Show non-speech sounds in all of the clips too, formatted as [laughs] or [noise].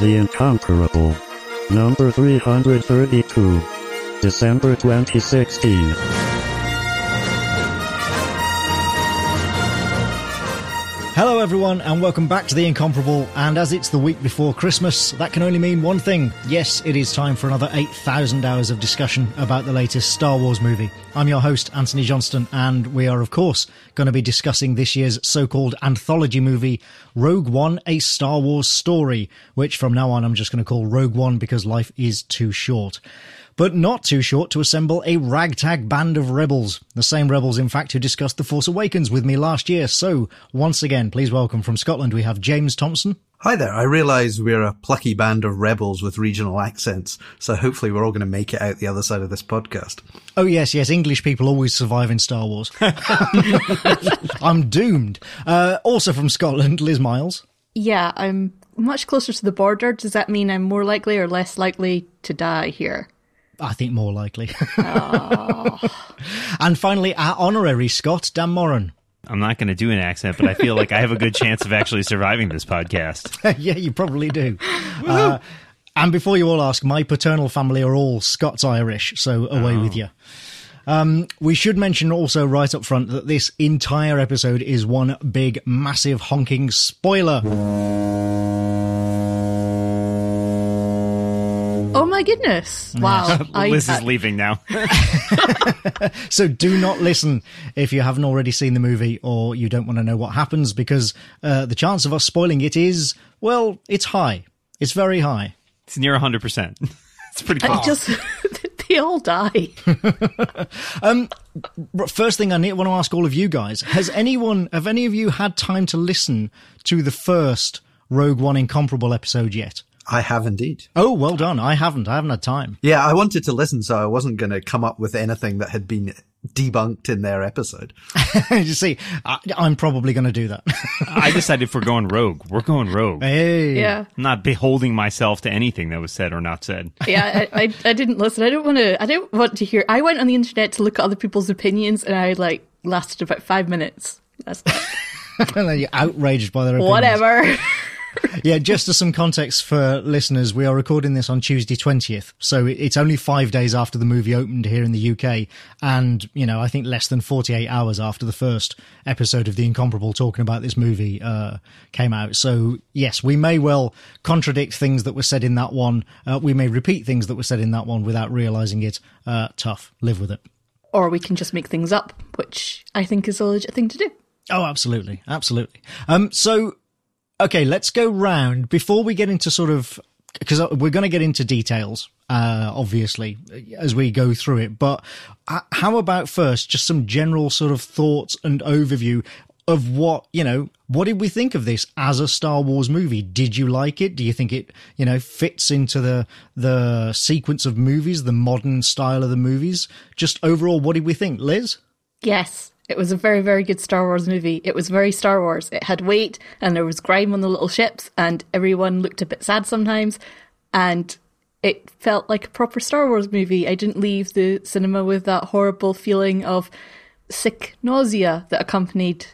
The Incomparable. Number 332. December 2016. Hello, everyone, and welcome back to The Incomparable. And as it's the week before Christmas, that can only mean one thing. Yes, it is time for another 8,000 hours of discussion about the latest Star Wars movie. I'm your host, Antony Johnston, and we are, of course, going to be discussing this year's so called anthology movie, Rogue One A Star Wars Story, which from now on I'm just going to call Rogue One because life is too short but not too short to assemble a ragtag band of rebels. The same rebels, in fact, who discussed The Force Awakens with me last year. So, once again, please welcome from Scotland, we have James Thomson. Hi there. I realise we're a plucky band of rebels with regional accents, so hopefully we're all going to make it out the other side of this podcast. Oh, yes, yes. English people always survive in Star Wars. [laughs] I'm doomed. Uh, also from Scotland, Liz Miles. Yeah, I'm much closer to the border. Does that mean I'm more likely or less likely to die here? I think more likely. [laughs] and finally, our honorary Scot, Dan Moren. I'm not going to do an accent, but I feel like I have a good chance of actually surviving this podcast. [laughs] yeah, you probably do. Uh, and before you all ask, my paternal family are all Scots Irish, so away oh. with you. Um, we should mention also right up front that this entire episode is one big, massive, honking spoiler. My goodness! Wow, [laughs] Liz I, is leaving now. [laughs] [laughs] so do not listen if you haven't already seen the movie or you don't want to know what happens, because uh, the chance of us spoiling it is well, it's high. It's very high. It's near hundred percent. It's pretty close. just they all die. um, first thing I need, want to ask all of you guys: Has anyone, have any of you had time to listen to the first Rogue One Incomparable episode yet? I have indeed. Oh, well done. I haven't. I haven't had time. Yeah, I wanted to listen, so I wasn't going to come up with anything that had been debunked in their episode. [laughs] you see, I, am probably going to do that. I [laughs] decided if we're going rogue, we're going rogue. Hey. Yeah. I'm not beholding myself to anything that was said or not said. Yeah, I, I, [laughs] I didn't listen. I don't want to, I don't want to hear, I went on the internet to look at other people's opinions and I like lasted about five minutes. That's and then you're outraged by their opinions. Whatever [laughs] yeah, just as some context for listeners, we are recording this on Tuesday 20th. So it's only five days after the movie opened here in the UK. And, you know, I think less than 48 hours after the first episode of The Incomparable talking about this movie uh, came out. So, yes, we may well contradict things that were said in that one. Uh, we may repeat things that were said in that one without realizing it. Uh, tough. Live with it. Or we can just make things up, which I think is a legit thing to do. Oh, absolutely. Absolutely. Um, so okay, let's go round before we get into sort of because we're going to get into details, uh, obviously, as we go through it. But how about first, just some general sort of thoughts and overview of what you know. What did we think of this as a Star Wars movie? Did you like it? Do you think it, you know, fits into the the sequence of movies, the modern style of the movies? Just overall, what did we think, Liz? Yes. It was a very, very good Star Wars movie. It was very Star Wars. It had weight and there was grime on the little ships and everyone looked a bit sad sometimes. And it felt like a proper Star Wars movie. I didn't leave the cinema with that horrible feeling of sick nausea that accompanied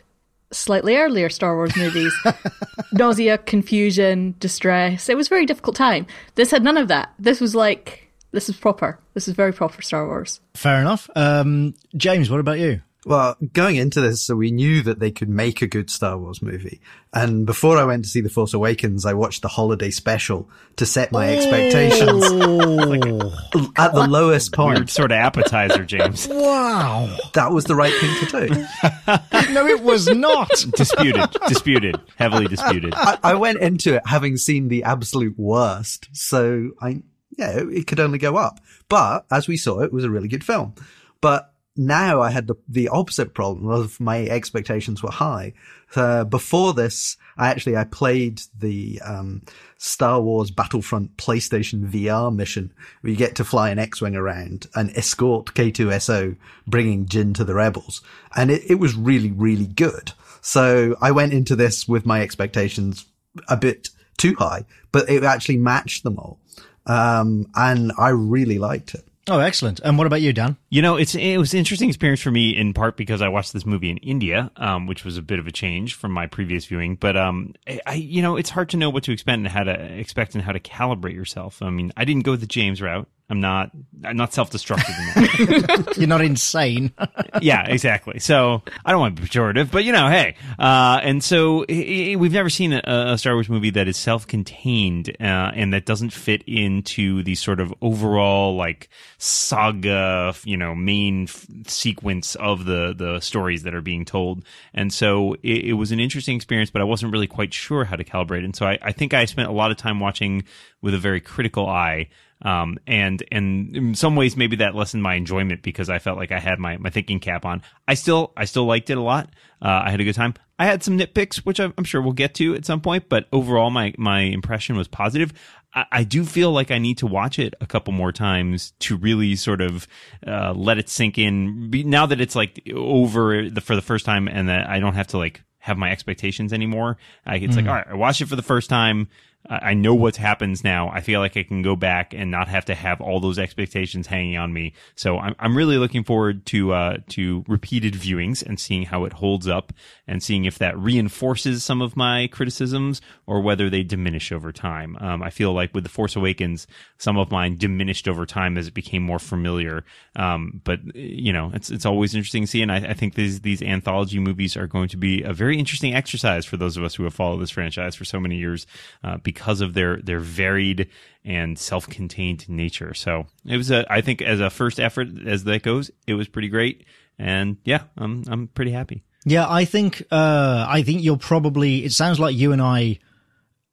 slightly earlier Star Wars movies. [laughs] nausea, confusion, distress. It was a very difficult time. This had none of that. This was like, this is proper. This is very proper Star Wars. Fair enough. Um, James, what about you? Well, going into this, so we knew that they could make a good Star Wars movie. And before I went to see The Force Awakens, I watched the holiday special to set my expectations oh. at the lowest point. Weird sort of appetizer, James. wow. That was the right thing to do. [laughs] no, it was not. disputed. Disputed. Heavily disputed. I, I went into it having seen the absolute worst. So I, yeah, it could only go up. But as we saw, it was a really good film. But now I had the, the opposite problem of my expectations were high. Uh, before this, I actually, I played the, um, Star Wars Battlefront PlayStation VR mission where you get to fly an X-Wing around and escort K2SO bringing Jyn to the rebels. And it, it was really, really good. So I went into this with my expectations a bit too high, but it actually matched them all. Um, and I really liked it. Oh, excellent. And what about you, Dan? You know, it's it was an interesting experience for me in part because I watched this movie in India, um, which was a bit of a change from my previous viewing. But um, I, you know, it's hard to know what to expect and how to expect and how to calibrate yourself. I mean, I didn't go the James route. I'm not I'm not self destructive. [laughs] You're not insane. [laughs] yeah, exactly. So I don't want to be pejorative, but you know, hey, uh, and so we've never seen a, a Star Wars movie that is self contained uh, and that doesn't fit into the sort of overall like saga, you know, main f- sequence of the the stories that are being told. And so it, it was an interesting experience, but I wasn't really quite sure how to calibrate. And so I, I think I spent a lot of time watching with a very critical eye um, and and in some ways maybe that lessened my enjoyment because I felt like I had my, my thinking cap on. I still I still liked it a lot. Uh, I had a good time. I had some nitpicks, which I'm, I'm sure we'll get to at some point, but overall my my impression was positive. I, I do feel like I need to watch it a couple more times to really sort of uh, let it sink in. Be, now that it's like over the, for the first time, and that I don't have to like have my expectations anymore. I, it's like, all right, I watched it for the first time. I know what happens now. I feel like I can go back and not have to have all those expectations hanging on me. So I'm I'm really looking forward to uh to repeated viewings and seeing how it holds up and seeing if that reinforces some of my criticisms or whether they diminish over time. Um, I feel like with the Force Awakens, some of mine diminished over time as it became more familiar. Um, but you know, it's it's always interesting to see, and I, I think these these anthology movies are going to be a very interesting exercise for those of us who have followed this franchise for so many years. Uh, because of their their varied and self-contained nature. So it was a I think as a first effort as that goes, it was pretty great. And yeah, I'm I'm pretty happy. Yeah, I think uh, I think you're probably. It sounds like you and I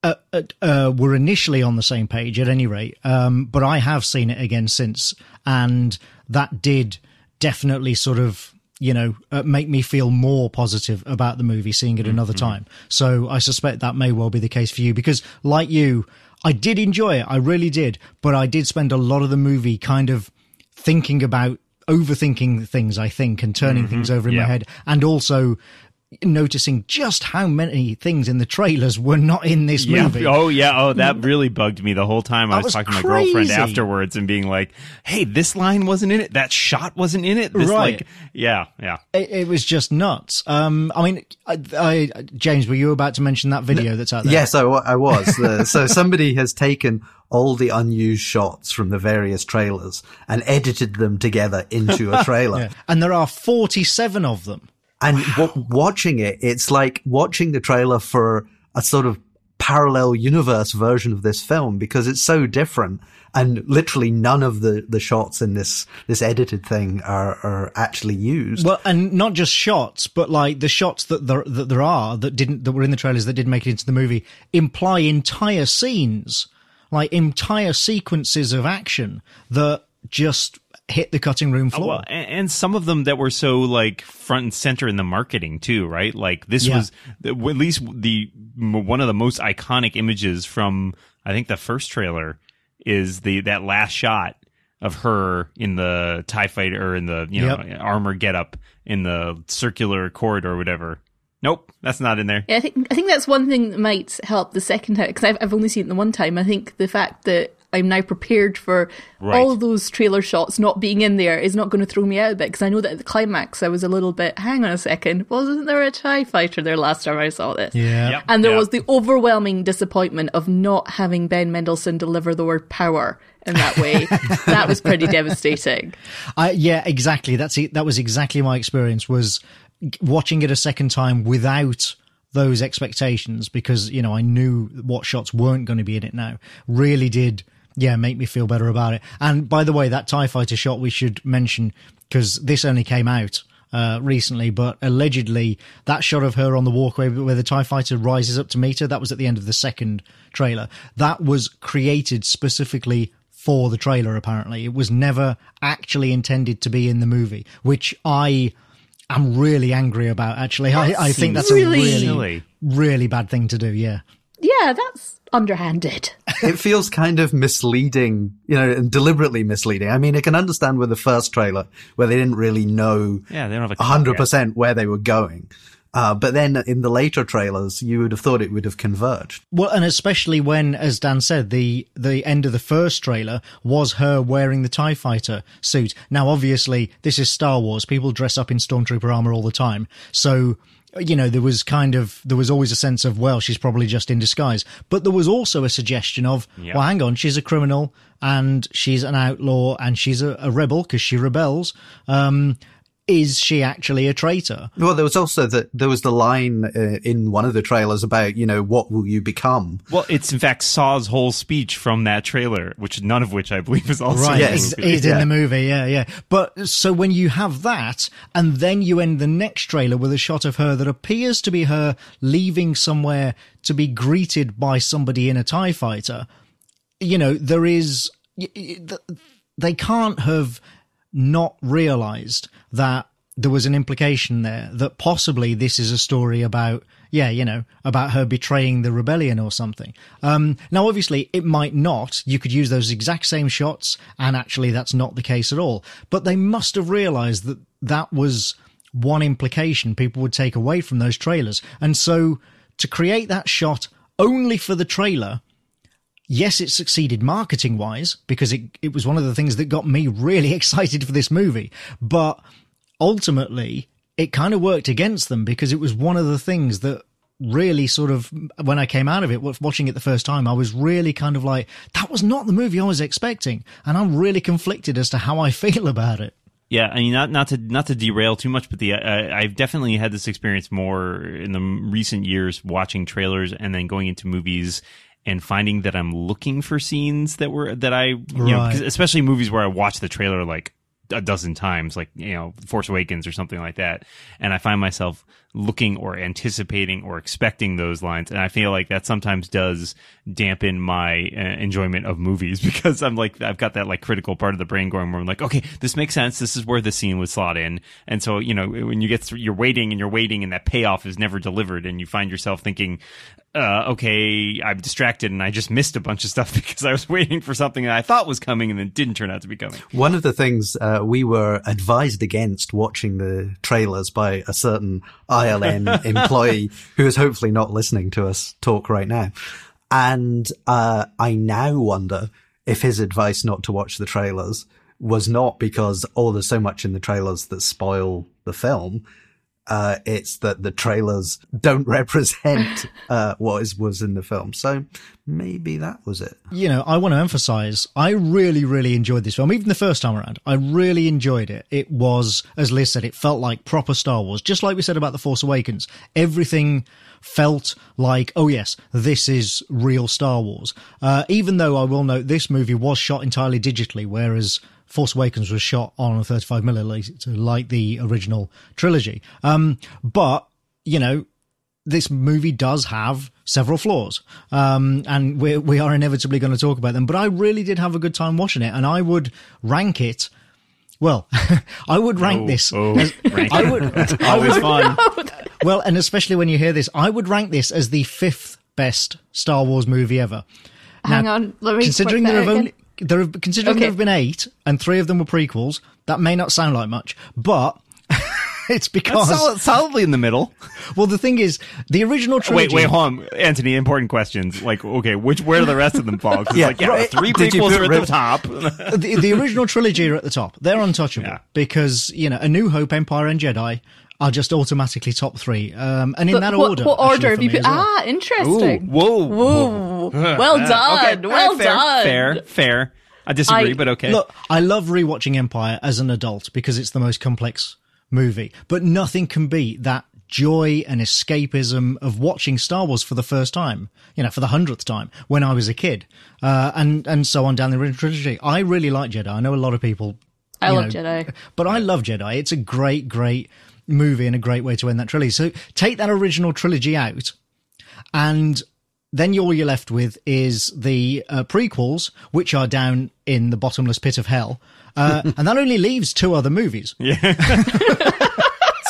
uh, uh, uh, were initially on the same page at any rate, um, but I have seen it again since, and that did definitely sort of you know uh, make me feel more positive about the movie seeing it another time. So I suspect that may well be the case for you because, like you, I did enjoy it, I really did, but I did spend a lot of the movie kind of thinking about overthinking things i think and turning things over in my head. And also noticing just how many things in the trailers were not in this Yeah. movie Oh yeah. Oh, that really bugged me the whole time. I was, was talking to my girlfriend afterwards and being like, "Hey, this line wasn't in it. That shot wasn't in it. This Right. like, yeah, yeah." it, it was just nuts um i mean I, I james were you about to mention that video that's out there Yes, I, I was. The, so somebody has taken all the unused shots from the various trailers and edited them together into a [laughs] trailer. Yeah. and there are 47 of them And w- watching it, it's like watching the trailer for a sort of parallel universe version of this film because it's so different. And literally none of the, the shots in this, this edited thing are, are actually used. Well, and not just shots, but like the shots that there that there are that didn't that were in the trailers that didn't make it into the movie imply entire scenes, like entire sequences of action that just hit the cutting room oh, floor. Well, and, and some of them that were so like front and center in the marketing too, right? Like this Yeah. was the- at least the one of the most iconic images from I think the first trailer is the that last shot of her in the Tie Fighter or in the you know Yep. armor getup in the circular corridor or whatever. Nope, that's not in there. Yeah, I think I think that's one thing that might help the second time because I've, I've only seen it the one time. I think the fact that I'm now prepared for Right. all those trailer shots not being in there is not going to throw me out a bit because I know that at the climax I was a little bit. Hang on a second, wasn't there a Tie Fighter there last time I saw this? yeah. Yep. And there Yeah. was the overwhelming disappointment of not having Ben Mendelsohn deliver the word power in that way. [laughs] that was pretty devastating. I, yeah, exactly. That's it. That was exactly my experience. Was watching it a second time without those expectations because you know I knew what shots weren't going to be in it. Now really did, yeah, make me feel better about it. And by the way, that Tie Fighter shot we should mention because this only came out. Uh, recently, but allegedly that shot of her on the walkway where the TIE fighter rises up to meet her, that was at the end of the second trailer. That was created specifically for the trailer apparently it was never actually intended to be in the movie which i am really angry about actually i, I think that's really a really really bad thing to do yeah Yeah, that's underhanded. [laughs] it feels kind of misleading, you know, and deliberately misleading. I mean, I can understand with the first trailer where they didn't really know Yeah, they don't have a hundred percent where they were going. Uh, but then in the later trailers, you would have thought it would have converged. Well, and especially when, as Dan said, the the end of the first trailer was her wearing the Tie Fighter suit. Now, obviously, this is Star Wars. People dress up in stormtrooper armor all the time, so you know there was kind of there was always a sense of well, she's probably just in disguise. But there was also a suggestion of Yeah. well, hang on, she's a criminal and she's an outlaw and she's a, a rebel because she rebels. Um, is she actually a traitor? Well, there was also the, there was the line uh, in one of the trailers about, you know, what will you become? Well, it's in fact Saw's whole speech from that trailer, which none of which I believe is also Right, in the Yes. movie. is Yeah. in the movie, yeah, yeah. But so when you have that, and then you end the next trailer with a shot of her that appears to be her leaving somewhere to be greeted by somebody in a Tie Fighter, you know, there is, y- y- th- they can't have not realized that there was an implication there that possibly this is a story about, yeah, you know, about her betraying the rebellion or something. Um, now, obviously, it might not. You could use those exact same shots, and actually, that's not the case at all. But they must have realized that that was one implication people would take away from those trailers. And so to create that shot only for the trailer, yes, it succeeded marketing wise because it, it was one of the things that got me really [laughs] excited for this movie. But ultimately, it kind of worked against them because it was one of the things that really sort of, when I came out of it, watching it the first time, I was really kind of like, that was not the movie I was expecting. And I'm really conflicted as to how I [laughs] feel about it. Yeah, I mean, not not to not to derail too much, but the uh, I've definitely had this experience more in the recent years, watching trailers and then going into movies and finding that I'm looking for scenes that were that I, you know, Right. especially movies where I watch the trailer like a dozen times, like you know, Force Awakens or something like that, and I find myself looking or anticipating or expecting those lines, and I feel like that sometimes does dampen my uh, enjoyment of movies [laughs] because I'm like I've got that like critical part of the brain going where I'm like, okay, this makes sense. This is where the scene would slot in, and so you know when you get through, you're waiting and you're waiting, and that payoff is never delivered, and you find yourself thinking, uh, okay, I'm distracted and I just missed a bunch of stuff [laughs] because I was waiting for something that I thought was coming and then didn't turn out to be coming. One of the things uh, we were advised against watching the trailers by a certain ILM [laughs] employee who is hopefully not listening to us talk right now. And uh, I now wonder if his advice not to watch the trailers was not because, oh, there's so much in the trailers that spoil the film. Uh, it's that the trailers don't [laughs] represent uh, what is, was in the film. So maybe that was it. you know, I want to emphasize, I really, really enjoyed this film. Even the first time around, I really enjoyed it. It was, as Liz said, it felt like proper Star Wars. Just like we said about The Force Awakens. Everything felt like, oh yes, this is real Star Wars. Uh, even though I will note this movie was shot entirely digitally, whereas Force Awakens was shot on a 35 millimeter, like the original trilogy. Um, but, you know, this movie does have several flaws, um, and we we are inevitably going to talk about them. But I really did have a good time watching it, and I would rank it. Well, [laughs] I would rank this. Oh, as- rank I it. would. Always fun. [laughs] Well, and especially when you hear this, I would rank this as the fifth best Star Wars movie ever. Hang Now, on, let me considering there have only there have considering Okay. there have been eight and three of them were prequels. That may not sound like much, but [laughs] it's because Solid, solidly in the middle. well, the thing is, the original trilogy. Wait, wait, hold on, Anthony. Important questions. Like, okay, which where do the rest of them fall? 'Cause Yeah, like, yeah, right. three Did prequels are at the top. the, the original trilogy are at the top. They're untouchable Yeah. because you know, A New Hope, Empire, and Jedi are just automatically top three. Um, and in But that what, order. what order for have you put? well. Ah, interesting. whoa, Whoa. [laughs] Well done. Okay, well fair, done. Fair, fair. I disagree, I- but okay. Look, I love rewatching Empire as an adult because it's the most complex movie, but nothing can beat that joy and escapism of watching Star Wars for the first time, you know, for the hundredth time when I was a kid, uh, and and so on down the original trilogy. I really like Jedi. I know a lot of people. I love know, Jedi. but I love Jedi. It's a great, great movie and a great way to end that trilogy. So take that original trilogy out, and then all you're left with is the uh, prequels, which are down in the bottomless pit of hell, uh, [laughs] and that only leaves two other movies. so [laughs]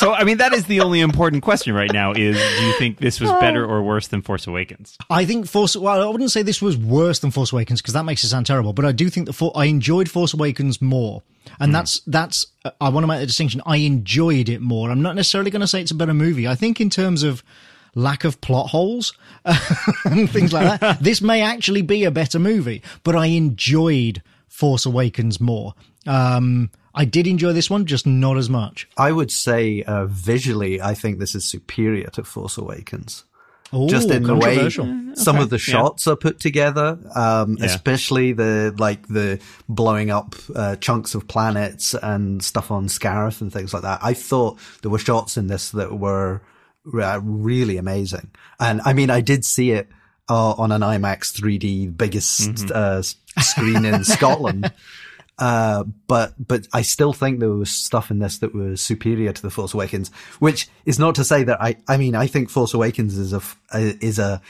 So, I mean, that is the only important question right now: is do you think this was better or worse than Force Awakens? I think Force. Well, I wouldn't say this was worse than Force Awakens because that makes it sound terrible. But I do think that For, I enjoyed Force Awakens more, and that's that's. uh, I want to make the distinction. I enjoyed it more. I'm not necessarily going to say it's a better movie. I think in terms of lack of plot holes [laughs] and things like that, [laughs] this may actually be a better movie. But I enjoyed Force Awakens more. Um, I did enjoy this one, just not as much. I would say uh, visually, I think this is superior to Force Awakens. Ooh, just in the way controversial. some of the shots are put together, um, Yeah. especially the like the blowing up uh, chunks of planets and stuff on Scarif and things like that. I thought there were shots in this that were uh, really amazing, and I mean, I did see it uh, on an IMAX 3D, biggest uh, s- screen in [laughs] Scotland. Uh, but but I still think there was stuff in this that was superior to the Force Awakens, which is not to say that I I mean I think Force Awakens is a is a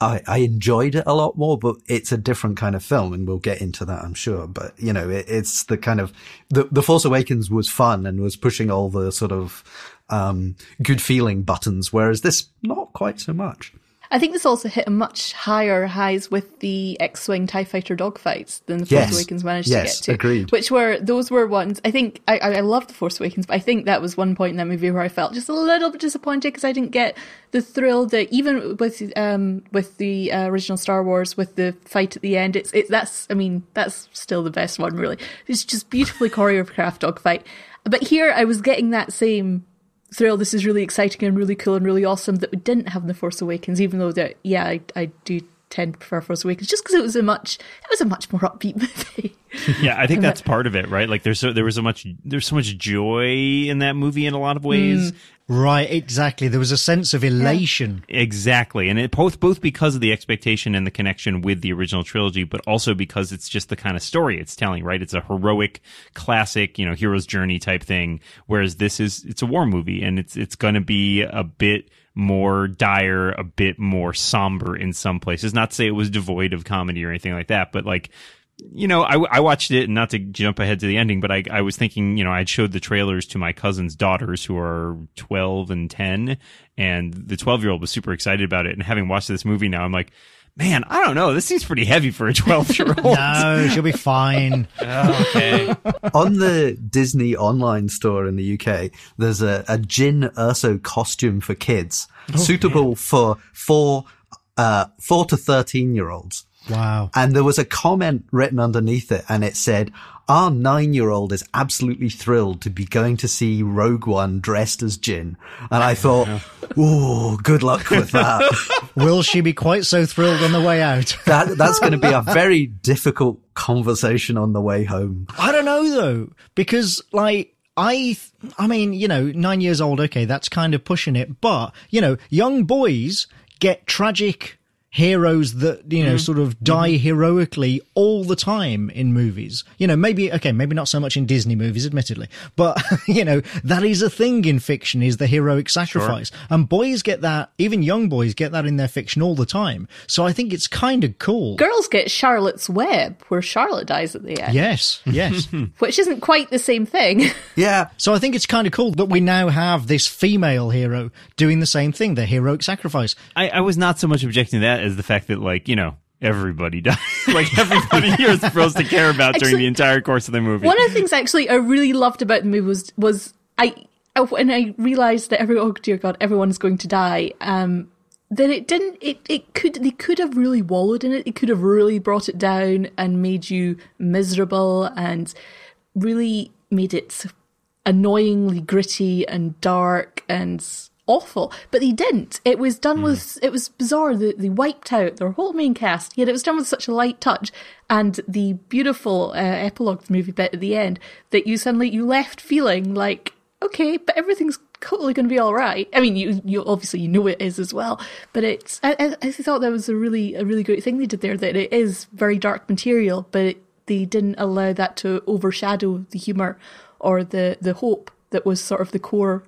I, I enjoyed it a lot more, but it's a different kind of film, and we'll get into that, I'm sure. But you know, it, it's the kind of the the Force Awakens was fun and was pushing all the sort of um, good feeling buttons, whereas this not quite so much. I think this also hit a much higher highs with the X-wing Tie Fighter dogfights than the Force Yes. Awakens managed Yes, to get to. agreed. Which were those were ones I think I I I love the Force Awakens, but I think that was one point in that movie where I felt just a little bit disappointed because I didn't get the thrill that even with um with the uh, original Star Wars with the fight at the end. It's it that's I mean that's still the best one really. It's just beautifully choreographed dogfight. But here I was getting that same thrill. This is really exciting and really cool and really awesome that we didn't have in the Force Awakens. Even though that, yeah, I, I do tend to prefer Force Awakens just because it was a much, it was a much more upbeat [laughs] movie. Yeah, I think that's part of it, right? Like there's so there was so much there's so much joy in that movie in a lot of ways. Hmm. Right, exactly. There was a sense of elation. Exactly, and it both both because of the expectation and the connection with the original trilogy, but also because it's just the kind of story it's telling. Right, it's a heroic, classic, you know, hero's journey type thing. Whereas this is it's a war movie, and it's it's going to be a bit more dire, a bit more somber in some places. Not to say it was devoid of comedy or anything like that, but like you know, I, I watched it, and not to jump ahead to the ending, but I, I was thinking, you know, I'd showed the trailers to my cousin's daughters who are 12 and 10, and the 12 year old was super excited about it. And having watched this movie now, I'm like, man, I don't know. This seems pretty heavy for a [laughs] 12 year old. No, she'll be fine. [laughs] okay. on the Disney online store in the UK, there's a, a Jyn Erso costume for kids, suitable for four, uh, four to 13 year olds. Wow. And there was a comment written underneath it and it said, our nine year old is absolutely thrilled to be going to see Rogue One dressed as Jyn. And I thought, [laughs] oh, good luck with that. [laughs] Will she be quite so thrilled on the way out? [laughs] that that's going to be a very difficult conversation on the way home. I don't know though, because like I, I mean, you know, nine years old. Okay, that's kind of pushing it, but you know, young boys get tragic heroes that you know mm-hmm. sort of die mm-hmm. heroically all the time in movies. You know maybe okay maybe not so much in disney movies admittedly but [laughs] you know that is a thing in fiction is the heroic sacrifice. And boys get that even young boys get that in their fiction all the time. So i think it's kind of cool. Girls get Charlotte's Web, where Charlotte dies at the end, yes yes. [laughs] Which isn't quite the same thing. [laughs] Yeah. So I think it's kind of cool that we now have this female hero doing the same thing, the heroic sacrifice. I, I was not so much objecting to that as the fact that, like, you know, everybody dies. [laughs] like, everybody here is supposed to care about during the entire course of the movie. One of the things actually I really loved about the movie was was I I- when I realized that every oh dear god everyone's going to die. Um, that it didn't. It it could they could have really wallowed in it. It could have really brought it down and made you miserable and really made it annoyingly gritty and dark and awful. But they didn't. It was done with it was bizarre. They, they wiped out their whole main cast, yet it was done with such a light touch. And the beautiful uh, epilogue the movie bit at the end that you suddenly you left feeling like okay, but everything's totally going to be all right. I mean, you you obviously you know it is as well, but it's I, I, I thought that was a really a really great thing they did there. That it is very dark material, but it, they didn't allow that to overshadow the humor or the the hope that was sort of the core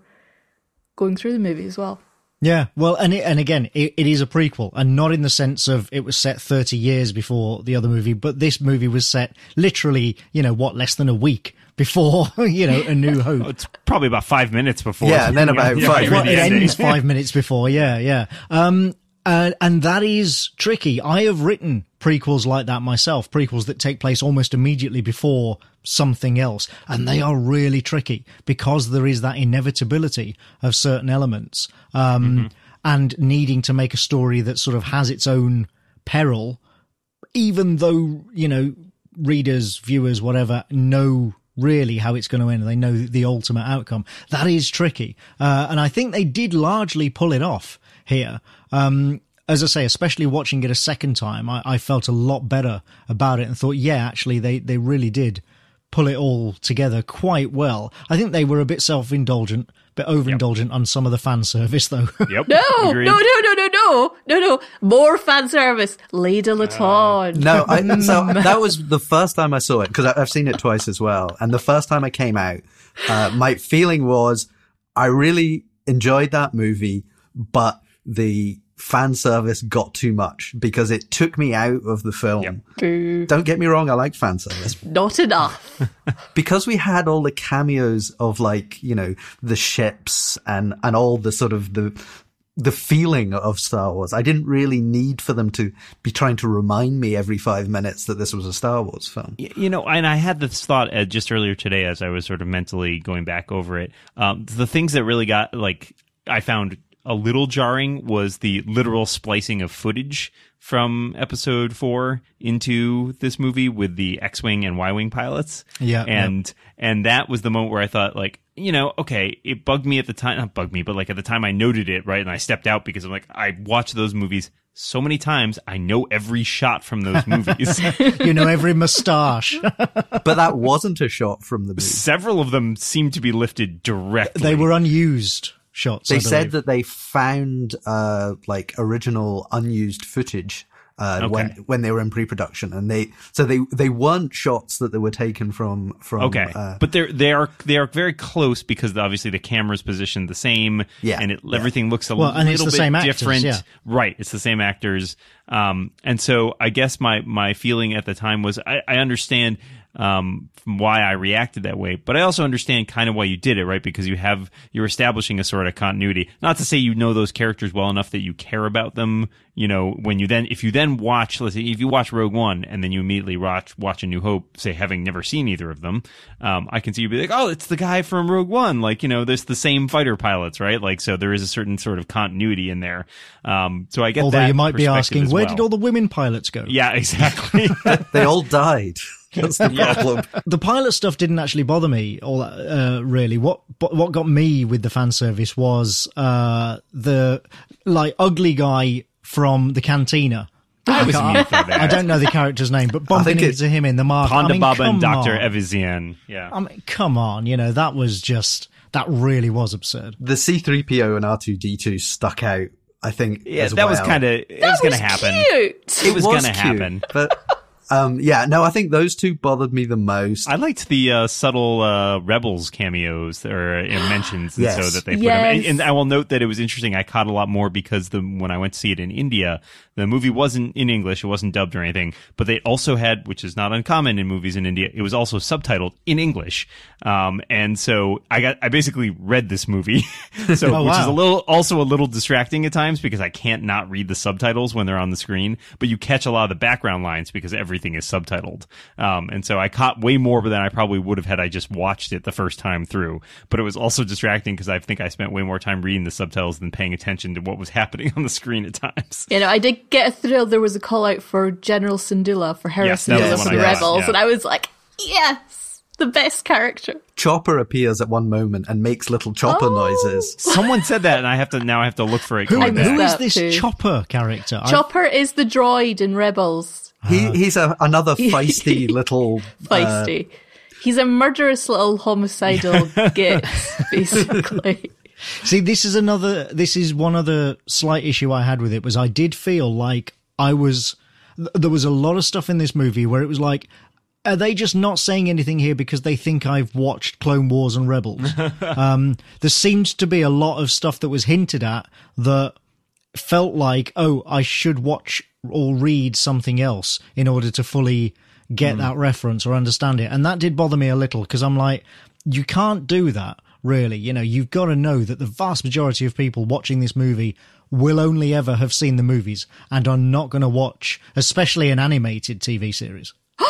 going through the movie as well. Yeah, well, and it, and again, it, it is a prequel, and not in the sense of it was set thirty years before the other movie, but this movie was set literally, you know, what less than a week before, [laughs] you know, A New [laughs] Hope. It's probably about five minutes before. Yeah, and then about Yeah, five yeah, Well, it ends five minutes before. Yeah, yeah. Um, and, and that is tricky. I have written prequels like that myself, prequels that take place almost immediately before something else. And they are really tricky because there is that inevitability of certain elements. Um, and needing to make a story that sort of has its own peril, even though, you know, readers, viewers, whatever, know really how it's going to end. They know the ultimate outcome. That is tricky. Uh, and I think they did largely pull it off here. Um, as I say, especially watching it a second time, I, I felt a lot better about it and thought, yeah, actually, they, they really did pull it all together quite well. I think they were a bit self-indulgent, a bit overindulgent on some of the fan service though. [laughs] Yep. No, Agreed. no, no, no, no, no, no, no. More fan service. Leda Laton. No, I, [laughs] so that was the first time I saw it because I've seen it twice as well. And the first time I came out, uh, my feeling was I really enjoyed that movie, but the fan service got too much because it took me out of the film. Boo. Don't get me wrong, I like fan service. [laughs] Not enough. [laughs] because we had all the cameos of like, you know, the ships and, and all the sort of the, the feeling of Star Wars. I didn't really need for them to be trying to remind me every five minutes that this was a Star Wars film. You know, and I had this thought uh, just earlier today as I was sort of mentally going back over it. Um, the things that really got like I found a little jarring was the literal splicing of footage from episode four into this movie with the X-wing and Y-wing pilots. Yeah, and and that was the moment where I thought like. You know, okay, it bugged me at the time, not bugged me, but like at the time I noted it, right? And I stepped out because I'm like, I watched those movies so many times. I know every shot from those [laughs] movies. you know, every moustache. But that wasn't a shot from the [laughs] movie. several of them seem to be lifted directly. they were unused shots. They I said that they found uh like original unused footage uh Okay. when when they were in pre-production and they so they they weren't shots that they were taken from from okay, uh, but they're they are they are very close because obviously the camera's positioned the same. Yeah, and it, yeah. everything looks a Well, and little the bit same actors, different. yeah. Right, it's the same actors. Um, and so I guess my my feeling at the time was I, I understand um, from why I reacted that way, but I also understand kind of why you did it, right? Because you have you're establishing a sort of continuity. Not to say you know those characters well enough that you care about them. You know, when you then if you then watch, let's say if you watch Rogue One and then you immediately watch watch A New Hope, say having never seen either of them, um, I can see you be like, oh, it's the guy from Rogue One. Like you know, there's the same fighter pilots, right? Like so there is a certain sort of continuity in there. Um, so I get Although that you might be asking, as where well. did all the women pilots go? yeah, [laughs] exactly. [laughs] they all died. That's the [laughs] problem. the pilot stuff didn't actually bother me all that, uh, really. What what got me with the fan service was uh, the like ugly guy from the cantina. I was can't- amused. I don't know the character's name, but [laughs] bumping it- into him in the market. Ponda I mean, Baba and come Dr. on. Evazan. Yeah. I mean, come on, you know that was just that really was absurd. The C3PO and R2D2 stuck out, I think. yeah, as that was kind of, it was going to happen. Cute. It was, going to cute, happen. But um, yeah, no, I think those two bothered me the most. I liked the uh, subtle uh, Rebels cameos or uh, [gasps] mentions, and Yes. so that they put Yes. them. And, and I will note that it was interesting. I caught a lot more because the when I went to see it in India, the movie wasn't in English, it wasn't dubbed or anything, but they also had, which is not uncommon in movies in India, it was also subtitled in English. Um, and so I got, I basically read this movie, [laughs] so Oh, which is a little, also a little distracting at times because I can't not read the subtitles when they're on the screen, but you catch a lot of the background lines because everything is subtitled. Um, and so I caught way more than I probably would have had I just watched it the first time through. But it was also distracting because I think I spent way more time reading the subtitles than paying attention to what was happening [laughs] on the screen at times. You know, I did get a thrill. There was a call out for General Syndulla for Hera Yes, Syndulla for the Rebels, yeah. and I was like, yes, the best character. Chopper appears at one moment and makes little chopper Oh. noises. Someone said that, and I have to now I have to look for it. Who, going missed who back. is that this too. Chopper character? I- Chopper is the droid in Rebels. He he's a, another [laughs] feisty little uh, Feisty. He's a murderous little homicidal [laughs] git, basically. See, this is another. This is one other slight issue I had with it was I did feel like I was. There was a lot of stuff in this movie where it was like are they just not saying anything here because they think I've watched Clone Wars and Rebels? [laughs] um, there seems to be a lot of stuff that was hinted at that felt like, oh, I should watch or read something else in order to fully get that reference or understand it. And that did bother me a little because I'm like, you can't do that, really. You know, you've got to know that the vast majority of people watching this movie will only ever have seen the movies and are not going to watch, especially an animated TV series. [gasps]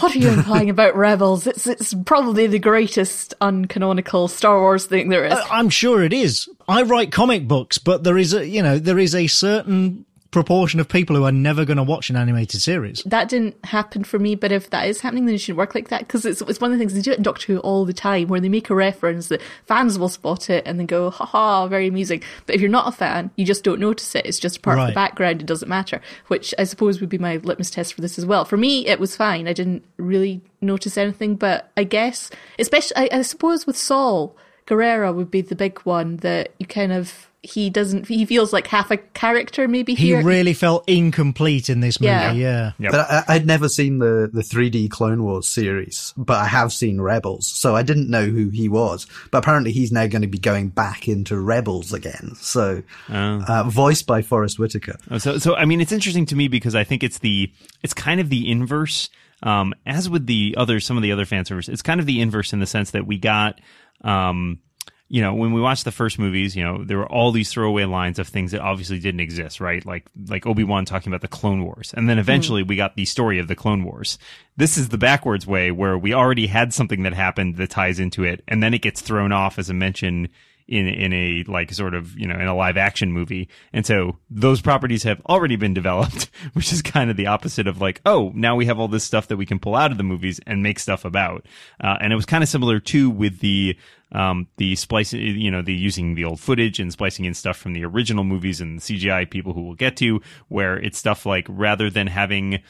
What are you implying about Rebels? It's it's probably the greatest uncanonical Star Wars thing there is. Uh, I'm sure it is. I write comic books, but there is a, you know, there is a certain proportion of people who are never going to watch an animated series. that didn't happen for me, but if that is happening, then it should work like that because it's, it's one of the things they do it in Doctor Who all the time, where they make a reference that fans will spot it and then go, haha, very amusing. But if you're not a fan, you just don't notice it. It's just part of the background. It doesn't matter, which I suppose would be my litmus test for this as well. For me, it was fine. I didn't really notice anything, but I guess, especially, I, I suppose with Saw, Gerrera would be the big one that you kind of, he doesn't, he feels like half a character maybe He really felt incomplete in this movie. Yeah. Yeah. Yep. But I, I'd never seen the, the 3D Clone Wars series, but I have seen Rebels, so I didn't know who he was. But apparently he's now going to be going back into Rebels again. So, uh, voiced by Forest Whitaker. Oh, So, so I mean, it's interesting to me because I think it's the it's kind of the inverse. Um, as with the other some of the other fan service, it's kind of the inverse in the sense that we got, um, you know, when we watched the first movies, you know, there were all these throwaway lines of things that obviously didn't exist, right? Like like Obi Wan talking about the Clone Wars, and then eventually we got the story of the Clone Wars. This is the backwards way where we already had something that happened that ties into it, and then it gets thrown off as a mention in in a like sort of you know in a live action movie and so those properties have already been developed [laughs] which is kind of the opposite of like oh now we have all this stuff that we can pull out of the movies and make stuff about uh, and it was kind of similar too with the um the splicing you know the using the old footage and splicing in stuff from the original movies and the CGI people who will get to where it's stuff like rather than having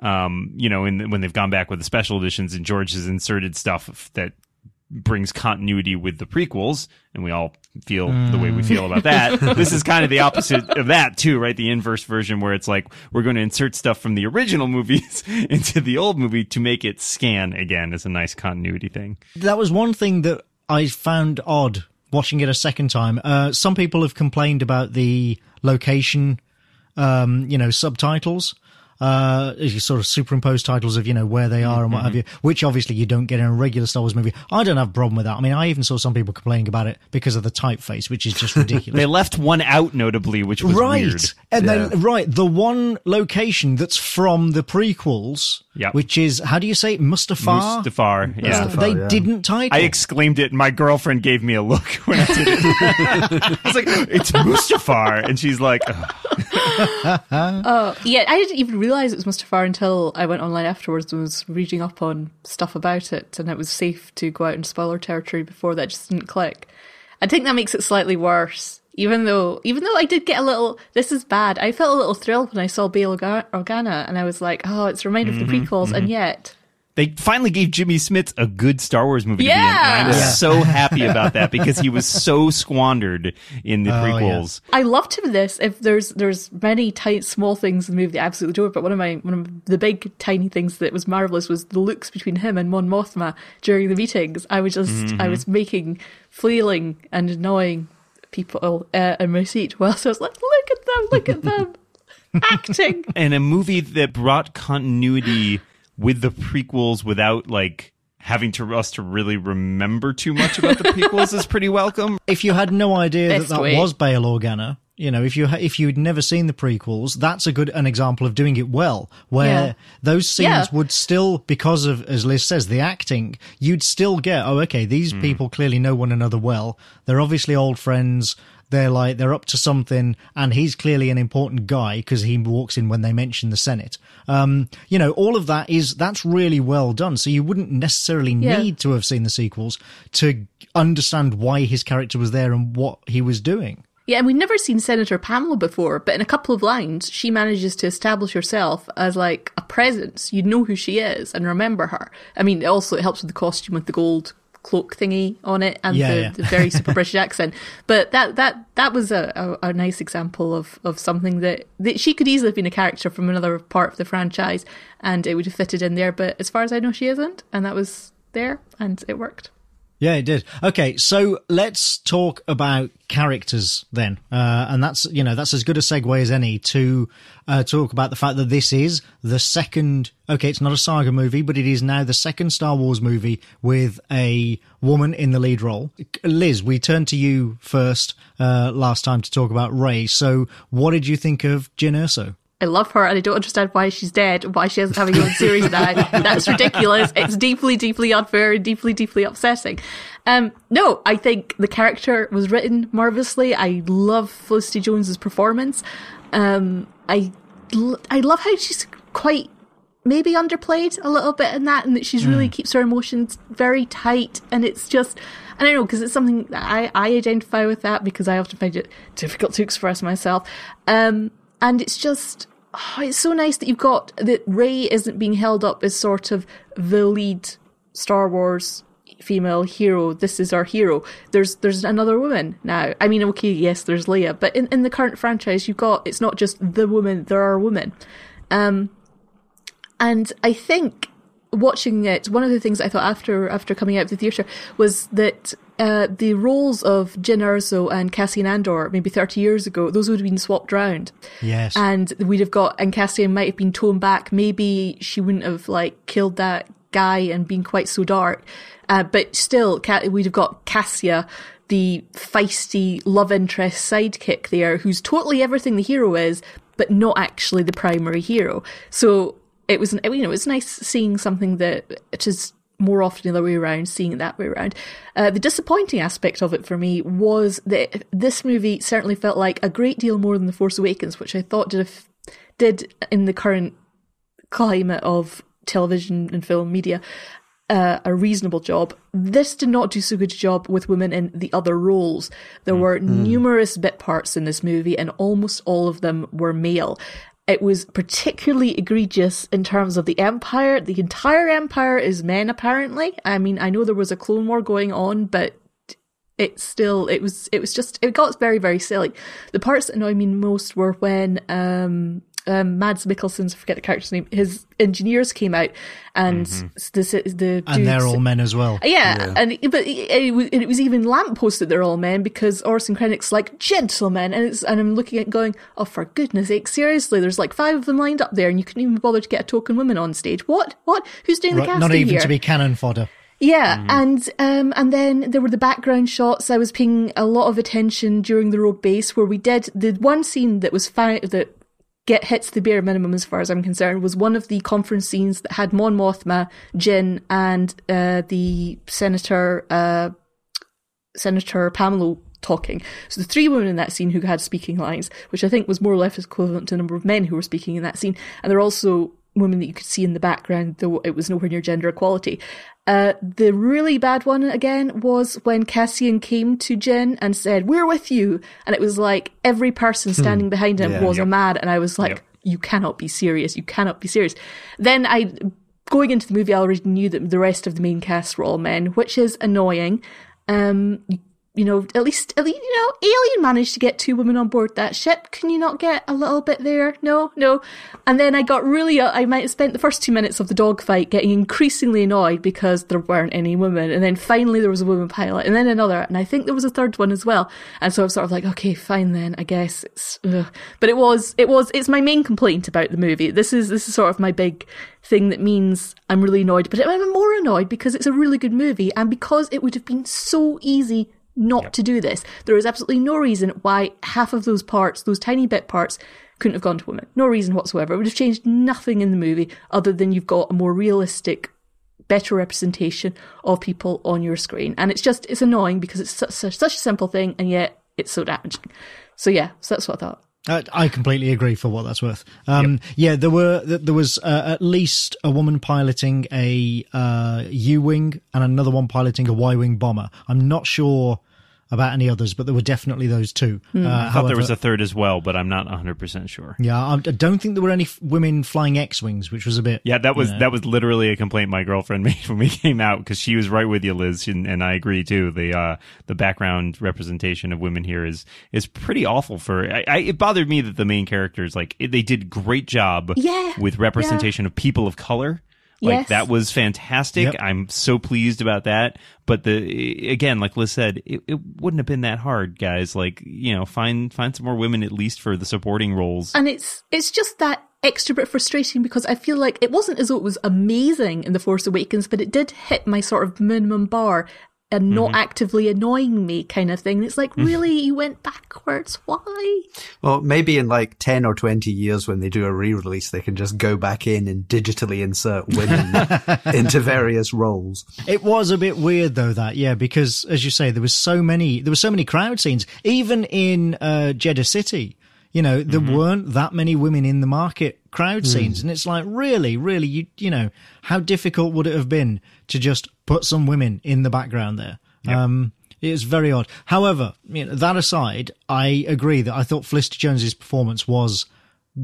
um, you know, in, when they've gone back with the special editions and George has inserted stuff that brings continuity with the prequels, and we all feel the way we feel about that. [laughs] this is kind of the opposite of that too, right? The inverse version where it's like we're going to insert stuff from the original movies [laughs] into the old movie to make it scan again as a nice continuity thing. That was one thing that I found odd watching it a second time. Uh, some people have complained about the location, um, you know, subtitles. Uh, you sort of superimposed titles of, you know, where they are and what have you, which obviously you don't get in a regular Star Wars movie. I don't have a problem with that. I mean, I even saw some people complaining about it because of the typeface, which is just ridiculous. [laughs] They left one out notably, which was right. weird. And Yeah. then, right, the one location that's from the prequels, Yep. which is, how do you say it? Mustafar? Mustafar, yeah. Mustafar. they yeah. didn't title. I exclaimed it, and my girlfriend gave me a look [laughs] when I did it. [laughs] I was like, "It's Mustafar," and she's like, "Ugh." [laughs] Oh, yeah, I didn't even realize it was Mustafar until I went online afterwards and was reading up on stuff about it, and it was safe to go out in spoiler territory before that just didn't click. I think that makes it slightly worse. Even though, even though I did get a little, this is bad. I felt a little thrilled when I saw Bail Orga- Organa, and I was like, "Oh, it's a reminder of the mm-hmm, prequels." And mm-hmm. yet, they finally gave Jimmy Smits a good Star Wars movie to be in. Yeah. And I was Yeah. so happy about that because he was so squandered in the Oh, yeah. prequels. I loved him in this. If there's there's many tiny small things in the movie that I absolutely adore, but one of my one of the big tiny things that was marvelous was the looks between him and Mon Mothma during the meetings. I was just I mm-hmm. was making flailing and annoying people uh, in my seat whilst I was like, look at them, look at them [laughs] acting. And a movie that brought continuity with the prequels without like having to us to really remember too much about the [laughs] prequels is pretty welcome. if you had no idea that that way. was Bail Organa, you know, if you ha- if you'd never seen the prequels, that's a good an example of doing it well, where Yeah. those scenes Yeah. would still, because of as Liz says, the acting, you'd still get, oh, okay, these people clearly know one another well. They're obviously old friends. They're like they're up to something, and he's clearly an important guy because he walks in when they mention the Senate. Um, you know, all of that is that's really well done. So you wouldn't necessarily Yeah. need to have seen the sequels to understand why his character was there and what he was doing. Yeah, and we'd never seen Senator Pamlo before, but in a couple of lines, she manages to establish herself as like a presence. You'd know who she is and remember her. I mean, also it helps with the costume with the gold cloak thingy on it and Yeah, the, yeah. the very super [laughs] British accent. But that that that was a, a, a nice example of of something that, that she could easily have been a character from another part of the franchise, and it would have fitted in there. But as far as I know, she isn't, and that was there, and it worked. Yeah, it did. Okay, so let's talk about characters then, uh, and that's you know that's as good a segue as any to uh, talk about the fact that this is the second. Okay, it's not a saga movie, but it is now the second Star Wars movie with a woman in the lead role. Liz, we turned to you first uh, last time to talk about Rey. So, what did you think of Jyn Erso? I love her and I don't understand why she's dead, why she isn't having a own series now. That's ridiculous. It's deeply, deeply unfair and deeply, deeply upsetting. Um, no, I think the character was written marvelously. I love Felicity Jones's performance. Um, I, I love how she's quite maybe underplayed a little bit in that and that she's really keeps her emotions very tight and it's just I don't know because it's something that I, I identify with that because I often find it difficult to express myself um and it's just oh, it's so nice that you've got that Rey isn't being held up as sort of the lead Star Wars female hero. This is our hero. There's there's another woman now. I mean okay yes there's leia but in, in the current franchise you've got it's not just the woman there are women. Um and I think watching it, one of the things I thought after after coming out of the theatre was that uh, the roles of Jyn Erso and Cassian Andor, maybe 30 years ago, those would have been swapped round. Yes. And we'd have got, and Cassian might have been toned back. Maybe she wouldn't have like killed that guy and been quite so dark. Uh, but still, we'd have got Cassia, the feisty love interest sidekick there, who's totally everything the hero is, but not actually the primary hero. So it was, you know, it was nice seeing something that it is more often the other way around, seeing it that way around. Uh, the disappointing aspect of it for me was that this movie certainly felt like a great deal more than The Force Awakens, which I thought did f- did in the current climate of television and film media uh, a reasonable job. This did not do so good a job with women in the other roles. There were numerous bit parts in this movie, and almost all of them were male. It was particularly egregious in terms of the Empire. The entire Empire is men, apparently. I mean, I know there was a Clone War going on, but it still it was it was just it got very very silly. The parts that annoyed me most were when um um Mads Mikkelsen's I forget the character's name his engineers came out and s- the the and they're all men as well. yeah, and but it, it, was- it was even lampposted that they're all men because Orson Krennic's like gentlemen, and it's and I'm looking at going, oh for goodness sake, seriously, there's like five of them lined up there, and you couldn't even bother to get a token woman on stage. What? What? Who's doing the Right, casting not even here? to be cannon fodder. Yeah, and um, and then there were the background shots. I was paying a lot of attention during the Rogue Base, where we did the one scene that was fi- that get hits the bare minimum as far as I'm concerned was one of the conference scenes that had Mon Mothma, Jyn, and uh, the Senator uh, Senator Pamlo talking. So the three women in that scene who had speaking lines, which I think was more or less equivalent to the number of men who were speaking in that scene, and they're also women that you could see in the background, though it was nowhere near gender equality. Uh, the really bad one again was when Cassian came to Jyn and said, "We're with you," and it was like every person standing behind him Yeah. was a mad, and I was like, Yep. "You cannot be serious! You cannot be serious." Then I going into the movie, I already knew that the rest of the main cast were all men, which is annoying. Um, you know, at least, at least, you know, Alien managed to get two women on board that ship. Can you not get a little bit there? No, no. And then I got really, uh, I might have spent the first two minutes of the dogfight getting increasingly annoyed because there weren't any women. And then finally there was a woman pilot and then another. And I think there was a third one as well. And so I'm sort of like, okay, fine then, I guess it's, ugh. but it was, it was, it's my main complaint about the movie. This is, this is sort of my big thing that means I'm really annoyed, but I'm more annoyed because it's a really good movie and because it would have been so easy not to do this. There is absolutely no reason why half of those parts, those tiny bit parts, couldn't have gone to women. No reason whatsoever. It would have changed nothing in the movie other than you've got a more realistic, better representation of people on your screen. And it's just, it's annoying because it's such, such, such a simple thing and yet it's so damaging. So yeah, so that's what I thought. Uh, I completely agree for what that's worth. Um, Yeah, there were there was uh, at least a woman piloting a uh, U wing and another one piloting a Y wing bomber. I'm not sure about any others, but there were definitely those two. Hmm. Uh, I thought however, there was a third as well, but I'm not 100 percent sure. yeah, I I don't think there were any f- women flying X-wings, which was a bit. Yeah, that was you know. that was literally a complaint my girlfriend [laughs] made when we came out because she was right with you, Liz, and, and I agree too. The uh, the background representation of women here is is pretty awful. For I, I, it bothered me that the main characters like it, they did great job Yeah, with representation of people of color. Like Yes. that was fantastic. Yep. I'm so pleased about that. But the again, like Liz said, it, it wouldn't have been that hard, guys. Like you know, find find some more women at least for the supporting roles. And it's it's just that extra bit frustrating because I feel like it wasn't as though it was amazing in The Force Awakens, but it did hit my sort of minimum bar and not Mm-hmm. actively annoying me kind of thing. It's like, really, you went backwards? Why? Well, maybe in like 10 or 20 years when they do a re-release, they can just go back in and digitally insert women [laughs] into various roles. It was a bit weird though that yeah because as you say there was so many there were so many crowd scenes even in uh, Jedha City you know there weren't that many women in the market crowd scenes and it's like really really you you know how difficult would it have been to just put some women in the background there um it's very odd however you know, that aside I agree that I thought Felicity Jones's performance was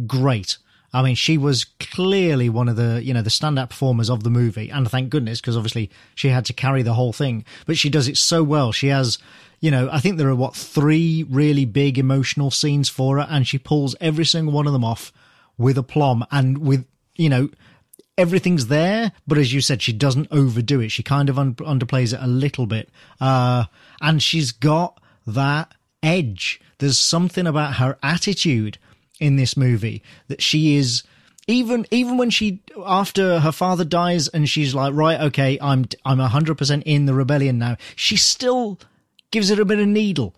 great. I mean, she was clearly one of the, you know, the standout performers of the movie. And thank goodness, because obviously she had to carry the whole thing, but she does it so well. She has, you know, I think there are what, three really big emotional scenes for her and she pulls every single one of them off with aplomb and with, you know, everything's there, but as you said, she doesn't overdo it. She kind of un- underplays it a little bit. Uh, and she's got that edge. There's something about her attitude in this movie that she is even even when she after her father dies and she's like right okay I'm I'm 100% in the rebellion now she still gives it a bit of needle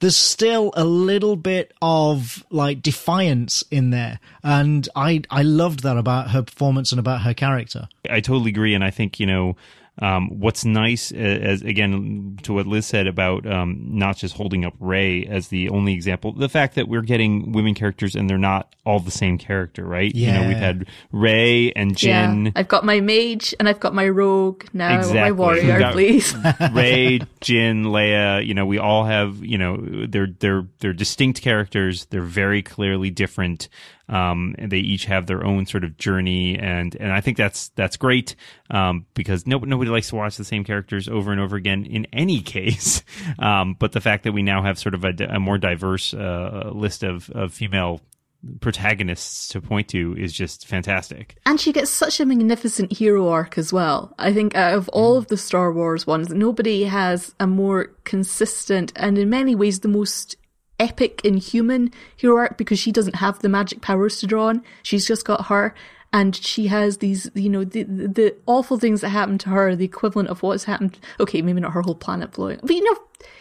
there's still a little bit of like defiance in there. And i i loved that about her performance and about her character. I totally agree, and I think you know um, what's nice, uh, as again to what Liz said about um, not just holding up Rey as the only example, the fact that we're getting women characters and they're not all the same character, right? You know, Yeah. we've had Rey and Jyn. Yeah, I've got my mage and I've got my rogue. Now Exactly. my warrior, [laughs] Got- please. [laughs] Rey, Jyn, Leia, you know, we all have, you know, they're they're they're distinct characters. They're very clearly different. Um, and they each have their own sort of journey, and and I think that's that's great um, because no, nobody likes to watch the same characters over and over again in any [laughs] case. Um, but the fact that we now have sort of a, a more diverse uh, list of, of female protagonists to point to is just fantastic. And she gets such a magnificent hero arc as well. I think out of all of the Star Wars ones, nobody has a more consistent and in many ways the most epic and human hero arc because she doesn't have the magic powers to draw on. She's just got her. And she has these, you know, the, the the awful things that happen to her, the equivalent of what's happened. Okay, maybe not her whole planet blowing, but you know,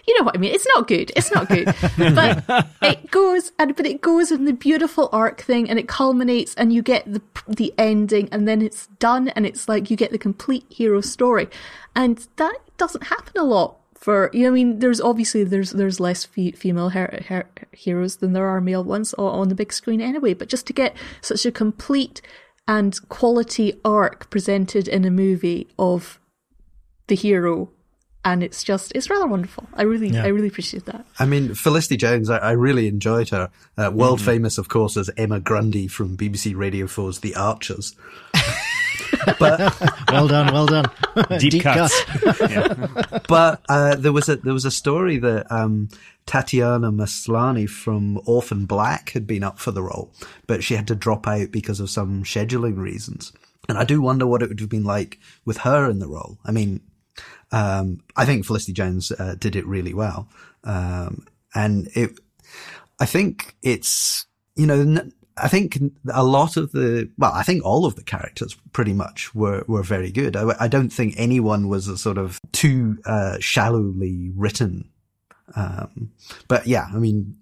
you know what I mean. It's not good. It's not good. [laughs] but it goes, and but it goes in the beautiful arc thing, and it culminates, and you get the the ending, and then it's done, and it's like you get the complete hero story, and that doesn't happen a lot. For you know, I mean, there's obviously there's there's less fe- female her- her- heroes than there are male ones on the big screen anyway. But just to get such a complete and quality arc presented in a movie of the hero and it's just it's rather wonderful i really i really appreciate that I mean, Felicity Jones, I, I really enjoyed her. Uh, world Mm-hmm. famous, of course, as Emma Grundy from BBC Radio 4's The Archers. [laughs] [laughs] but well done well done [laughs] Deep, cuts. [laughs] but uh, there was a there was a story that um, Tatiana Maslany from Orphan Black had been up for the role, but she had to drop out because of some scheduling reasons. And I do wonder what it would have been like with her in the role. I mean, um, I think Felicity Jones uh, did it really well, um, and it. I think it's you know. I think a lot of the, well, I think all of the characters pretty much were, were very good. I, I don't think anyone was a sort of too, uh, shallowly written. Um, but yeah, I mean,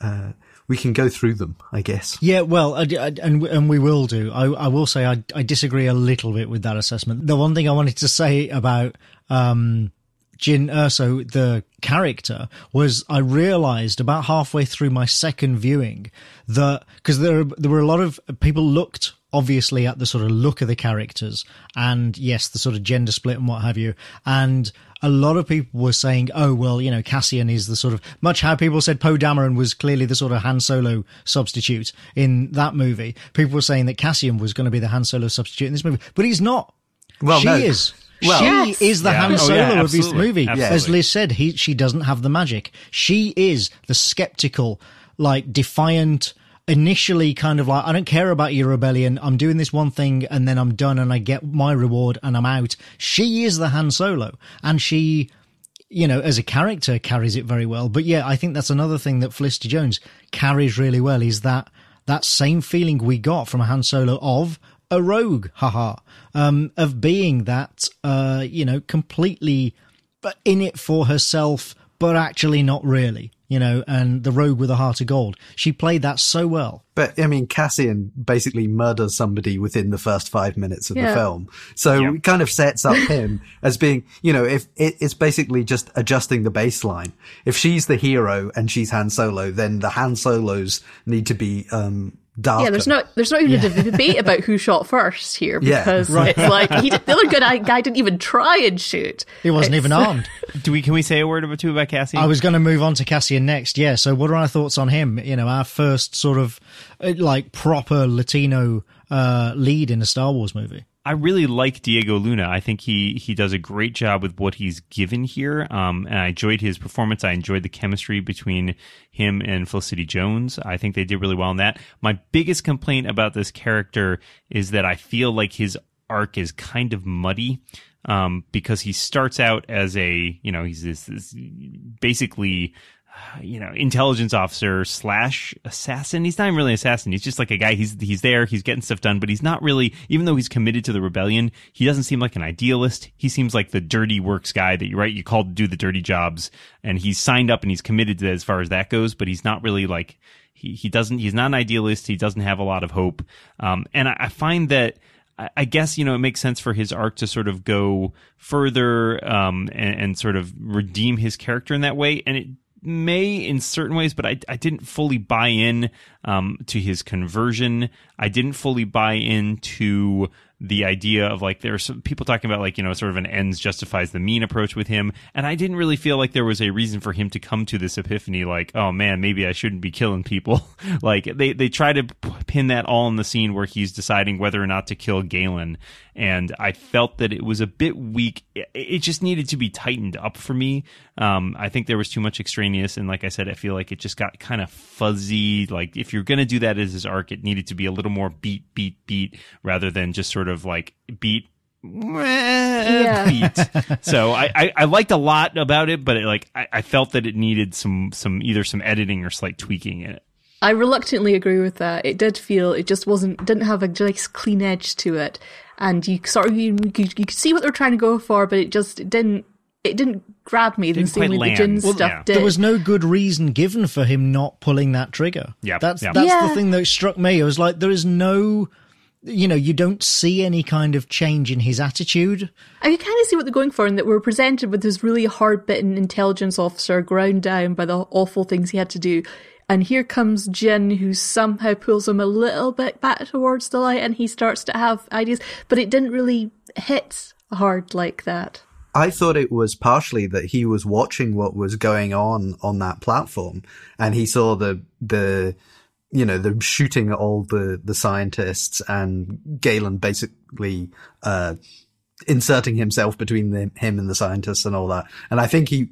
uh, we can go through them, I guess. Yeah, well, I, I- and and we will do. I, I will say I, I disagree a little bit with that assessment. The one thing I wanted to say about um, Jyn uh, Erso, the character, was I realised about halfway through my second viewing that because there there were a lot of people looked obviously at the sort of look of the characters and yes the sort of gender split and what have you and a lot of people were saying, oh, well, you know, Cassian is the sort of, much how people said Poe Dameron was clearly the sort of Han Solo substitute in that movie. People were saying that Cassian was going to be the Han Solo substitute in this movie, but he's not. Well, she no. is. Well- she Yes. is the Yeah. Han Oh, Solo yeah, of this movie. Absolutely. As Liz said, he, she doesn't have the magic. She is the skeptical, like defiant, initially kind of like, I don't care about your rebellion. I'm doing this one thing and then I'm done and I get my reward and I'm out. She is the Han Solo and she, you know, as a character carries it very well. But yeah, I think that's another thing that Felicity Jones carries really well is that, that same feeling we got from Han Solo of a rogue, haha, um, of being that, uh, you know, completely but in it for herself, but actually not really, you know, and the rogue with a heart of gold. She played that so well. But I mean, Cassian basically murders somebody within the first five minutes of the film. So Yeah. it kind of sets up him as being, you know, if it, it's basically just adjusting the baseline. If she's the hero and she's Han Solo, then the Han Solos need to be, um, darker. Yeah, there's not there's not even a debate about who shot first here [laughs] Yeah, because right. it's like he did, the other good guy guy didn't even try and shoot. He wasn't It's- even armed. [laughs] Do we? Can we say a word or two about Cassie? I was going to move on to Cassian next. Yeah. So what are our thoughts on him? You know, our first sort of uh, like proper Latino, uh, lead in a Star Wars movie. I really like Diego Luna. I think he he does a great job with what he's given here. Um, and I enjoyed his performance. I enjoyed the chemistry between him and Felicity Jones. I think they did really well in that. My biggest complaint about this character is that I feel like his arc is kind of muddy. Um, because he starts out as a, you know, he's this, this basically, you know, intelligence officer slash assassin. He's not really an assassin. He's just like a guy. He's he's there. He's getting stuff done, but he's not really. Even though he's committed to the rebellion, he doesn't seem like an idealist. He seems like the dirty works guy that you right you called to do the dirty jobs, and he's signed up and he's committed to that as far as that goes. But he's not really like he he doesn't. He's not an idealist. He doesn't have a lot of hope. Um, and I, I find that. I- I guess you know it makes sense for his arc to sort of go further um, and, and sort of redeem his character in that way, and it may in certain ways, but I, I didn't fully buy in um, to his conversion. I didn't fully buy into the idea of like there's some people talking about like you know sort of an ends justifies the mean approach with him. And i didn't really feel like there was a reason for him to come to this epiphany like oh man maybe i shouldn't be killing people. [laughs] Like they they try to pin that all in the scene where he's deciding whether or not to kill galen. And i felt that it was a bit weak. It, it just needed to be tightened up for me. Um i think there was too much extraneous. And like i said i feel like it just got kind of fuzzy. Like if you're gonna do that as his arc it needed to be a little more beat beat beat rather than just sort of like beat Yeah. [laughs] beat. so I, I, I liked a lot about it, but it, like I, I felt that it needed some some either some editing or slight tweaking in it. I reluctantly agree with that. It did feel it just wasn't didn't have a nice clean edge to it, and you sort of you, you, you could see what they're trying to go for, but it just it didn't it didn't grab me the Didn't same quite way the Jyn. Well, stuff yeah. did. There was no good reason given for him not pulling that trigger. Yep, That's yep. that's Yeah. the thing that struck me. It was like there is no you know, you don't see any kind of change in his attitude. I could kind of see what they're going for, in that we're presented with this really hard bitten intelligence officer ground down by the awful things he had to do. And here comes Jyn, who somehow pulls him a little bit back towards the light and he starts to have ideas, but it didn't really hit hard like that. I thought it was partially that he was watching what was going on on that platform and he saw the, the, you know, the shooting at all the, the scientists and Galen basically, uh, inserting himself between the, him and the scientists and all that. And I think he,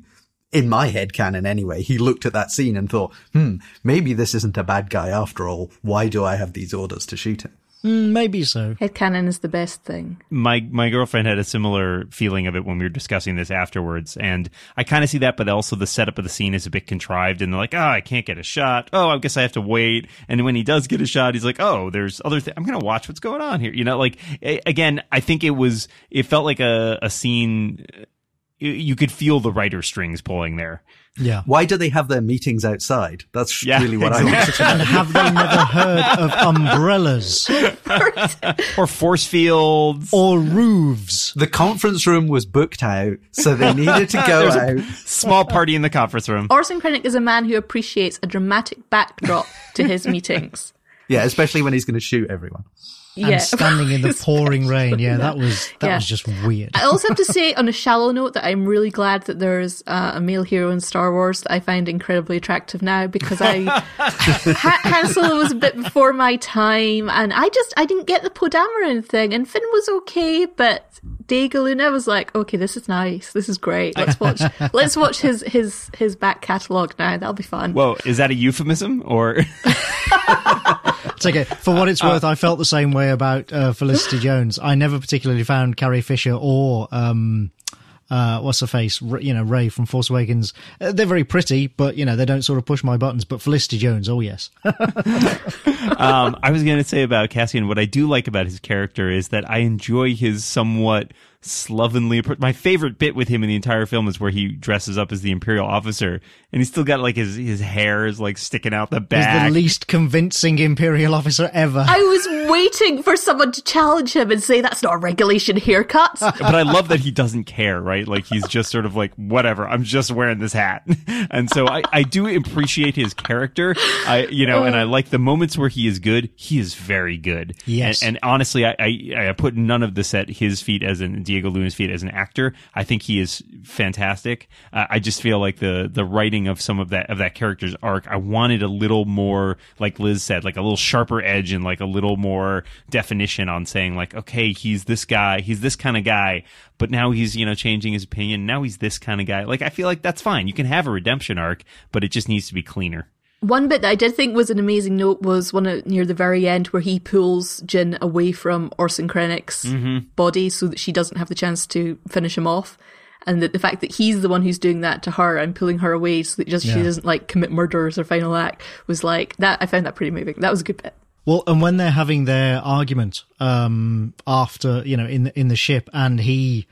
in my head canon anyway, he looked at that scene and thought, hmm, maybe this isn't a bad guy after all. Why do I have these orders to shoot him? Mm, maybe so. Headcanon is the best thing. My my girlfriend had a similar feeling of it when we were discussing this afterwards, and I kind of see that, but also the setup of the scene is a bit contrived, and they're like, "Oh, I can't get a shot. Oh, I guess I have to wait." And when he does get a shot, he's like, "Oh, there's other. Th- I'm gonna watch what's going on here." You know, like again, I think it was. It felt like a a scene. You, you could feel the writer strings pulling there. Yeah. Why do they have their meetings outside? That's Yeah, really what I exactly. wanted to know. And have they never heard of umbrellas [laughs] or force fields. or roofs? The conference room was booked out, so they needed to [laughs] go There's out. a small party in the conference room. Orson Krennic is a man who appreciates a dramatic backdrop to his meetings. [laughs] Yeah, especially when he's going to shoot everyone. And yeah. standing in the [laughs] pouring rain. Yeah, that. that was that Yeah. was just weird. I also have to say, [laughs] on a shallow note, that I'm really glad that there's uh, a male hero in Star Wars that I find incredibly attractive now because I [laughs] ha- Han Solo was a bit before my time, and I just I didn't get the Poe Dameron thing, and Finn was okay, but Diego Luna was like, okay, this is nice, this is great. Let's watch let's watch his his his back catalogue now. That'll be fun. Whoa, is that a euphemism or? It's okay. For what it's worth, I felt the same way about uh, Felicity [gasps] Jones. I never particularly found Carrie Fisher or um, uh, what's her face, R- you know, Rey from Force Awakens. Uh, they're very pretty, but you know, they don't sort of push my buttons. But Felicity Jones, oh yes, [laughs] um, I was going to say about Cassian, what I do like about his character is that I enjoy his somewhat slovenly appro- My favorite bit with him in the entire film is where he dresses up as the Imperial officer and he's still got like his, his hair is like sticking out the he's back. the least convincing Imperial officer ever. I was waiting for someone to challenge him and say that's not a regulation haircut. [laughs] but I love that he doesn't care, right? Like he's just sort of like, whatever, I'm just wearing this hat. [laughs] and so I, I do appreciate his character. I, you know, and I like the moments where he is good. He is very good. Yes. And, and honestly, I, I, I put none of this at his feet as an Diego Luna's feet as an actor. I think he is fantastic. Uh, I just feel like the, the writing of some of that, of that character's arc, I wanted a little more, like Liz said, like a little sharper edge and like a little more definition on saying like, okay, he's this guy, he's this kind of guy, but now he's, you know, changing his opinion. Now he's this kind of guy. Like, I feel like that's fine. You can have a redemption arc, but it just needs to be cleaner. One bit that I did think was an amazing note was one at, near the very end where he pulls Jyn away from Orson Krennic's body so that she doesn't have the chance to finish him off. And that the fact that he's the one who's doing that to her and pulling her away so that just she doesn't like commit murder as her final act was like that. I found that pretty moving. That was a good bit. Well, and when they're having their argument um, after, you know, in the, in the ship, and he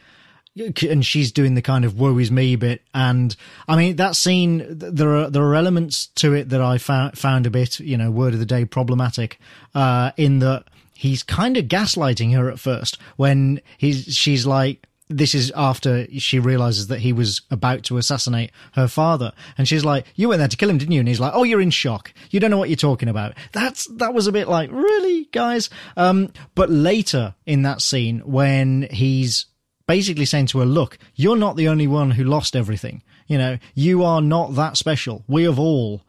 and she's doing the kind of woe is me bit, and I mean that scene. There are there are elements to it that I found found a bit, you know, word of the day problematic. Uh, in that he's kind of gaslighting her at first when he's she's like this is after she realizes that he was about to assassinate her father and she's like you went there to kill him didn't you and he's like oh you're in shock you don't know what you're talking about that's that was a bit like really guys um but later in that scene when he's basically saying to her look you're not the only one who lost everything you know you are not that special we have all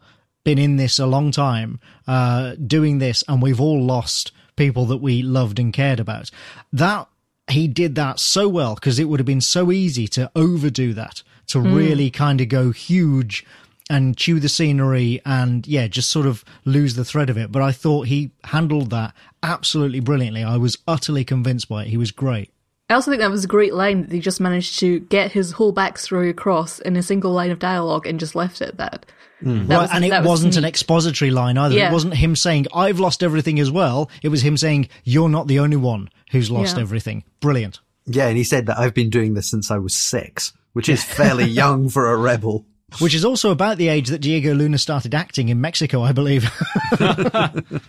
been in this a long time, uh, doing this, and we've all lost people that we loved and cared about. That he did that so well because it would have been so easy to overdo that, to really kind of go huge and chew the scenery and yeah, just sort of lose the thread of it. But I thought he handled that absolutely brilliantly. I was utterly convinced by it. He was great. I also think that was a great line that he just managed to get his whole backstory across in a single line of dialogue and just left it at that. Hmm. That Well, was- and it that was wasn't an expository line either. Yeah. It wasn't him saying, I've lost everything as well. It was him saying, You're not the only one who's lost Yeah. everything. Brilliant. Yeah, and he said that I've been doing this since I was six, which is fairly [laughs] young for a rebel. Which is also about the age that Diego Luna started acting in Mexico, I believe. [laughs] [laughs]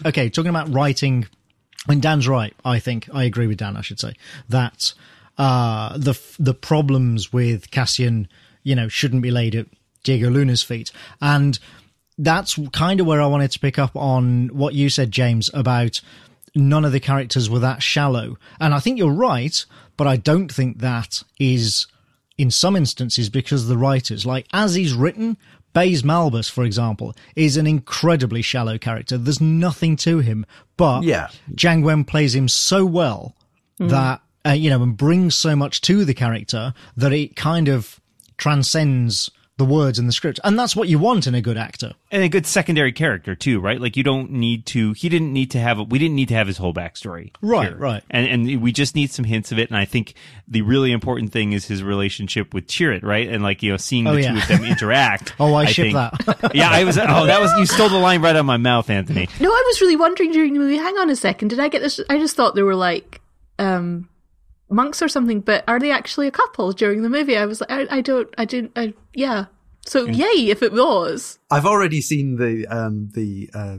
okay, talking about writing, and Dan's right, I think. I agree with Dan, I should say, that uh, the the problems with Cassian, you know, shouldn't be laid at Diego Luna's feet. And that's kind of where I wanted to pick up on what you said, James, about none of the characters were that shallow. And I think you're right, but I don't think that is in some instances because the writers. Like as he's written, Baze Malbus, for example, is an incredibly shallow character. There's nothing to him, but Yeah. Jiang Wen plays him so well that uh, you know and brings so much to the character that it kind of transcends the words in the script, and that's what you want in a good actor. and a good secondary character too, right? Like you don't need to. He didn't need to have. a, We didn't need to have his whole backstory, Right, here. right. And and we just need some hints of it. And I think the really important thing is his relationship with Chirrut, right? And like you know, seeing the Oh, two yeah. of them interact. [laughs] Oh, I ship think- that. [laughs] yeah, I was. Oh, that was you stole the line right out of my mouth, Antony. No, I was really wondering during the movie. Hang on a second, did I get this? I just thought they were like um, monks or something, but are they actually a couple during the movie? I was like, I, I don't, I didn't, I, yeah. So yay if it was. I've already seen the um, the uh,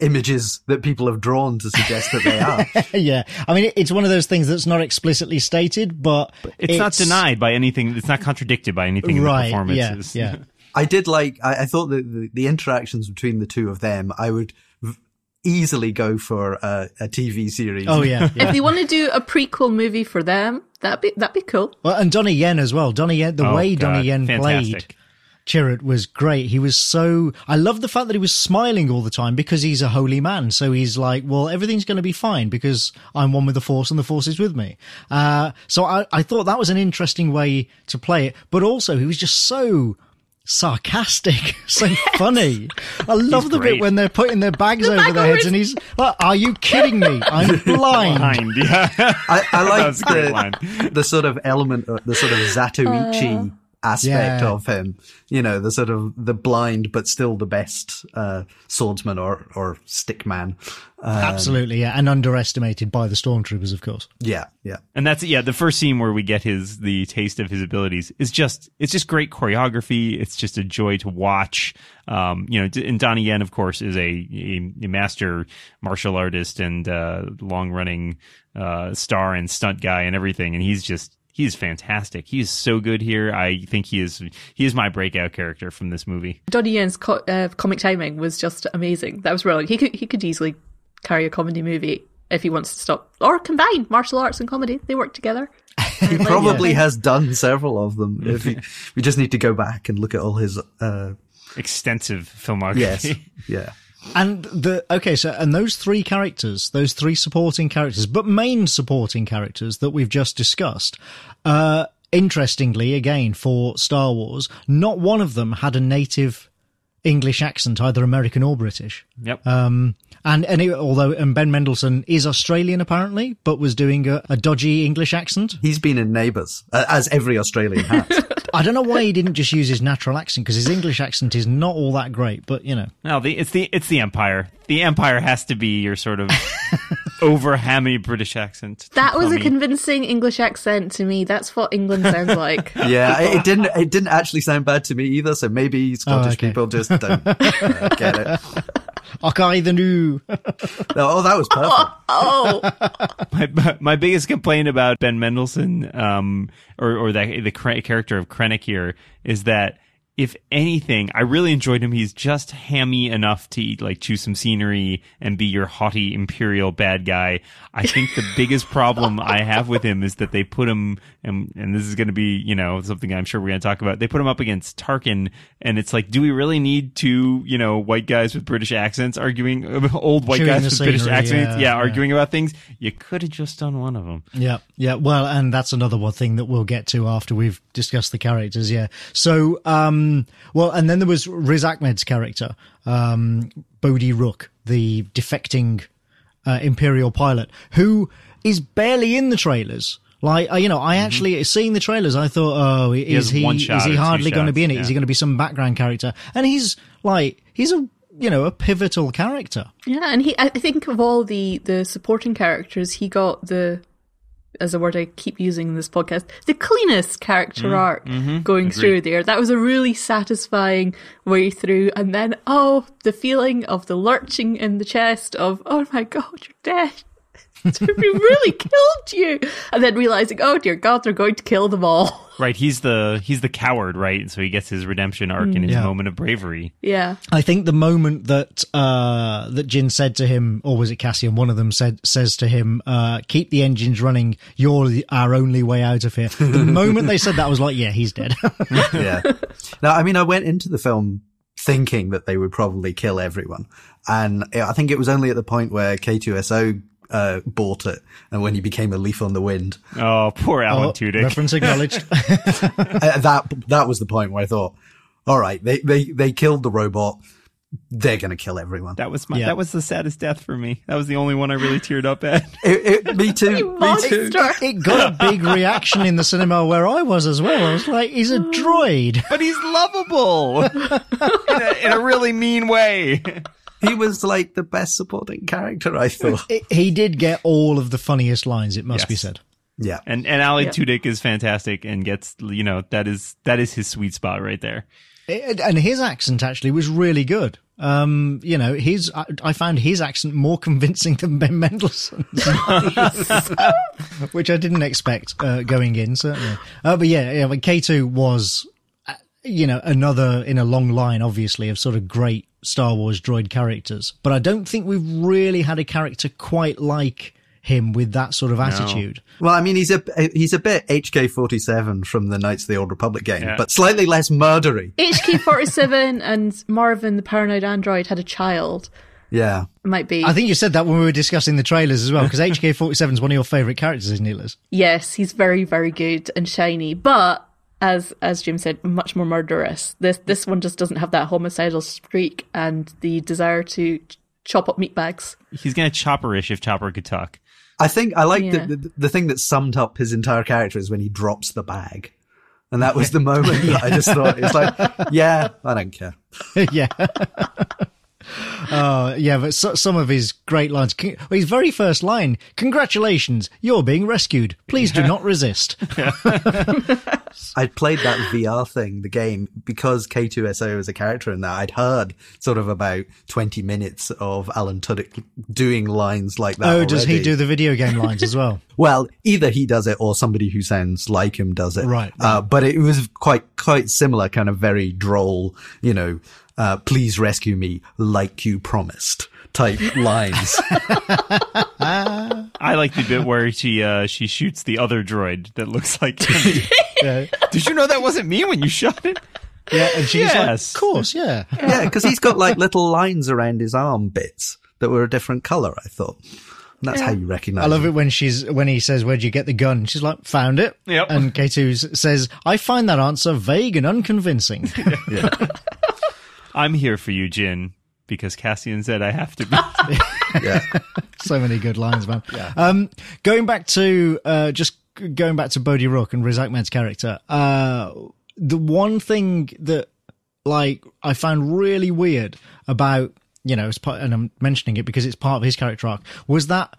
images that people have drawn to suggest that they [laughs] are. yeah, I mean, it's one of those things that's not explicitly stated, but It's, not denied by anything. It's not contradicted by anything in the Right? Yeah, yeah. [laughs] I did like. I, I thought that the, the interactions between the two of them, I would v- easily go for a, a TV series. Oh yeah, yeah. [laughs] If they want to do a prequel movie for them, that'd be that'd be cool. Well, and Donnie Yen as well. Donnie Yen, the Oh, way God, Donnie Yen played fantastic. Chirrut was great. He was so. I love the fact that he was smiling all the time because he's a holy man. So he's like, well, everything's going to be fine because I'm one with the Force and the Force is with me. Uh, so I, I thought that was an interesting way to play it. But also, he was just so sarcastic, [laughs] so funny. I love He's the great. bit when they're putting their bags over bag their heads his- and he's like, are you kidding me? I'm [laughs] blind. Behind, [laughs] yeah. I, I like was a great the, the sort of element, of, the sort of uh. Zatoichi aspect Yeah. of him. You know, the sort of the blind but still the best uh, swordsman or or stickman. Uh, Absolutely, yeah. And underestimated by the stormtroopers, of course. yeah, yeah. And that's yeah, the first scene where we get his the taste of his abilities is just it's just great choreography. It's just a joy to watch. Um, you know, and Donnie Yen, of course, is a, a, a master martial artist and uh, long running uh, star and stunt guy and everything. And he's just he's fantastic. He's so good here. I think he is he is my breakout character from this movie. Donnie Yen's co- uh, comic timing was just amazing. That was brilliant. He could he could easily carry a comedy movie if he wants to stop or combine martial arts and comedy. They work together. [laughs] He probably has done several of them. [laughs] If he, we just need to go back and look at all his. Uh, Extensive filmography. yes, [laughs] yeah. And the okay, so and those three characters, those three supporting characters, but main supporting characters that we've just discussed, uh, interestingly, again for Star Wars, not one of them had a native English accent, either American or British. Yep. Um, and and it, although and Ben Mendelsohn is Australian apparently, but was doing a, a dodgy English accent. He's been in Neighbours, uh, as every Australian has. [laughs] I don't know why he didn't just use his natural accent because his English accent is not all that great. But you know, No, the, it's the it's the Empire. The Empire has to be your sort of [laughs] over hammy British accent. That was a convincing English accent to me. That's what England sounds like. [laughs] yeah, it, it didn't. It didn't actually sound bad to me either. So maybe Scottish okay. people just don't uh, get it. [laughs] okay, the new. Oh, that was perfect. [laughs] oh, my, my biggest complaint about Ben Mendelsohn, um, or or the the character of Krennic here is that if anything, I really enjoyed him. He's just hammy enough to like chew some scenery and be your haughty imperial bad guy. I think the biggest problem I have with him is that they put him, and and this is going to be you know something I'm sure we're going to talk about. They put him up against Tarkin, and it's like, do we really need two you know white guys with British accents arguing [laughs] old white Chewing guys with British accents? yeah, yeah, yeah. arguing about things. You could have just done one of them. Yeah, yeah. Well, and that's another one thing that we'll get to after we've discussed the characters. Yeah. So, um, well, and then there was Riz Ahmed's character, um, Bodhi Rook, the defecting uh, Imperial pilot, who is barely in the trailers. Like, uh, you know, I actually seeing the trailers, I thought, oh, is has he is he hardly going to be in it? Is shots, he going to be some background character? And he's like, he's a you know a pivotal character. yeah, and he. I think of all the the supporting characters, he got the, as a word I keep using in this podcast, the cleanest character mm-hmm. arc mm-hmm. going through there. That was a really satisfying way through. And then, oh, the feeling of the lurching in the chest of, oh my god, you're dead. [laughs] we really killed you, and then realizing, oh dear God, they're going to kill them all. [laughs] Right, he's the he's the coward, right? And so he gets his redemption arc in his Yeah. moment of bravery. Yeah, I think the moment that uh, that Jyn said to him, or was it Cassian? One of them said says to him, uh, "Keep the engines running. You're the, our only way out of here." The [laughs] moment they said that, I was like, "Yeah, he's dead." yeah. Now, I mean, I went into the film thinking that they would probably kill everyone. And I think it was only at the point where K2SO uh, bought it and when he became a leaf on the wind. Oh, poor Alan Oh, Tudyk. reference acknowledged. [laughs] uh, that, that was the point where I thought, all right, they, they, they killed the robot. They're going to kill everyone. That was my Yeah. that was the saddest death for me. That was the only one I really teared up at. [laughs] It, it, me [laughs] too. Me too. it got a big reaction in the cinema where I was as well. I was like, "He's a droid." But he's lovable in, a, in a really mean way. He was like the best supporting character, I thought. It- he did get all of the funniest lines. It must be said. Yeah. And and Ali Yeah. Tudyk is fantastic and gets you know that is that is his sweet spot right there. It- and his accent actually was really good. Um, you know, his I, I found his accent more convincing than Ben Mendelsohn's, [laughs] [laughs] which I didn't expect uh, going in certainly. Uh, but yeah, yeah, but K two was, uh, you know, another in a long line, obviously, of sort of great Star Wars droid characters, but I don't think we've really had a character quite like him with that sort of attitude. Well, I mean, he's a he's a bit HK47 from the Knights of the Old Republic game, Yeah. but slightly less murdery. HK47 and Marvin the paranoid android had a child. Yeah. Might be. I think you said that when we were discussing the trailers as well, because HK47 is one of your favourite characters, isn't he, Liz? yes, he's very, very good and shiny, but as as Jim said, much more murderous. This this one just doesn't have that homicidal streak and the desire to ch- chop up meat bags. He's gonna chopperish if Chopper could talk. I think I like Yeah. the, the the thing that summed up his entire character is when he drops the bag. And that was the moment that I just thought, it's like, [laughs] yeah, I don't care. [laughs] yeah. Oh, yeah, but so, some of his great lines. Well, his very first line Congratulations, you're being rescued. Please do not resist. [laughs] [laughs] I played that VR thing, the game, because K2SO is a character in that. I'd heard sort of about 20 minutes of Alan Tudyk doing lines like that. Oh, does he do the video game lines as well? [laughs] Well, either he does it or somebody who sounds like him does it. Right, Uh, but it was quite, quite similar, kind of very droll, you know, uh, please rescue me like you promised type [laughs] lines. I like the bit where she uh, she shoots the other droid that looks like him. [laughs] Yeah, Did you know that wasn't me when you shot it? yeah and she's Yes. like, Of course, yeah. yeah, because he's got like little lines around his arm bits that were a different color, I thought. And that's how you recognize I love him. it when she's when he says, "Where'd you get the gun?" She's like, "Found it." Yep. And K two says, "I find that answer vague and unconvincing." [laughs] I'm here for you, Jyn, because Cassian said I have to be. [laughs] Yeah. [laughs] so many good lines, man. Um, going back to uh, just going back to Bodhi Rook and Riz Ahmed's character. Uh, the one thing that like I found really weird about you know, as part, and I'm mentioning it because it's part of his character arc, was that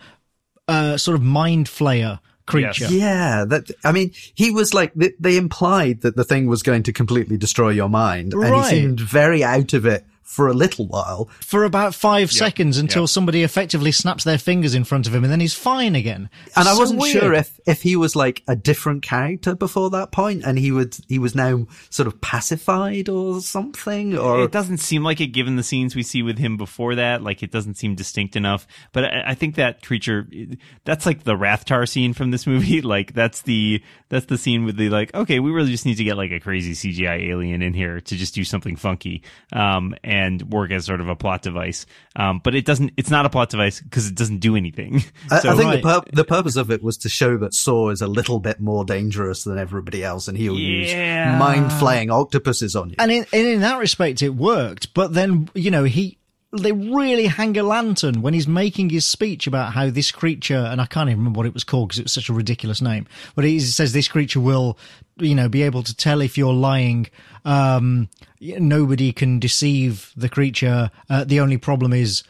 uh, sort of mind flayer creature. Yes. Yeah, that I mean, he was like they, they implied that the thing was going to completely destroy your mind, and he seemed very out of it for a little while. For about five seconds until yep. somebody effectively snaps their fingers in front of him and then he's fine again. And I wasn't weird. sure if if he was like a different character before that point, and he would he was now sort of pacified or something, or it doesn't seem like it given the scenes we see with him before that like it doesn't seem distinct enough but i, I think that creature that's like the rathtar scene from this [laughs] movie like that's the that's the scene with the like okay we really just need to get like a crazy cgi alien in here to just do something funky um and work as sort of a plot device um but it doesn't it's not a plot device because it doesn't do anything I, [laughs] so I think Right. the, pur- the purpose of it was to show that Saw is a little bit more dangerous than everybody else, and he'll Yeah. use mind flaying octopuses on you. And in, and in that respect, it worked. But then, you know, he, they really hang a lantern when he's making his speech about how this creature, and I can't even remember what it was called because it was such a ridiculous name, but he says this creature will, you know, be able to tell if you're lying. Um, nobody can deceive the creature. Uh, the only problem is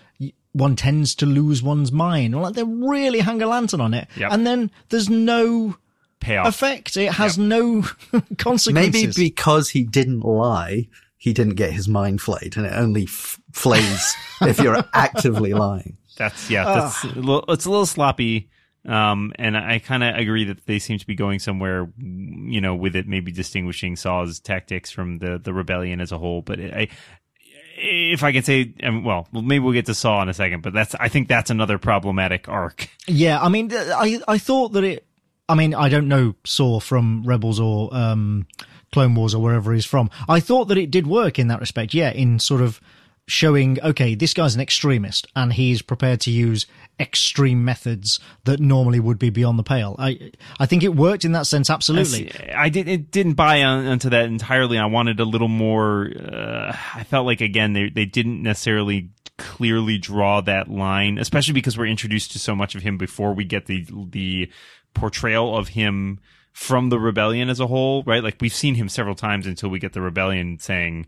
one tends to lose one's mind. Like they really hang a lantern on it. Yep. And then there's no payoff effect. It has no [laughs] consequences. Maybe because he didn't lie, he didn't get his mind flayed, and it only f- flays if you're [laughs] actively lying. That's yeah. That's a little, it's a little sloppy. Um, and I kind of agree that they seem to be going somewhere, you know, with it maybe distinguishing Saw's tactics from the the rebellion as a whole. But I, if I can say, um, well, maybe we'll get to Saw in a second. But that's I think that's another problematic arc. Yeah, I mean, I I thought that it. I mean, I don't know Saw from Rebels or um, Clone Wars or wherever he's from. I thought that it did work in that respect. Yeah, in sort of showing, okay, this guy's an extremist and he's prepared to use extreme methods that normally would be beyond the pale. I I think it worked in that sense. Absolutely. I did it didn't buy on, onto that entirely. I wanted a little more. Uh, I felt like again they they didn't necessarily clearly draw that line, especially because we're introduced to so much of him before we get the the portrayal of him from the rebellion as a whole. Right, like we've seen him several times until we get the rebellion saying.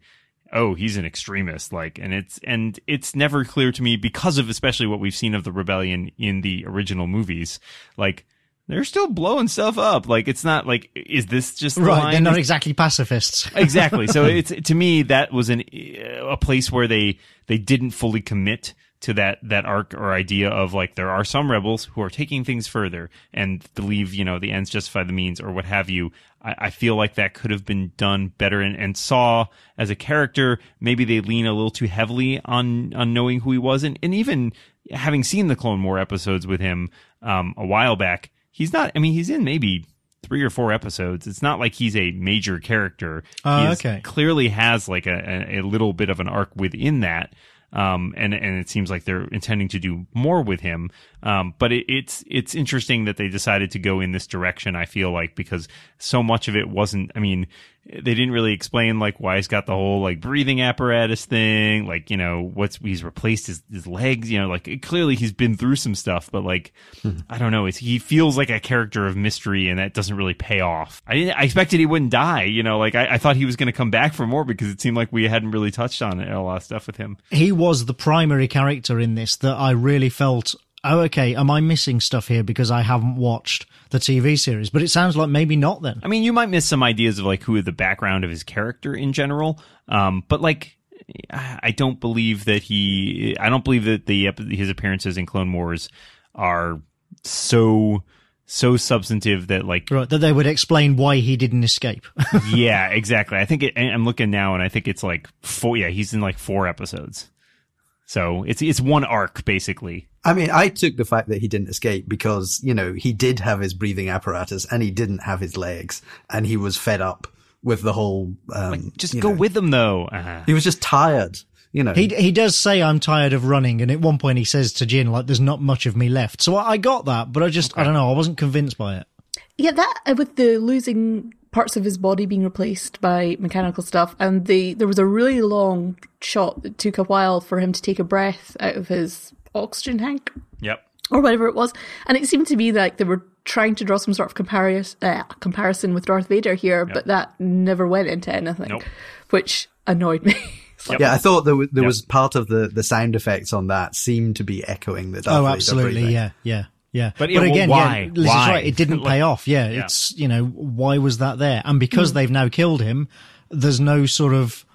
Oh, he's an extremist, like, and it's and it's never clear to me because of especially what we've seen of the rebellion in the original movies. Like, they're still blowing stuff up. Like it's not like is this just the Right, line? they're not exactly pacifists. [laughs] exactly. So [laughs] it's to me that was an a place where they they didn't fully commit to that that arc or idea of like there are some rebels who are taking things further and believe you know the ends justify the means or what have you. I, I feel like that could have been done better. And, and Saw as a character, maybe they lean a little too heavily on on knowing who he was, and, and even having seen the Clone War episodes with him um, a while back, he's not. I mean, he's in maybe three or four episodes. It's not like he's a major character. Oh, he okay. Clearly has like a, a little bit of an arc within that. Um, and, and it seems like they're intending to do more with him. Um, but it, it's, it's interesting that they decided to go in this direction. I feel like because so much of it wasn't, I mean, they didn't really explain like why he's got the whole like breathing apparatus thing, like, you know, what's, he's replaced his, his legs, you know, like it, clearly he's been through some stuff, but like, I don't know, it's, he feels like a character of mystery and that doesn't really pay off. I didn't, I expected he wouldn't die, you know, like I, I thought he was going to come back for more because it seemed like we hadn't really touched on it, a lot of stuff with him. he was the primary character in this that I really felt, oh, okay, am I missing stuff here because I haven't watched the TV series? But it sounds like maybe not then. I mean, you might miss some ideas of like who the background of his character in general, um, but like I don't believe that he. I don't believe that the his appearances in Clone Wars are so so substantive that like Right, that they would explain why he didn't escape. [laughs] yeah exactly. I think it, I'm looking now and I think it's like four. Yeah, he's in like four episodes, so it's it's one arc basically. I mean, I took the fact that he didn't escape because, you know, he did have his breathing apparatus and he didn't have his legs and he was fed up with the whole, um, Just go know, with them though. Uh, he was just tired, you know. he he does say I'm tired of running, and at one point he says to Jyn like, "There's not much of me left." So I I got that, but I just I don't know, I wasn't convinced by it. Yeah, that uh, with the losing parts of his body being replaced by mechanical stuff, and the there was a really long shot that took a while for him to take a breath out of his oxygen tank yep. or whatever it was, and it seemed to be like they were trying to draw some sort of comparis- uh, comparison with Darth Vader here, but that never went into anything, Nope. which annoyed me. [laughs] It's like, yeah, I thought there was, there Yep. was part of the, the sound effects on that seemed to be echoing the Darth Oh, Vader absolutely, breathing. yeah, yeah. Yeah, But, yeah, well, again, why? yeah, Liz Why? right. It didn't [laughs] pay off. Yeah, Yeah. it's you know why was that there? And because they've now killed him, there's no sort of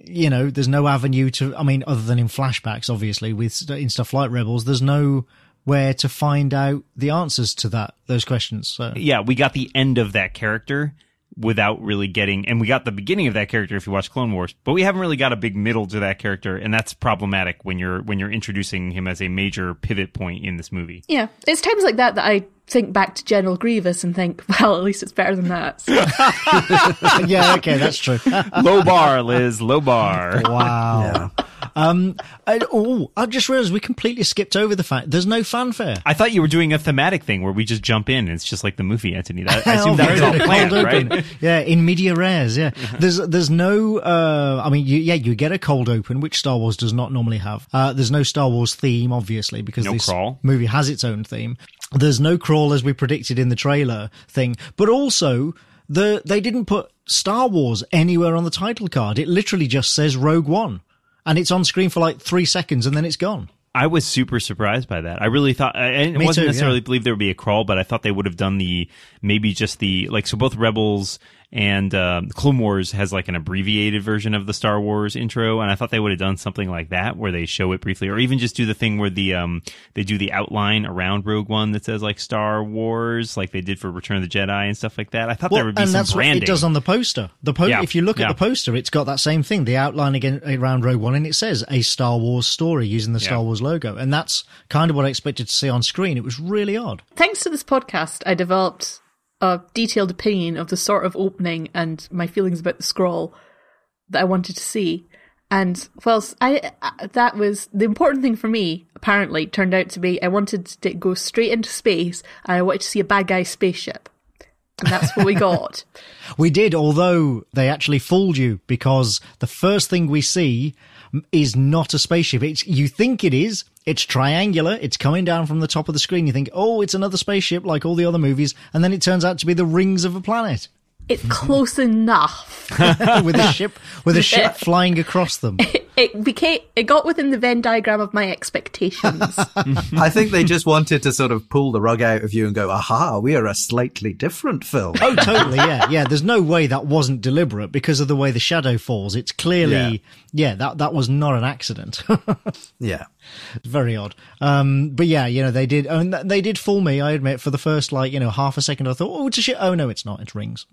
you know there's no avenue to. I mean, other than in flashbacks, obviously with in stuff like Rebels, there's no where to find out the answers to that those questions. So yeah, we got the end of that character without really getting, and we got the beginning of that character if you watch Clone Wars, but we haven't really got a big middle to that character, and that's problematic when you're when you're introducing him as a major pivot point in this movie. Yeah, it's times like that that I think back to General Grievous and think, [laughs] well, at least it's better than that. So, [laughs] yeah, okay, that's true. low bar, Liz, low bar. wow. Yeah. Um. I, oh, I just realized we completely skipped over the fact there's no fanfare. I thought you were doing a thematic thing where we just jump in. And it's just like the movie, Antony. That, I assume [laughs] Oh, that was all planned, right? Yeah, in media res. Yeah, there's there's no. Uh, I mean, you, yeah, you get a cold open, which Star Wars does not normally have. Uh, there's no Star Wars theme, obviously, because No this crawl. movie has its own theme. There's no crawl as we predicted in the trailer thing, but also the they didn't put Star Wars anywhere on the title card. It literally just says Rogue One, and it's on screen for like three seconds, and then it's gone. I was super surprised by that. I really thought I Me wasn't too, necessarily yeah. believe there would be a crawl, but I thought they would have done the maybe just the like so both Rebels and um, Clone Wars has like an abbreviated version of the Star Wars intro, and I thought they would have done something like that where they show it briefly, or even just do the thing where the um they do the outline around Rogue One that says like Star Wars, like they did for Return of the Jedi and stuff like that. I thought there would be and some that's branding. what it does on the poster. The po- Yeah, if you look yeah. at the poster, it's got that same thing, the outline again around Rogue One, and it says a Star Wars story using the Star Yeah. Wars logo, and that's kind of what I expected to see on screen. It was really odd. thanks to this podcast, I developed a detailed opinion of the sort of opening and my feelings about the scroll that I wanted to see. And whilst I, that was the important thing for me, apparently turned out to be I wanted to go straight into space and I wanted to see a bad guy spaceship. And that's what we [laughs] got. We did, although they actually fooled you because the first thing we see is not a spaceship. It's you think it is. It's triangular. It's coming down from the top of the screen. You think, oh, it's another spaceship like all the other movies, and then it turns out to be the rings of a planet. It's close enough. [laughs] [laughs] with a ship with a ship flying across them. [laughs] It became it got within the Venn diagram of my expectations. I think they just wanted to sort of pull the rug out of you and go, aha, we are a slightly different film. Oh, totally. Yeah, yeah. There's no way that wasn't deliberate because of the way the shadow falls. It's clearly, yeah, that that was not an accident. Yeah. Very odd. Um, but yeah, you know, they did, and they did fool me. I admit, for the first like you know half a second, I thought, oh, it's a shit. Oh no, it's not. It's rings.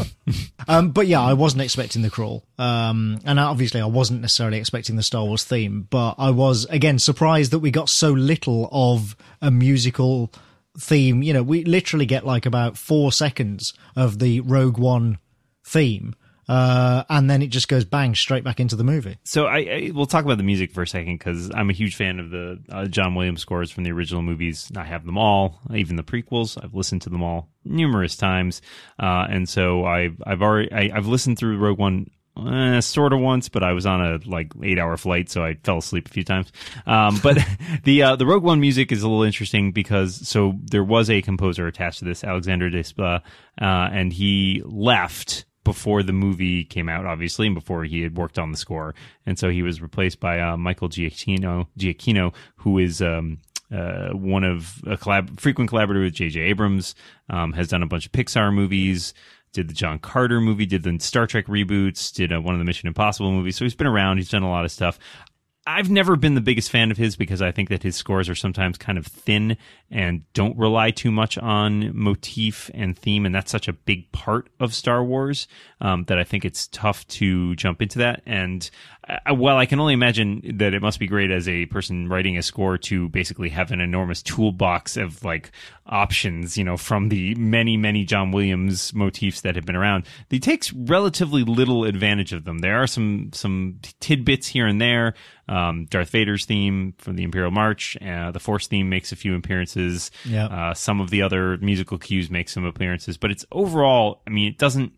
[laughs] um, but yeah, I wasn't expecting the crawl, um, and obviously, I wasn't necessarily expecting the Star Wars theme. But I was again surprised that we got so little of a musical theme. You know, we literally get like about four seconds of the Rogue One theme. Uh, and then it just goes bang straight back into the movie. So I, I we'll talk about the music for a second because I'm a huge fan of the uh, John Williams scores from the original movies. I have them all, even the prequels. I've listened to them all numerous times, uh, and so I've I've already I, I've listened through Rogue One. Uh, sort of once, but I was on a like eight hour flight, so I fell asleep a few times. Um, but [laughs] the uh, the Rogue One music is a little interesting because so there was a composer attached to this, Alexander Desplat, uh, and he left before the movie came out, obviously, and before he had worked on the score, and so he was replaced by uh, Michael Giacchino, Giacchino, who is um, uh, one of a collab- frequent collaborator with J.J. Abrams, um, has done a bunch of Pixar movies. Did the John Carter movie? Did the Star Trek reboots? Did uh, one of the Mission Impossible movies? So he's been around. He's done a lot of stuff. I've never been the biggest fan of his because I think that his scores are sometimes kind of thin and don't rely too much on motif and theme, and that's such a big part of Star Wars um, that I think it's tough to jump into that. And uh, while I can only imagine that it must be great as a person writing a score to basically have an enormous toolbox of like options, you know, from the many, many John Williams motifs that have been around, he takes relatively little advantage of them. There are some some tidbits here and there. Um, Darth Vader's theme from the Imperial March, uh, the Force theme makes a few appearances. Yeah. Uh, some of the other musical cues make some appearances, but it's overall, I mean, it doesn't,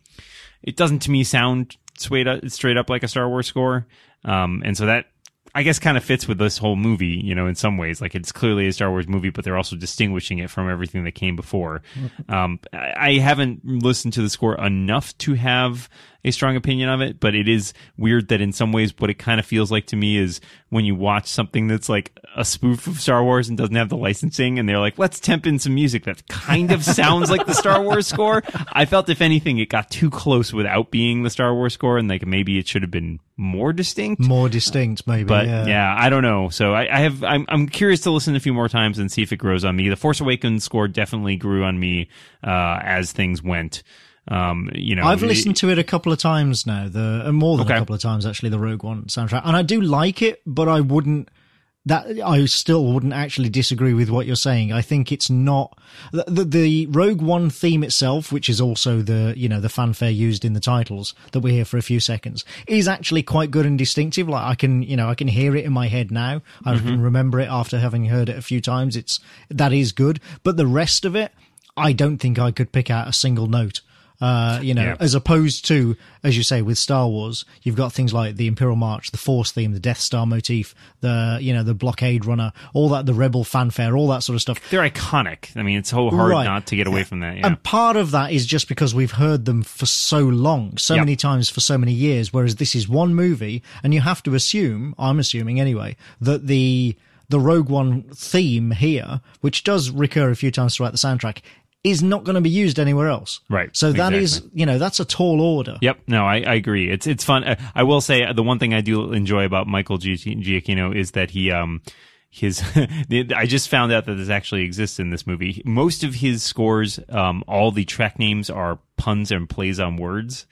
it doesn't to me sound straight up, straight up like a Star Wars score. Um, and so that I guess kind of fits with this whole movie, you know, in some ways. Like it's clearly a Star Wars movie, but they're also distinguishing it from everything that came before. Um, I I haven't listened to the score enough to have a strong opinion of it, but it is weird that in some ways what it kind of feels like to me is when you watch something that's like a spoof of Star Wars and doesn't have the licensing and they're like, let's temp in some music that kind of sounds like the Star Wars score. I felt if anything, it got too close without being the Star Wars score and like maybe it should have been more distinct. More distinct, maybe. But yeah. yeah. I don't know. So I, I have I'm I'm curious to listen a few more times and see if it grows on me. The Force Awakens score definitely grew on me uh, as things went. Um, you know, I've listened to it a couple of times now, the uh, more than Okay. a couple of times actually. The Rogue One soundtrack, and I do like it, but I wouldn't. That I still wouldn't actually disagree with what you're saying. I think it's not the, the the Rogue One theme itself, which is also the you know the fanfare used in the titles that we hear for a few seconds, is actually quite good and distinctive. Like I can you know I can hear it in my head now. I Mm-hmm. can remember it after having heard it a few times. It's that is good, but the rest of it, I don't think I could pick out a single note. Uh, you know, Yeah. as opposed to, as you say, with Star Wars, you've got things like the Imperial March, the Force theme, the Death Star motif, the you know the blockade runner, all that, the Rebel fanfare, all that sort of stuff. they're iconic. I mean, it's so hard Right. not to get away from that. Yeah. And part of that is just because we've heard them for so long, so Yep. many times for so many years. Whereas this is one movie, and you have to assume, I'm assuming anyway, that the the Rogue One theme here, which does recur a few times throughout the soundtrack, is not going to be used anywhere else. Right. So that is, Exactly. you know, that's a tall order. Yep. No, I, I agree. It's it's fun. Uh, I will say uh, the one thing I do enjoy about Michael Gi- Giacchino is that he um his [laughs] I just found out that this actually exists in this movie. Most of his scores, um, all the track names are puns and plays on words.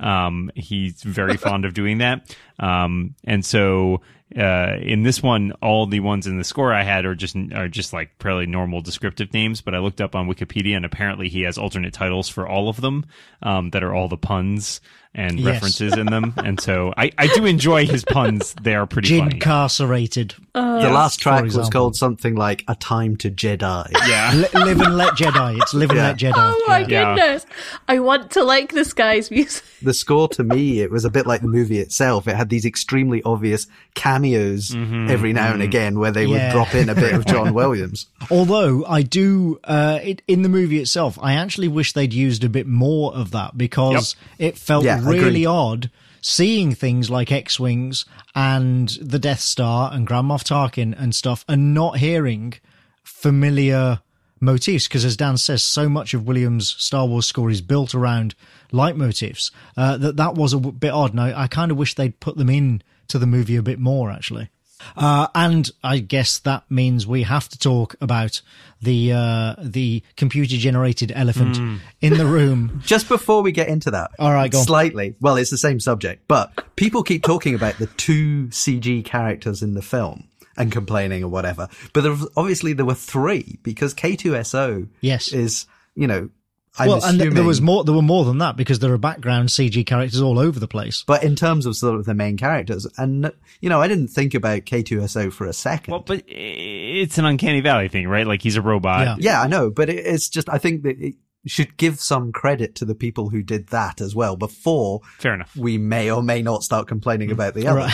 Um, he's very [laughs] fond of doing that. Um, and so uh, in this one, all the ones in the score I had are just are just like fairly normal descriptive names. But I looked up on Wikipedia, and apparently he has alternate titles for all of them um, that are all the puns and Yes. references in them. And so I, I do enjoy his puns. They are pretty funny. Incarcerated. Uh, the last track was example. called something like "A Time to Jedi." Yeah. [laughs] Li- live and let Jedi. It's live and let Jedi. Oh my Yeah. Yeah. goodness. I want to like this guy's music. [laughs] the score to me, it was a bit like the movie itself. It had these extremely obvious cameos mm-hmm. every now and mm-hmm. again where they Yeah. would drop in a bit of John [laughs] Williams. Although I do, uh, it, in the movie itself, I actually wish they'd used a bit more of that because it felt Yeah, really odd seeing things like X-wings and the Death Star and Grand Moff Tarkin and stuff, and not hearing familiar motifs. Because as Dan says, so much of Williams' Star Wars score is built around leitmotifs uh, that that was a bit odd. And I, I kind of wish they'd put them in to the movie a bit more, actually. Uh, and I guess that means we have to talk about the uh, the computer generated elephant in the room. [laughs] Just before we get into that, All right, slightly. Well, it's the same subject, but people keep talking about the two CG characters in the film and complaining or whatever. But there was, obviously there were three because K2SO Yes. is, you know, I'm well, and assuming, th- there was more. There were more than that because there are background CG characters all over the place. but in terms of sort of the main characters, and you know, I didn't think about K2SO for a second. Well, but it's an uncanny valley thing, right? Like he's a robot. Yeah. yeah, I know, but it, it's just I think that it should give some credit to the people who did that as well before Fair enough. we may or may not start complaining about the [laughs] other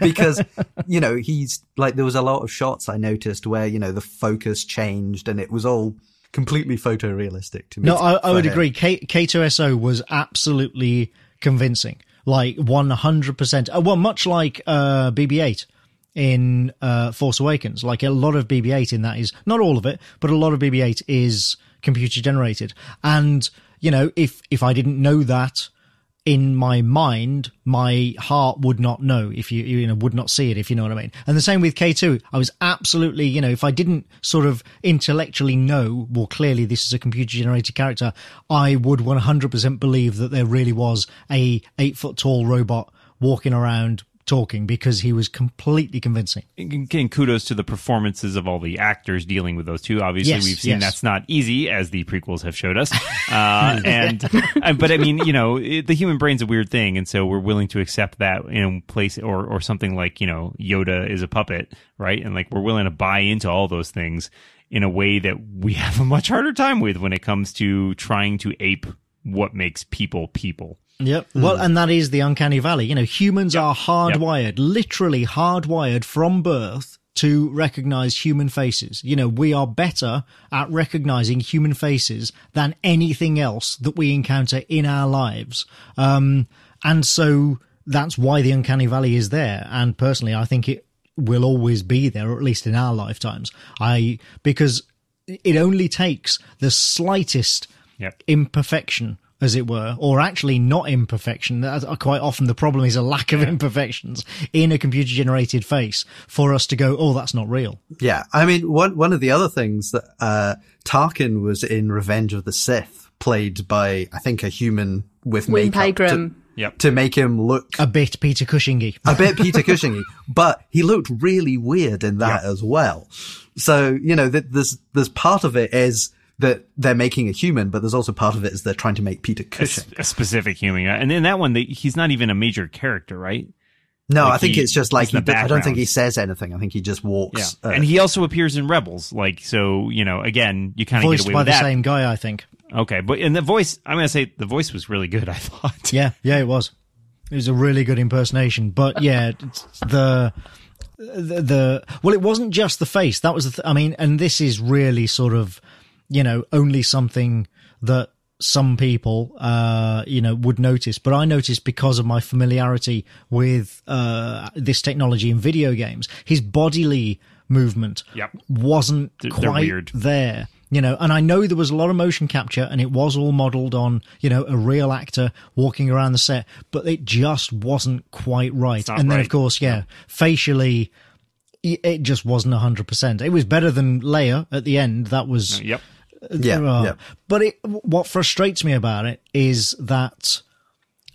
because you know he's like there was a lot of shots I noticed where you know the focus changed and it was all completely photorealistic to me. No, I, I would him. agree. K K2SO was absolutely convincing, like one hundred percent. Well, much like uh, BB-8 in uh, Force Awakens. Like a lot of BB-8 in that is not all of it, but a lot of BB-8 is computer generated. And you know, if if I didn't know that in my mind, my heart would not know if you, you know, would not see it, if you know what I mean. And the same with K2. I was absolutely, you know, if I didn't sort of intellectually know, well, clearly this is a computer generated character, I would 100% believe that there really was a eight foot tall robot walking around talking because he was completely convincing. Again, kudos to the performances of all the actors dealing with those two. Obviously, Yes, we've seen yes. that's not easy, as the prequels have showed us. [laughs] Uh, and uh, but I mean, you know, it, the human brain's a weird thing, and so we're willing to accept that in place, or or something like you know, Yoda is a puppet, right? And like we're willing to buy into all those things in a way that we [laughs] have a much harder time with when it comes to trying to ape what makes people people. Yep. Well, and that is the uncanny valley. You know, humans are hardwired, literally hardwired from birth to recognize human faces. You know, we are better at recognizing human faces than anything else that we encounter in our lives. Um, and so that's why the uncanny valley is there. And personally, I think it will always be there, or at least in our lifetimes. I, because it only takes the slightest Yep. imperfection, as it were, or actually not imperfection. That- uh, Quite often the problem is a lack of imperfections in a computer generated face for us to go, oh, that's not real. Yeah, I mean, one one of the other things that uh, Tarkin was in Revenge of the Sith, played by I think a human with Wayne makeup Pygram. Yep. to, to make him look A bit Peter Cushingy. a bit Peter Cushingy, [laughs] but he looked really weird in that as well. So you know, that there's there's part of it is that they're making a human, but there's also part of it is they're trying to make Peter A, Cushing. s- a specific human, and in that one, they, he's not even a major character, right? No, Like I think he- it's just like he's in he, I don't think he says anything. I think he just walks. uh, and he also appears in Rebels, like so. You know, again, you kind of get Voiced away by with the that. same guy, I think. Okay, but in the voice, I'm gonna say the voice was really good. [laughs] I thought. Yeah, yeah, it was. It was a really good impersonation. But yeah, it's the, the, the, well, it wasn't just the face. That was the, th- I mean, and this is really sort of, you know, only something that some people, uh, you know, would notice. But I noticed because of my familiarity with, uh, this technology in video games, his bodily movement Yep. wasn't They're- quite weird. there you know and i know there was a lot of motion capture and it was all modeled on you know a real actor walking around the set but it just wasn't quite right and then right. of course yeah facially it just wasn't 100% it was better than leia at the end that was Yep. Yeah, uh, yeah. But it, what frustrates me about it is that,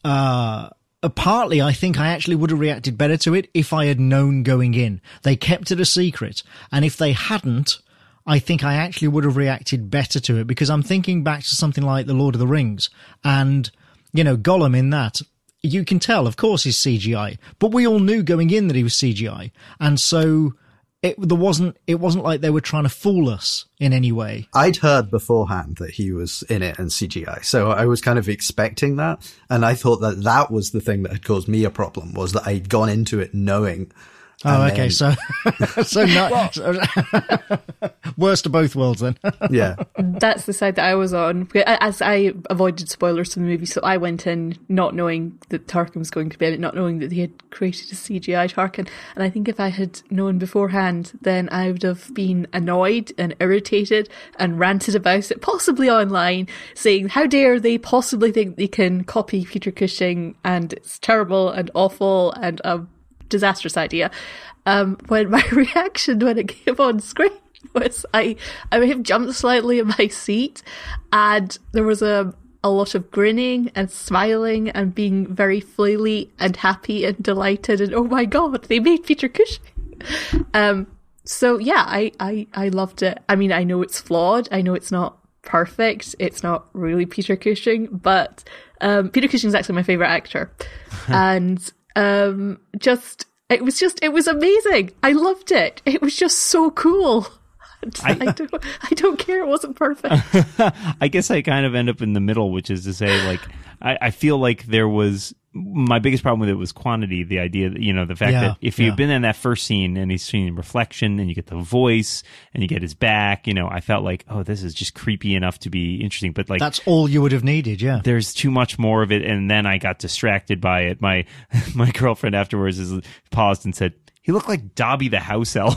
uh, partly I think I actually would have reacted better to it if I had known going in. They kept it a secret. And if they hadn't, I think I actually would have reacted better to it because I'm thinking back to something like The Lord of the Rings and, you know, Gollum in that. You can tell, of course, he's CGI, but we all knew going in that he was CGI. And so it, there wasn't, it wasn't like they were trying to fool us in any way. I'd heard beforehand that he was in it and CGI, so I was kind of expecting that, and I thought that that was the thing that had caused me a problem was that I'd gone into it knowing Oh, And okay. then- So, [laughs] so not [laughs] worst of both worlds then. [laughs] yeah, That's the side that I was on. As I avoided spoilers from the movie, so I went in not knowing that Tarkin was going to be in it, not knowing that they had created a CGI Tarkin. And I think if I had known beforehand, then I would have been annoyed and irritated and ranted about it, possibly online, saying, How dare they possibly think they can copy Peter Cushing and it's terrible and awful and a disastrous idea. Um, when my [laughs] reaction when it came on screen [laughs] was I I may have jumped slightly in my seat, and there was a a lot of grinning and smiling and being very flaily and happy and delighted and oh my god they made Peter Cushing. Um, so yeah, I, I I loved it. I mean, I know it's flawed. I know it's not perfect. It's not really Peter Cushing, but um, Peter Cushing is actually my favorite actor, [laughs] and um, just it was just it was amazing. I loved it. It was just so cool. [laughs] I, don't I don't care. It wasn't perfect. [laughs] I guess I kind of end up in the middle, which is to say, like, I, I feel like there was my biggest problem with it was quantity. The idea that, you know, the fact Yeah, that if yeah. you've been in that first scene and he's seeing reflection and you get the voice and you get his back, you know, I felt like, oh, this is just creepy enough to be interesting. But like, That's all you would have needed. Yeah. there's too much more of it and then i got distracted by it my [laughs] my girlfriend afterwards is paused and said he looked like dobby the house elf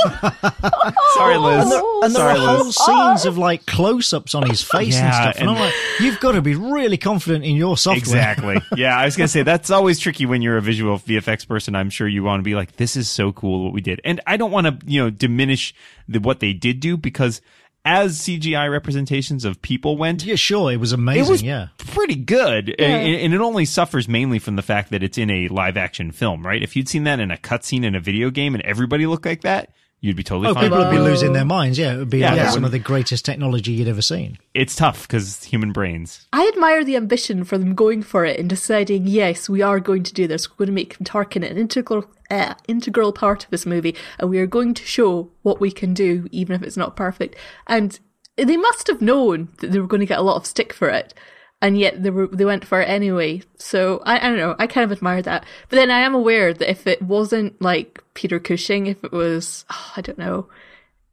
[laughs] sorry liz. And there, and there sorry are whole liz scenes oh. of like close-ups on his face and stuff, and, I'm like, you've got to be really confident in your software. exactly. Yeah i was gonna say that's always tricky when you're a visual vfx person. I'm sure you want to be like this is so cool what we did. And i don't want to you know diminish the, what they did do because as cgi representations of people went Yeah, sure, it was amazing. it was yeah, pretty good, and, and it only suffers mainly from the fact that it's in a live action film, right? If you'd seen that in a cutscene in a video game and everybody looked like that, you'd be totally oh, fine. people would be losing their minds. Yeah, it would be Yeah, like yeah. some of the greatest technology you'd ever seen. It's tough because human brains. I admire the ambition for them going for it and deciding, yes, we are going to do this. We're going to make Tarkin an integral, uh, integral part of this movie, and we are going to show what we can do, even if it's not perfect. And they must have known that they were going to get a lot of stick for it, and yet they were they went for it anyway. So I, I don't know. I kind of admire that. But then I am aware that if it wasn't like Peter Cushing, if it was, oh, I don't know.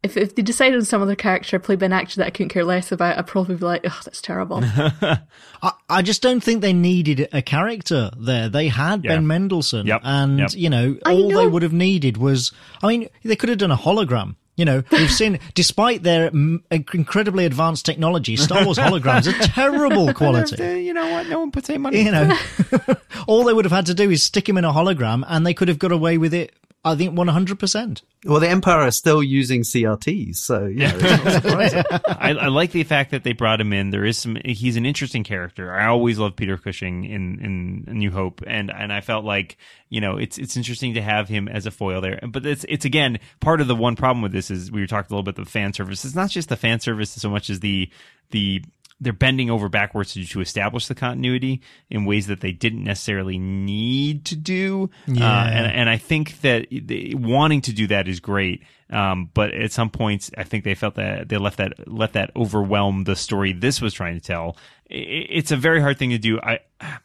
If, if they decided on some other character played by an actor that I couldn't care less about, I'd probably be like, oh, that's terrible. [laughs] I, I just don't think they needed a character there. They had Yeah. Ben Mendelsohn, Yep, and yep. you know, I all they would have needed was. I mean, they could have done a hologram. You know, we've seen, despite their incredibly advanced technology, Star Wars holograms are terrible [laughs] quality. You know what? No one puts any money. You know, [laughs] all they would have had to do is stick him in a hologram, and they could have got away with it. I think one hundred percent. well, the Empire are still using CRTs, so yeah, it's not surprising. [laughs] I, I like the fact that they brought him in. There is some. He's an interesting character. I always love Peter Cushing in in New Hope, and and I felt like you know it's it's interesting to have him as a foil there. But it's it's again part of the one problem with this is we were talking a little bit the fan service. It's not just the fan service so much as the the they're bending over backwards to, to establish the continuity in ways that they didn't necessarily need to do. Yeah. Uh, and, and I think that they, wanting to do that is great. Um, but at some points, I think they felt that they left that let that overwhelm the story this was trying to tell. I- It's a very hard thing to do. I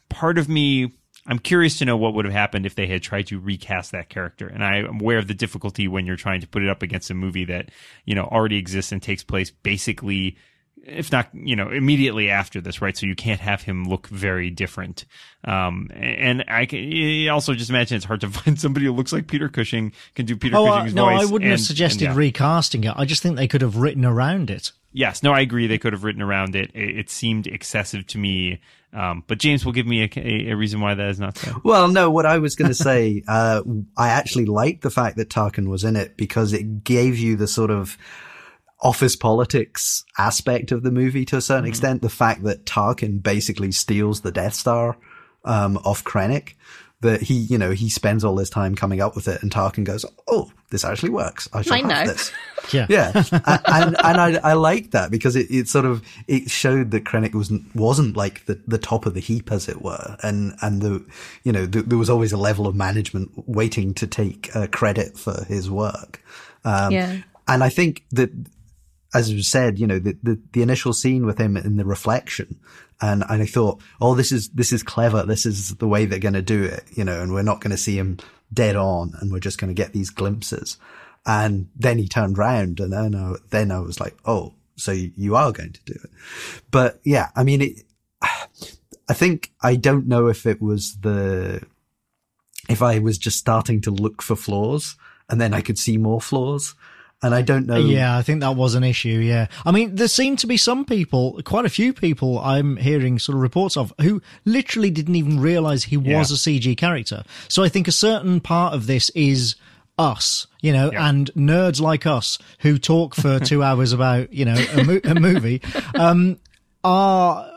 part of me. I'm curious to know what would have happened if they had tried to recast that character. And I'm aware of the difficulty when you're trying to put it up against a movie that, you know, already exists and takes place basically if not, you know, immediately after this, right? So you can't have him look very different. Um, and I can also just imagine it's hard to [laughs] find somebody who looks like Peter Cushing can do Peter Oh uh, no, voice. I wouldn't have suggested and, yeah. recasting it. I just think they could have written around it. Yes, no, I agree. They could have written around it. It, it seemed excessive to me. Um, but James will give me a, a, a reason why that is not so. Well, no, what I was going to say, uh, I actually liked the fact that Tarkin was in it because it gave you the sort of office politics aspect of the movie to a certain extent. The fact that Tarkin basically steals the Death Star, um, off Krennic. That he, you know, he spends all his time coming up with it and Tarkin goes, Oh, this actually works. I shall I have know. this. [laughs] Yeah. Yeah, [laughs] A- and and I I like that because it, it sort of it showed that Krennic wasn't wasn't like the, the top of the heap as it were, and and the you know th- there was always a level of management waiting to take uh, credit for his work. Um, Yeah. and I think that as was said, you know, the, the, the initial scene with him in the reflection. And, and I thought, oh, this is, this is clever. This is the way they're going to do it, you know, and we're not going to see him dead on and we're just going to get these glimpses. And then he turned round and then I, then I was like, oh, so you are going to do it. But yeah, I mean, it, [sighs] I think I don't know if it was the, if I was just starting to look for flaws and then I could see more flaws. And I don't know. Yeah, I think that was an issue. Yeah. I mean, there seem to be some people, quite a few people I'm hearing sort of reports of who literally didn't even realize he was a CG character. So I think a certain part of this is us, you know, Yeah. and nerds like us who talk for two [laughs] hours about, you know, a, mo- a movie, um, are,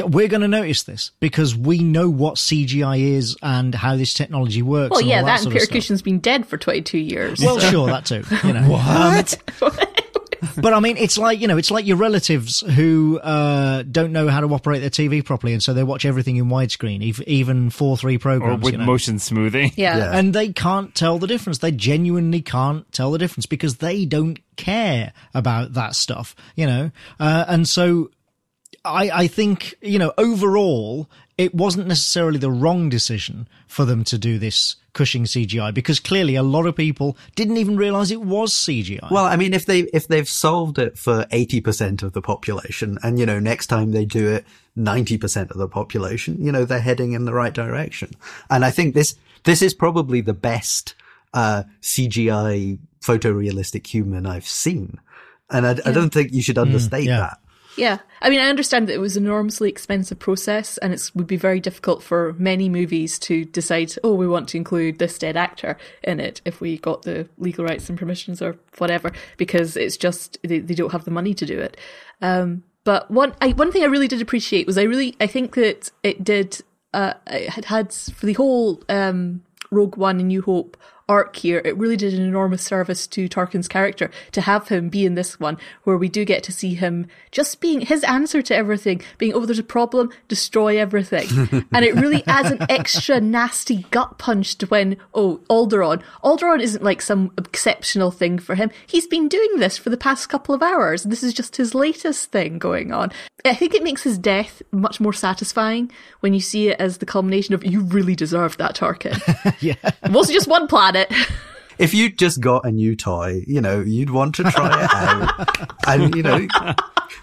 we're going to notice this because we know what CGI is and how this technology works. Well, and yeah, all that, sort and of Peter stuff. Cushing's been dead for 22 years. Well, sure, that too. You know, [laughs] what? [laughs] but I mean, it's like you know, it's like your relatives who uh, don't know how to operate their TV properly, and so they watch everything in widescreen, even four three programs, or programs. with you know? motion smoothing. yeah. Yeah. and they can't tell the difference. They genuinely can't tell the difference because they don't care about that stuff, you know. Uh, and so, I, I think you know overall, it wasn't necessarily the wrong decision for them to do this Cushing CGI because clearly a lot of people didn't even realize it was CGI. Well, I mean, if they if they've solved it for eighty percent of the population, and you know, next time they do it, ninety percent of the population, you know, they're heading in the right direction. And I think this this is probably the best uh, CGI photorealistic human I've seen, and I, I don't think you should understate yeah. that. Yeah. I mean, I understand that it was an enormously expensive process and it would be very difficult for many movies to decide, oh, we want to include this dead actor in it if we got the legal rights and permissions or whatever, because it's just, they, they don't have the money to do it. Um, but one, I, one thing I really did appreciate was I really, I think that it did, uh, it had had for the whole, um, Rogue One and New Hope arc here, it really did an enormous service to Tarkin's character to have him be in this one, where we do get to see him just being his answer to everything, being, oh, there's a problem, destroy everything. [laughs] and it really adds an extra nasty gut punch to when, oh, Alderaan. Alderaan isn't like some exceptional thing for him. He's been doing this for the past couple of hours. This is just his latest thing going on. I think it makes his death much more satisfying when you see it as the culmination of, you really deserved that, Tarkin. [laughs] yeah. It wasn't just one planet. [laughs] If you just got a new toy, you know, you'd want to try it out, and you know,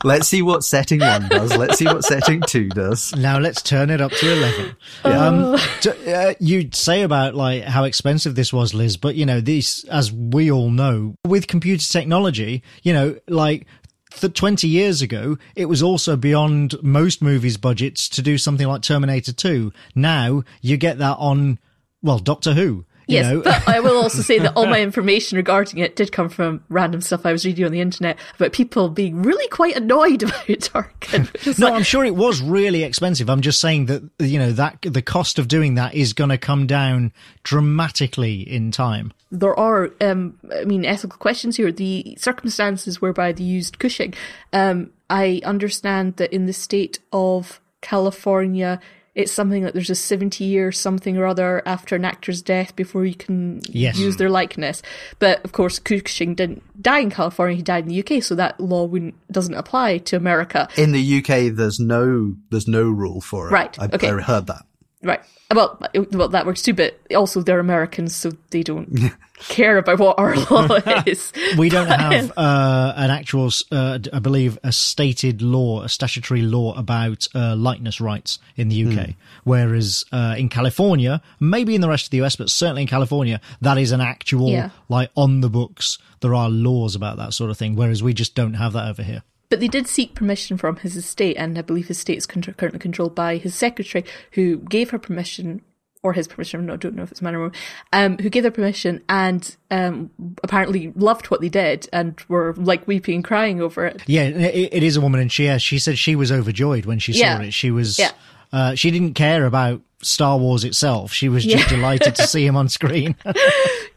let's see what setting one does. Let's see what setting two does. Now let's turn it up to 11. Um, t- uh, you'd say about like how expensive this was, Liz, but you know, these, as we all know, with computer technology, you know, like th- 20 years ago, it was also beyond most movies' budgets to do something like Terminator 2. Now you get that on, well, Doctor Who. You Yes, know, but I will also say that all my [laughs] information regarding it did come from random stuff I was reading on the internet about people being really quite annoyed [laughs] about Tarkin. No, like- I'm sure it was really expensive. I'm just saying that you know that the cost of doing that is going to come down dramatically in time. there are, um, I mean, ethical questions here. The circumstances whereby they used Cushing. Um, I understand that in the state of California, it's something that there's a 70 year something or other after an actor's death before you can Yes. use their likeness. But of course, Cushing didn't die in California; he died in the UK, so that law wouldn't doesn't apply to America. In the UK, there's no there's no rule for it. Right, I, okay. I heard that. Right. Well, well, that works too, but also they're Americans, so they don't [laughs] care about what our [laughs] law is. We don't [laughs] have uh, an actual, uh, I believe, a stated law, a statutory law about uh, likeness rights in the UK. Whereas uh, in California, maybe in the rest of the US, but certainly in California, that is an actual, Yeah. like on the books. There are laws about that sort of thing. Whereas we just don't have that over here. But they did seek permission from his estate, and I believe his estate is currently controlled by his secretary, who gave her permission, or his permission, no, I don't know if it's man or woman, um, who gave her permission and um, apparently loved what they did and were like weeping and crying over it. Yeah, it, it is a woman, and she has. She said she was overjoyed when she Yeah. saw it. She was. Yeah. Uh, she didn't care about Star Wars itself. She was just Yeah. delighted to see him on screen. [laughs] [laughs]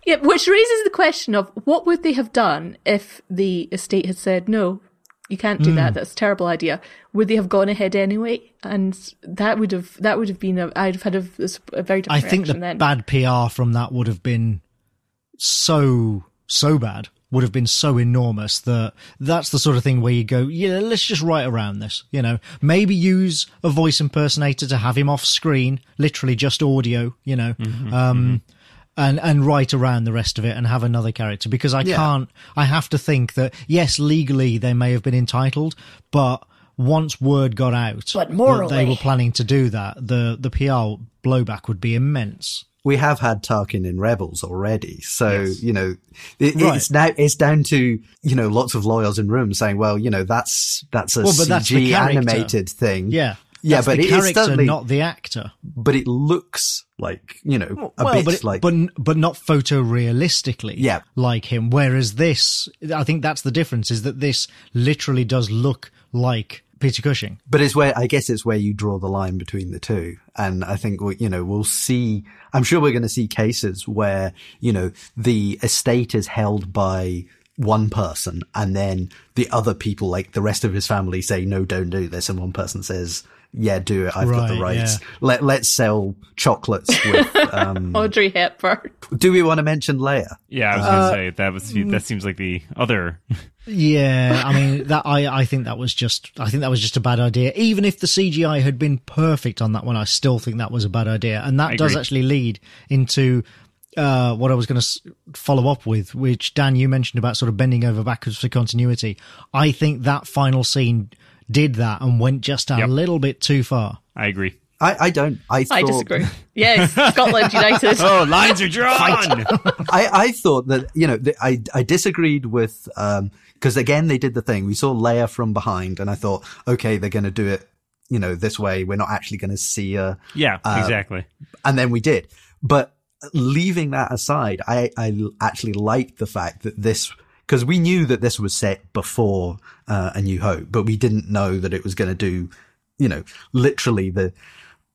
Yeah, which raises the question of what would they have done if the estate had said, no, you can't do Hmm. that. That's a terrible idea. Would they have gone ahead anyway? And that would have, that would have been, a, I'd have had a, a very I think the then. bad PR from that would have been so so bad. Would have been so enormous that that's the sort of thing where you go, yeah, let's just write around this. You know, maybe use a voice impersonator to have him off screen, literally just audio. You know, um, and and write around the rest of it and have another character because I Yeah. can't. I have to think that yes, legally they may have been entitled, but once word got out But that they were planning to do that, the the PR blowback would be immense. we have had Tarkin in Rebels already, so you know it, Right. it's now it's down to you know lots of lawyers in rooms saying, well, you know that's that's a Well, but CG that's the animated thing, Yeah, yeah, but the it is character, certainly not the actor. but it looks like you know a well, bit but it, like but but not photorealistically. Yeah. like him. Whereas this, I think that's the difference is that this literally does look like Peter Cushing. but it's where I guess it's where you draw the line between the two, and I think we, you know we'll see. I'm sure we're going to see cases where you know the estate is held by one person, and then the other people, like the rest of his family, say no, don't do this, and one person says. Yeah, do it. I've got the Right, rights. yeah. Let Let's sell chocolates with. [laughs] Um, Audrey Hepburn. do we want to mention Leia? Yeah, I was gonna say that was that seems like the other. [laughs] [laughs] Yeah, I mean that I I think that was just I think that was just a bad idea. Even if the CGI had been perfect on that one, I still think that was a bad idea, and that I does agree. actually lead into uh, what I was going to s- follow up with, which Dan you mentioned about sort of bending over backwards for continuity. I think that final scene did that and went just a Yep. little bit too far. I agree. I, I don't. I thought, I disagree. Yes, Scotland [laughs] United. Oh, lines are drawn. [laughs] I, I thought that, you know, th- I, I disagreed with, um, cause again, they did the thing. We saw Leia from behind and I thought, okay, they're going to do it, you know, this way. We're not actually going to see her. yeah, Uh, exactly. And then we did. But leaving that aside, I I actually liked the fact that this, cause we knew that this was set before, uh, A New Hope, but we didn't know that it was going to do, you know, literally the,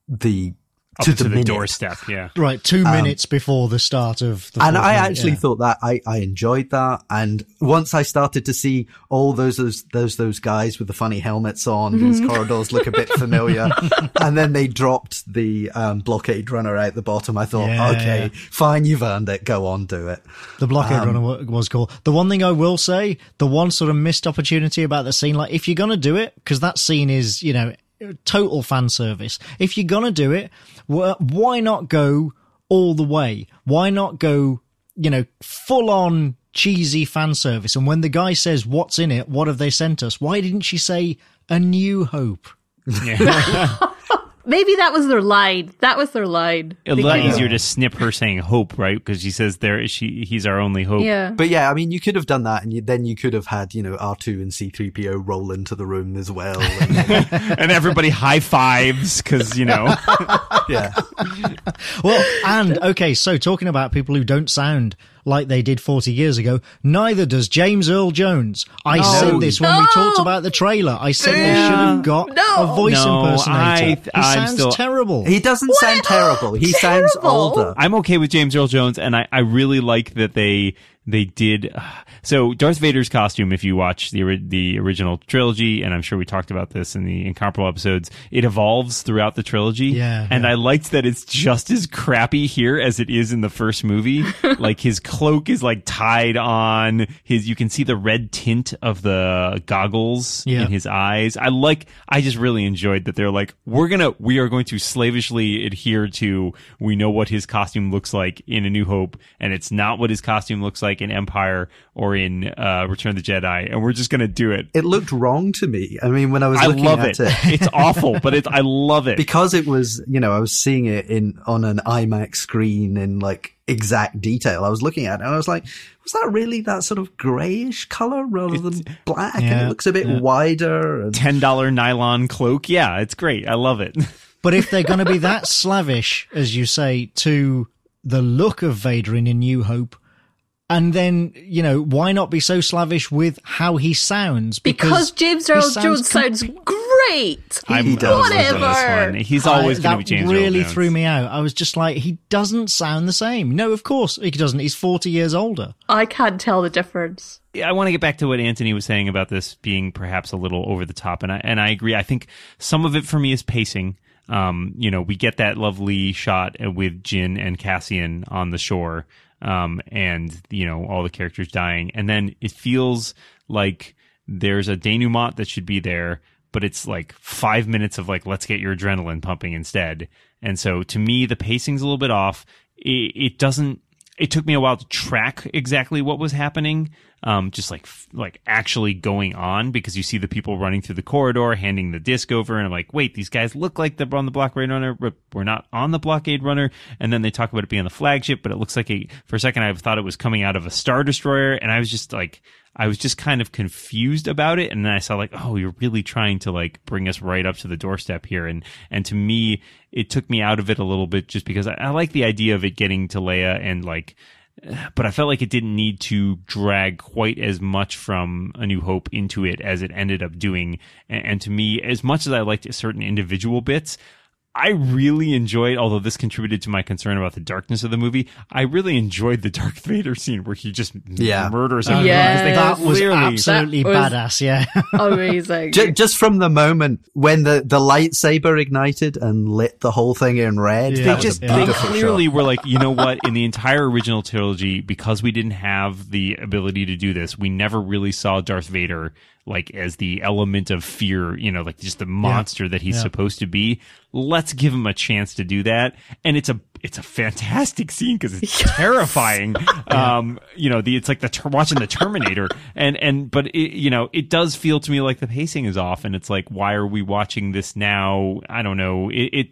the, to to, the, the, doorstep. Yeah. Right, two minutes before the start of the and I minute, actually yeah. thought that I, I enjoyed that. And once I started to see all those, those, those, those guys with the funny helmets on, [laughs] these corridors look a bit familiar. [laughs] and then they dropped the, um, blockade runner out the bottom. I thought, Yeah, okay, yeah. fine. You've earned it. Go on, do it. The blockade Um, runner wa- was cool. The one thing I will say, the one sort of missed opportunity about the scene, like if you're gonna do it, because that scene is, you know, total fan service. If you're gonna do it, why not go all the way? Why not go, you know, full on cheesy fan service? And when the guy says, "What's in it? What have they sent us?" Why didn't she say a new hope? yeah. [laughs] Maybe that was their line. That was their line. a lot easier to snip her saying hope, right? Because she says there she he's our only hope. Yeah. But yeah, I mean, you could have done that and you, then you could have had, you know, R2 and C3PO roll into the room as well. And then- [laughs] and everybody high fives because you know [laughs] yeah. Well, and okay, so talking about people who don't sound like they did 40 years ago, neither does James Earl Jones. I said this when we talked about the trailer. I said they should have got No. a voice No, impersonator. I- he I'm sounds still- terrible. He doesn't sound terrible. He sounds Terrible? older. I'm okay with James Earl Jones, and I, I really like that they they did. Uh, so Darth Vader's costume, if you watch the the original trilogy, and I'm sure we talked about this in the incomparable episodes, it evolves throughout the trilogy. Yeah, and yeah. I liked that it's just as crappy here as it is in the first movie. [laughs] like his cloak is like tied on his. You can see the red tint of the goggles Yeah. in his eyes. I like. I just really enjoyed that they're like, we're gonna, we are going to slavishly adhere to. We know what his costume looks like in A New Hope, and it's not what his costume looks like in Empire or in uh, Return of the Jedi, and we're just gonna do it. It looked wrong to me. I mean, when I was I looking love at it. it, it's awful, but it's I love it. because it was, you know, I was seeing it in on an IMAX screen in like exact detail. I was looking at it and I was like, was that really that sort of grayish color rather than black? and it looks a bit wider. And Ten dollar nylon cloak. Yeah, it's great. I love it. [laughs] but if they're going to be that slavish, as you say, to the look of Vader in A New Hope, and then, you know, why not be so slavish with how he sounds? Because James Earl sounds Jones com- sounds great. I'm He does. Whatever. He's always going to that be James Earl really Jones. threw me out. I was just like, he doesn't sound the same. No, of course he doesn't. He's 40 years older. I can't tell the difference. I want to get back to what Antony was saying about this being perhaps a little over the top, and I and I agree. I think some of it for me is pacing. Um, you know, we get that lovely shot with Jyn and Cassian on the shore, um, and you know all the characters dying, and then it feels like there's a denouement that should be there, but it's like five minutes of like let's get your adrenaline pumping instead. And so to me, the pacing's a little bit off. It, it doesn't it took me a while to track exactly what was happening. Um, just like like actually going on because you see the people running through the corridor, handing the disc over, and I'm like, wait, these guys look like they're on the blockade runner, but we're not on the blockade runner. And then they talk about it being the flagship, but it looks like a for a second I thought it was coming out of a star destroyer, and I was just like, I was just kind of confused about it. And then I saw like, oh, you're really trying to like bring us right up to the doorstep here. And, and to me, it took me out of it a little bit just because I, I like the idea of it getting to Leia and like, but I felt like it didn't need to drag quite as much from A New Hope into it as it ended up doing. And, and to me, as much as I liked certain individual bits, I really enjoyed, although this contributed to my concern about the darkness of the movie. I really enjoyed the Darth Vader scene where he just Yeah. murders Oh, everyone. Yes. because that was clearly- absolutely That was- badass. Yeah. [laughs] Amazing. J- just from the moment when the, the lightsaber ignited and lit the whole thing in red, Yeah. they that was just a they clearly shot. were like you know what in the entire original trilogy because we didn't have the ability to do this we never really saw darth vader like as the element of fear you know like just the monster that he's Yeah. supposed to be. Let's give him a chance to do that. And it's a it's a fantastic scene because it's [laughs] terrifying. [laughs] Um you know the it's like the ter- watching the terminator. [laughs] And and but it, you know it does feel to me like the pacing is off. And it's like why are we watching this now? I don't know. It, it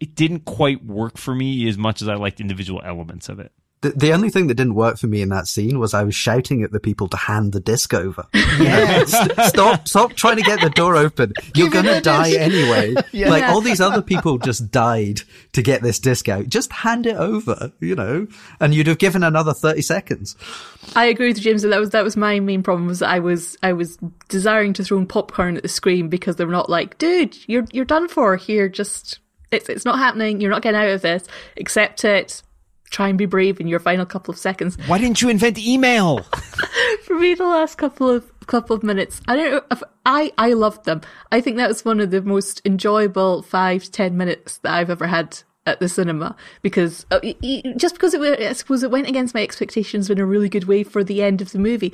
it didn't quite work for me as much as I liked individual elements of it. The, the only thing that didn't work for me in that scene was I was shouting at the people to hand the disc over. [laughs] Yeah. St- stop, stop trying to get the door open. [laughs] You're gonna die disc. anyway. [laughs] Yeah. Like all these other people just died to get this disc out. Just hand it over, you know, and you'd have given another 30 seconds. I agree with James. That was that was my main problem. Was that I was I was desiring to throw popcorn at the screen because they were not like, dude, you're you're done for here. Just it's it's not happening. You're not getting out of this. Accept it. Try and be brave in your final couple of seconds. Why didn't you invent email? [laughs] [laughs] For me, the last couple of couple of minutes, I don't know. If, I I loved them. I think that was one of the most enjoyable five to ten minutes that I've ever had at the cinema because uh, just because it I suppose it went against my expectations in a really good way for the end of the movie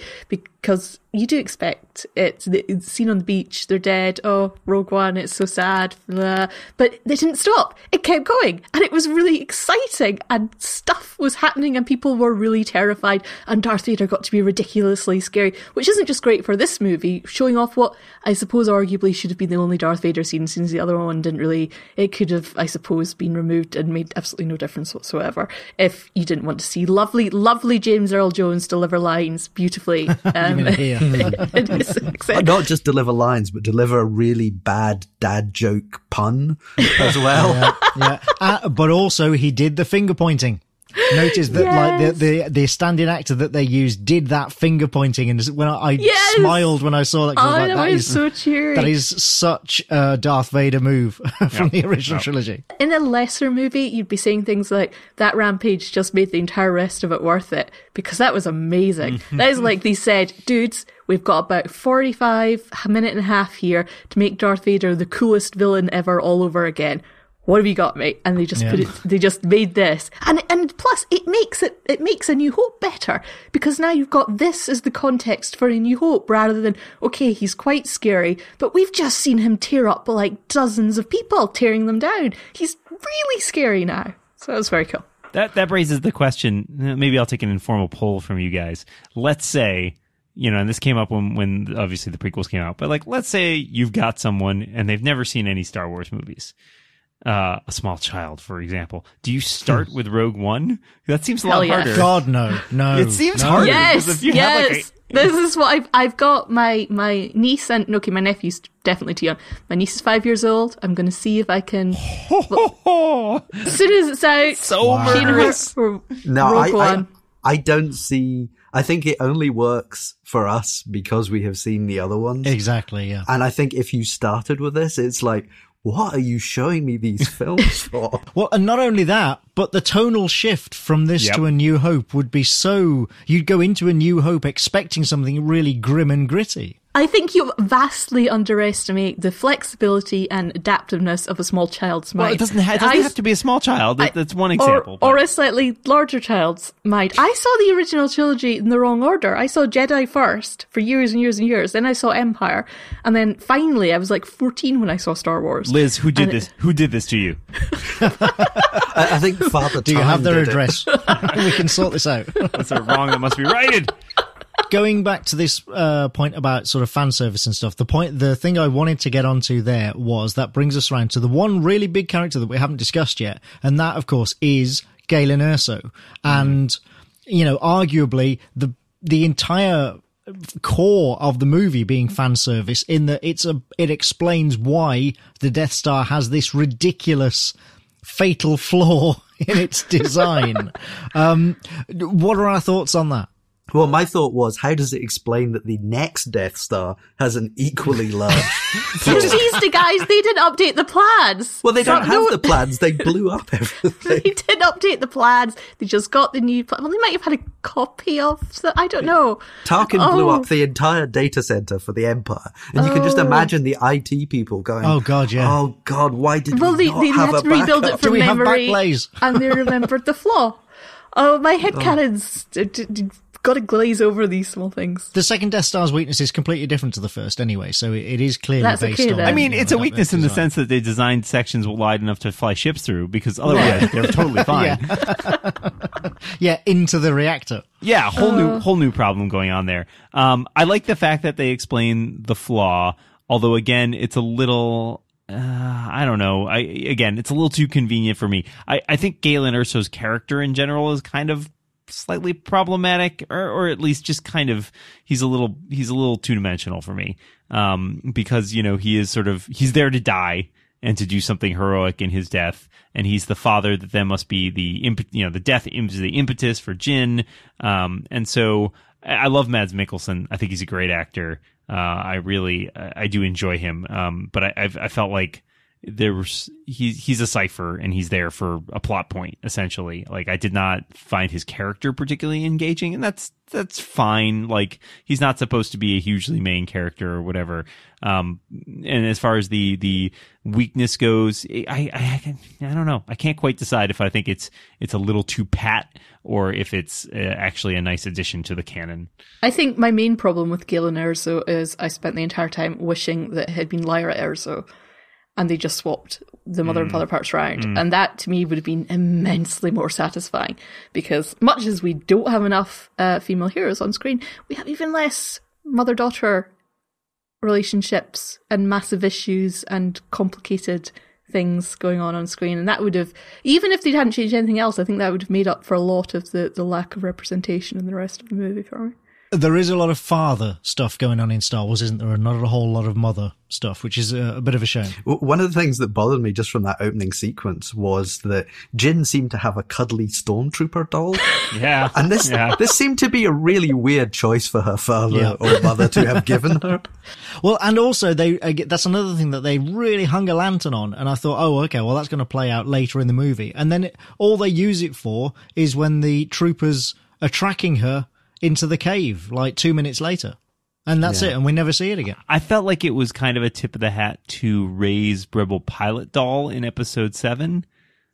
because you do expect it the scene on the beach they're dead oh Rogue One it's so sad blah. but they didn't stop it kept going and it was really exciting and stuff was happening and people were really terrified and Darth Vader got to be ridiculously scary which isn't just great for this movie showing off what I suppose arguably should have been the only Darth Vader scene since the other one didn't really it could have I suppose been removed and made absolutely no difference whatsoever if you didn't want to see lovely lovely James Earl Jones deliver lines beautifully um, [laughs] mean here? [laughs] in his But not just deliver lines, but deliver a really bad dad joke pun as well. yeah. Uh, but also he did the finger pointing. Notice that like the, the the standing actor that they used did that finger pointing, and when I, I Yes. smiled when I saw that, 'cause I Oh, was like, that that so cheery. that is such a Darth Vader move [laughs] from the original trilogy. in a lesser movie, you'd be saying things like, that rampage just made the entire rest of it worth it, because that was amazing. Mm-hmm. that is like they said, dudes, we've got about 45, a minute and a half here to make Darth Vader the coolest villain ever all over again. What have you got, mate? And they just put it, they just made this. And, and plus, it makes it, it makes A New Hope better, because now you've got this as the context for A New Hope, rather than, okay, he's quite scary, but we've just seen him tear up like dozens of people, tearing them down. He's really scary now. So that was very cool. That that raises the question. Maybe I'll take an informal poll from you guys. Let's say, you know, and this came up when when obviously the prequels came out. But like, let's say you've got someone and they've never seen any Star Wars movies. Uh, a small child, for example. Do you start with Rogue One? That seems a Hell lot yeah. harder. God no, no. [laughs] It seems no. harder. Yes, because if you have, like, yes. this is what I've I've got my my niece and okay, my nephew's definitely too young. My niece is five years old. I'm going to see if I can. [laughs] Oh, As soon as it's out, So she and her murderous. for No, I, Rogue I, One. I don't see, I think it only works for us because we have seen the other ones. Exactly. Yeah. And I think if you started with this, it's like, what are you showing me these [laughs] films for? Well, and not only that, but the tonal shift from this Yep. to A New Hope would be so. You'd go into A New Hope expecting something really grim and gritty. I think you vastly underestimate the flexibility and adaptiveness of a small child's mind. Well, it doesn't, ha- it doesn't I- have to be a small child. I- That's one example. or but- a slightly larger child's mind. I saw the original trilogy in the wrong order. I saw Jedi first for years and years and years. Then I saw Empire, and then finally I was like 14 when I saw Star Wars. Liz, who did and it- this? Who did this to you? [laughs] I, I think Father Do you have their address? [laughs] we can sort this out. That's a wrong that must be righted. Going back to this uh, point about sort of fan service and stuff, the point, the thing I wanted to get onto there was that brings us around to the one really big character that we haven't discussed yet, and that, of course, is Galen Erso, and you know, arguably the the entire core of the movie being fan service in that it's a it explains why the Death Star has this ridiculous fatal flaw [laughs] in its design. um, what are our thoughts on that? Well, my thought was, how does it explain that the next Death Star has an equally [laughs] large Because these the guys, they didn't update the plans. Well, they don't have no, the plans. They blew up [laughs] everything. They didn't update the plans. They just got the new. Pl- well, they might have had a copy of. The, I don't know. Tarkin blew Oh. up the entire data center for the Empire, and you can just oh. imagine the IT people going, Oh, God, yeah. oh God, why did Well, we they, not they have had a to rebuild backup?" it from Do we have memory, backblaze? and they remembered the flaw. Oh, my headcanon's [laughs] oh. d- d- d- got to glaze over these small things. The second Death Star's weakness is completely different to the first anyway, so it, it is clearly That's based okay on. then. I mean, you know, it's a weakness in the sense that they designed sections wide enough to fly ships through, because otherwise they're totally [laughs] fine. Yeah, into the reactor. Yeah, whole new whole new problem going on there. Um, I like the fact that they explain the flaw, although again, it's a little. Uh, I don't know. I again, it's a little too convenient for me. I, I think Galen Erso's character in general is kind of slightly problematic, or or at least just kind of he's a little he's a little two dimensional for me. Um, because you know he is sort of he's there to die and to do something heroic in his death. And he's the father that then must be the imp- you know the death is the impetus for Jyn. Um, and so I love Mads Mikkelsen. I think he's a great actor. Uh, I really I I do enjoy him. Um, but I I've, I felt like there was he he's a cipher and he's there for a plot point essentially. Like i did not find his character particularly engaging and that's that's fine. Like he's not supposed to be a hugely main character or whatever. Um and as far as the the weakness goes i i i, don't know. I can't quite decide if i think it's it's a little too pat or if it's uh, actually a nice addition to the canon. I think my main problem with Galen Erso is I spent the entire time wishing that it had been Lyra Erso, and they just swapped the mother and father parts around, and that to me would have been immensely more satisfying. Because much as we don't have enough uh, female heroes on screen, we have even less mother daughter relationships and massive issues and complicated things going on on screen. And that would have even if they hadn't changed anything else i think that would have made up for a lot of the, the lack of representation in the rest of the movie for me There is a lot of father stuff going on in Star Wars, isn't there? And not a whole lot of mother stuff, which is a, a bit of a shame. One of the things that bothered me just from that opening sequence was that Jyn seemed to have a cuddly stormtrooper doll. [laughs] yeah And this yeah this seemed to be a really weird choice for her father Yeah. or mother to have given her. [laughs] Well, and also they uh, that's another thing that they really hung a lantern on, and I thought, oh, okay, well that's going to play out later in the movie, and then it, all they use it for is when the troopers are tracking her into the cave, like two minutes later, and that's it, and we never see it again. I felt like it was kind of a tip of the hat to Rey's Rebel pilot doll in episode seven.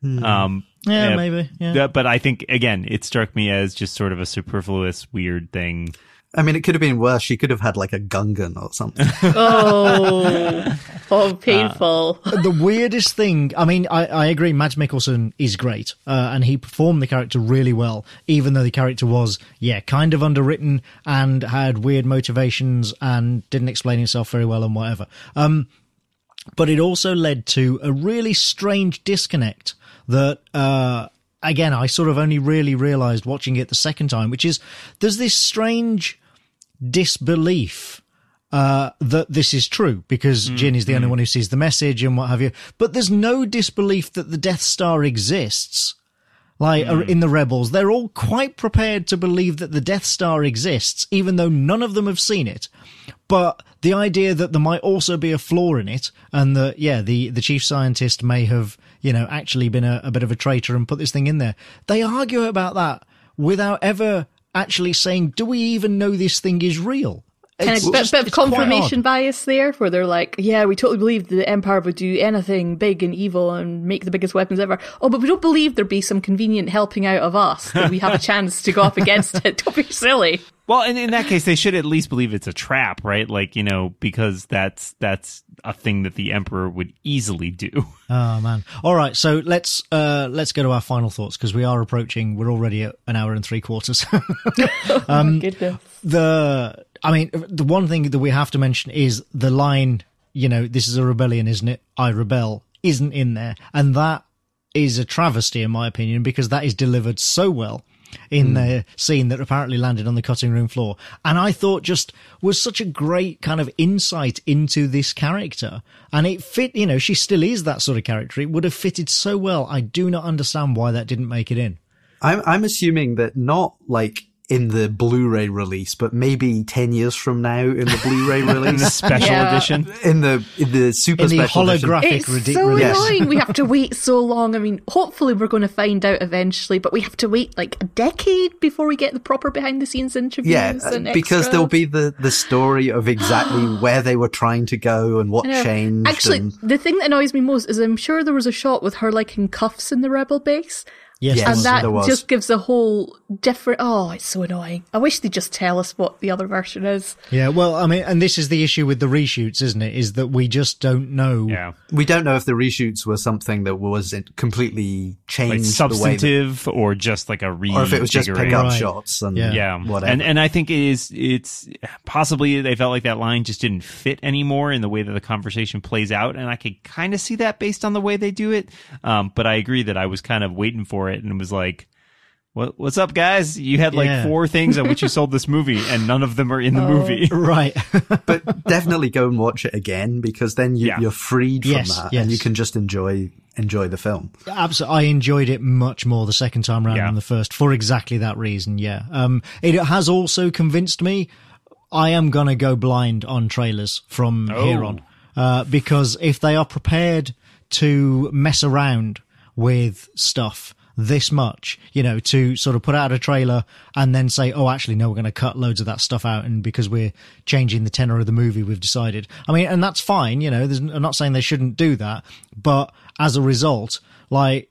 Um, Yeah, maybe. Yeah. but I think again, it struck me as just sort of a superfluous, weird thing. I mean, it could have been worse. She could have had like a Gungan or something. [laughs] Oh, oh, painful. the weirdest thing, I mean, I, I agree, Mads Mikkelsen is great, uh, and he performed the character really well, even though the character was, yeah, kind of underwritten and had weird motivations and didn't explain himself very well and whatever. Um, but it also led to a really strange disconnect that, uh, again, I sort of only really realized watching it the second time, which is there's this strange disbelief uh, that this is true because Jyn is the only one who sees the message and what have you. But there's no disbelief that the Death Star exists. Like uh, in the Rebels, they're all quite prepared to believe that the Death Star exists, even though none of them have seen it. But the idea that there might also be a flaw in it, and that yeah, the the chief scientist may have you know actually been a, a bit of a traitor and put this thing in there. They argue about that without ever actually saying, "Do we even know this thing is real?" kind It's of bit, bit of confirmation bias there, where they're like, "Yeah, we totally believe the Empire would do anything big and evil and make the biggest weapons ever." Oh, but we don't believe there'd be some convenient helping out of us that we have a [laughs] chance to go up against it. [laughs] Don't be silly. Well, and in that case, they should at least believe it's a trap, right? Like you know, because that's that's a thing that the emperor would easily do. [laughs] Oh man! All right, so let's uh, let's go to our final thoughts because we are approaching. We're already at an hour and three quarters. [laughs] [laughs] oh goodness. the I mean, the one thing that we have to mention is the line. You know, this is a rebellion, isn't it? I rebel isn't in there, and that is a travesty, in my opinion, because that is delivered so well in hmm. the scene that apparently landed on the cutting room floor. And I thought just was such a great kind of insight into this character. And it fit, you know, she still is that sort of character. It would have fitted so well. I do not understand why that didn't make it in. I'm I'm assuming that not like in the Blu-ray release, but maybe ten years from now in the Blu-ray [laughs] In the release, special Yeah. edition, in the in the super In the special edition. holographic It's redi- so. Yes. annoying. We have to [laughs] wait so long. I mean, hopefully we're going to find out eventually, but we have to wait like a decade before we get the proper behind the scenes interviews. Yeah, and uh, because extras. there'll be the, the story of exactly [gasps] where they were trying to go and what changed. Actually, and- the thing that annoys me most is I'm sure there was a shot with her like in cuffs in the rebel base, Yes, Yes. and that was. just gives a whole different. Oh, it's so annoying. I wish they'd just tell us what the other version is. Yeah, well, I mean, and this is the issue with the reshoots, isn't it? Is that we just don't know. yeah, we don't know if the reshoots were something that was in- completely like changed the way that, substantive or just like a re, or if it was just pick up Right. shots and Yeah. Yeah, whatever. and and I think it is. It's possibly they felt like that line just didn't fit anymore in the way that the conversation plays out, and I could kind of see that based on the way they do it. Um, but I agree that I was kind of waiting for it, and it was like, "What what's up, guys? You had like Yeah. four things on which you sold this movie, and none of them are in the Oh. movie." [laughs] Right. [laughs] but definitely go and watch it again because then you, Yeah. you're freed from that yes. and you can just enjoy enjoy the film. Absolutely. I enjoyed it much more the second time round Yeah. than the first for exactly that reason. Yeah. Um, it has also convinced me I am going to go blind on trailers from here on. Uh, because if they are prepared to mess around with stuff this much, you know, to sort of put out a trailer and then say, oh, actually, no, we're going to cut loads of that stuff out. And because we're changing the tenor of the movie, we've decided. I mean, and that's fine, you know, there's, I'm not saying they shouldn't do that. But as a result, like,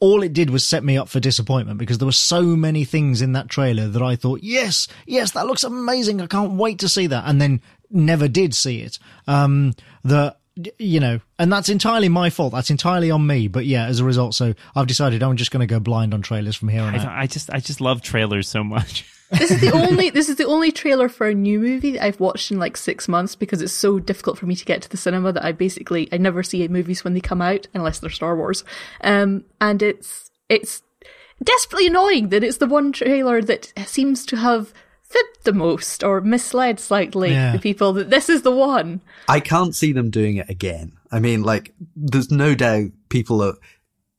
all it did was set me up for disappointment because there were so many things in that trailer that I thought, yes, yes, that looks amazing. I can't wait to see that. And then never did see it. Um, that, you know, and that's entirely my fault. That's entirely on me. But yeah, as a result, so I've decided I'm just going to go blind on trailers from here on I, out. don't- I just I just love trailers so much. [laughs] This is the only this is the only trailer for a new movie that I've watched in like six months because it's so difficult for me to get to the cinema that I basically I never see movies when they come out unless they're Star Wars. Um, and it's it's desperately annoying that it's the one trailer that seems to have fibbed the most or misled slightly Yeah. the people that this is the one. I can't see them doing it again. I mean, like, there's no doubt people are,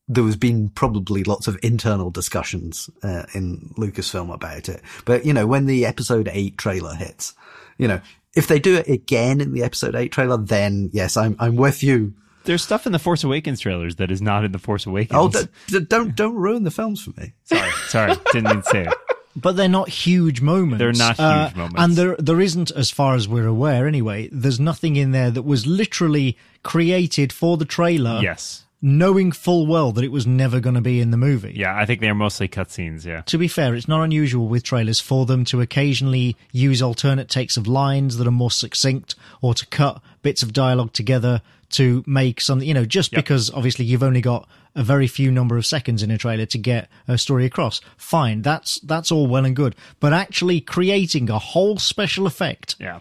there was been probably lots of internal discussions uh, in Lucasfilm about it. But, you know, when the episode 8 trailer hits, you know, if they do it again in the episode 8 trailer, then yes, I'm, I'm with you. There's stuff in the Force Awakens trailers that is not in the Force Awakens. Oh, d- d- don't, don't ruin the films for me. [laughs] sorry, sorry, didn't mean to say it. But they're not huge moments. They're not Uh, huge moments. and there there isn't, as far as we're aware, anyway. There's nothing in there that was literally created for the trailer, Yes, knowing full well that it was never going to be in the movie. yeah, I think they're mostly cutscenes. Yeah, To be fair, it's not unusual with trailers for them to occasionally use alternate takes of lines that are more succinct or to cut bits of dialogue together to make something, you know, just Yep. because obviously you've only got a very few number of seconds in a trailer to get a story across. Fine. That's, that's all well and good. But actually creating a whole special effect yeah.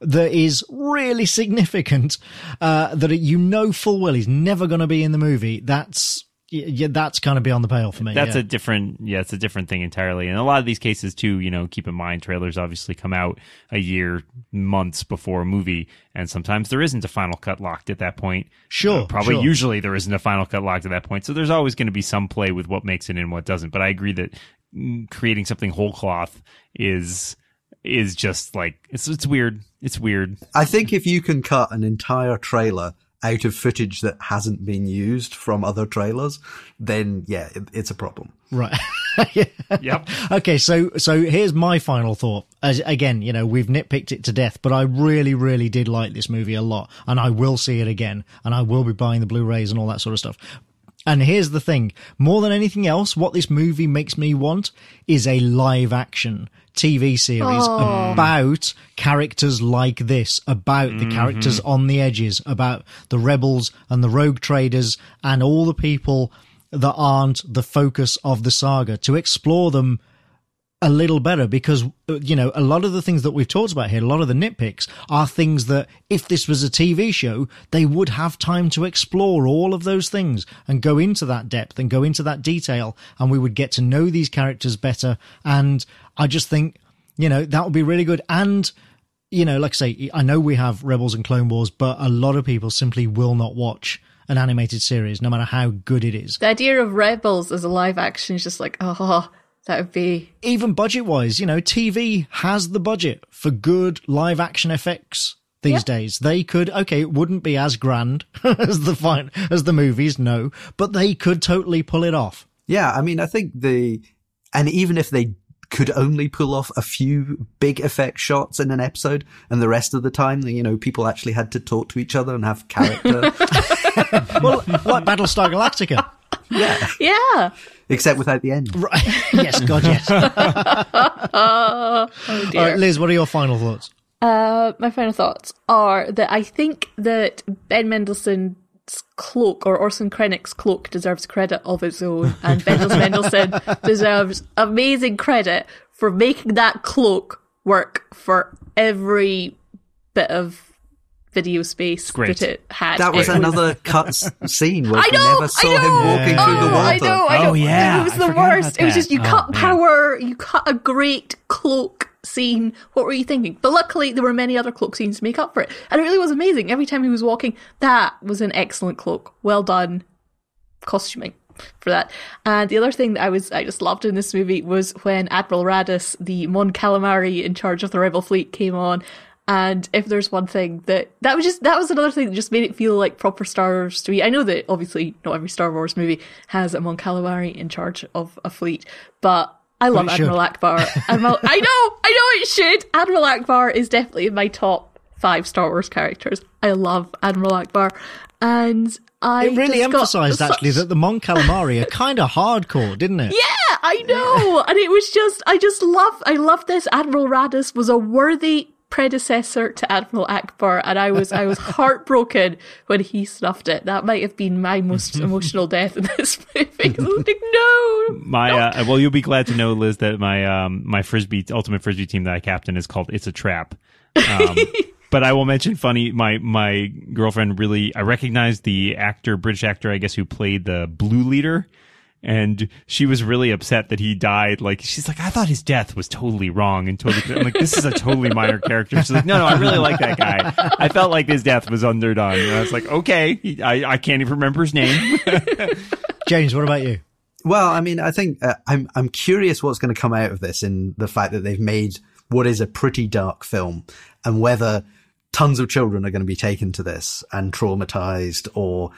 that is really significant, uh, that you know full well is never going to be in the movie, that's, yeah, that's kind of beyond the pale for me. That's yeah. a different, yeah, it's a different thing entirely. And a lot of these cases too, you know, keep in mind trailers obviously come out a year, months before a movie, and sometimes there isn't a final cut locked at that point. Sure, Uh, probably sure. usually there isn't a final cut locked at that point. So there's always going to be some play with what makes it and what doesn't. But I agree that mm, creating something whole cloth is is just like it's it's weird. It's weird. I think if you can cut an entire trailer out of footage that hasn't been used from other trailers, then yeah, it, it's a problem. Right. [laughs] Yep. Okay, so so here's my final thought. As again, you know, we've nitpicked it to death, but I really, really did like this movie a lot, and I will see it again, and I will be buying the Blu-rays and all that sort of stuff. And here's the thing: more than anything else, what this movie makes me want is a live-action TV series about characters like this, about the characters on the edges, about the rebels and the rogue traders and all the people that aren't the focus of the saga to explore them a little better because uh, you know a lot of the things that we've talked about here a lot of the nitpicks are things that if this was a TV show they would have time to explore all of those things and go into that depth and go into that detail and we would get to know these characters better and I just think you know that would be really good and you know like I say I know we have Rebels and Clone Wars but a lot of people simply will not watch an animated series no matter how good it is The idea of Rebels as a live action is just like, oh, that would be. even budget wise, you know, TV has the budget for good live action effects these Yeah. days. They could, okay, it wouldn't be as grand [laughs] as the fine, as the movies, no, but they could totally pull it off. Yeah, I mean, I think the, and even if they could only pull off a few big effect shots in an episode and the rest of the time, you know, people actually had to talk to each other and have character, [laughs] Well, like Battlestar Galactica. Yeah. Yeah. except without the end. Right. [laughs] yes, God, yes. [laughs] Oh, dear. All right, Liz, what are your final thoughts? Uh, my final thoughts are that I think that Ben Mendelsohn's cloak or Orson Krennic's cloak deserves credit of its own, and Ben Mendelsohn [laughs] deserves amazing credit for making that cloak work for every bit of video space Great. that it had. That was It another cut [laughs] scene where I we know, never saw I know. him walking Yeah. through the Oh, water. I know, I Oh, yeah, It was I the worst. It was just you Oh, cut man. power, you cut a great cloak scene. What were you thinking? But luckily, there were many other cloak scenes to make up for it, and it really was amazing. Every time he was walking, that was an excellent cloak. Well done, costuming for that. And the other thing that I was I just loved in this movie was when Admiral Raddus, the Mon Calamari in charge of the Rebel fleet, came on. And if there's one thing that that was just that was another thing that just made it feel like proper Star Wars to me. I know that obviously not every Star Wars movie has a Mon Calamari in charge of a fleet, but I love should. Admiral Ackbar. Admiral, I know, I know it should. Admiral Ackbar is definitely in my top five Star Wars characters. I love Admiral Ackbar, and I It really got emphasized actually that the Mon Calamari are kind of hardcore, didn't it? yeah, I know. and it was just, I just love, I love this. Admiral Raddus was a worthy predecessor to Admiral Ackbar, and I was, I was [laughs] heartbroken when he snuffed it. That might have been my most [laughs] emotional death in this movie. Like, no. My uh, well, you'll be glad to know, Liz, that my um my frisbee ultimate frisbee team that I captain is called It's a Trap. Um, [laughs] but I will mention funny. My my girlfriend really I recognized the actor, British actor, I guess, who played the blue leader. And she was really upset that he died. Like she's like, I thought his death was totally wrong and totally. I'm like, this is a totally minor character. She's like, no, no, I really like that guy. I felt like his death was underdone. And I was like, okay, I I can't even remember his name. [laughs] James, what about you? Well, I mean, I think uh, I'm I'm curious what's going to come out of this in the fact that they've made what is a pretty dark film, and whether tons of children are going to be taken to this and traumatized, or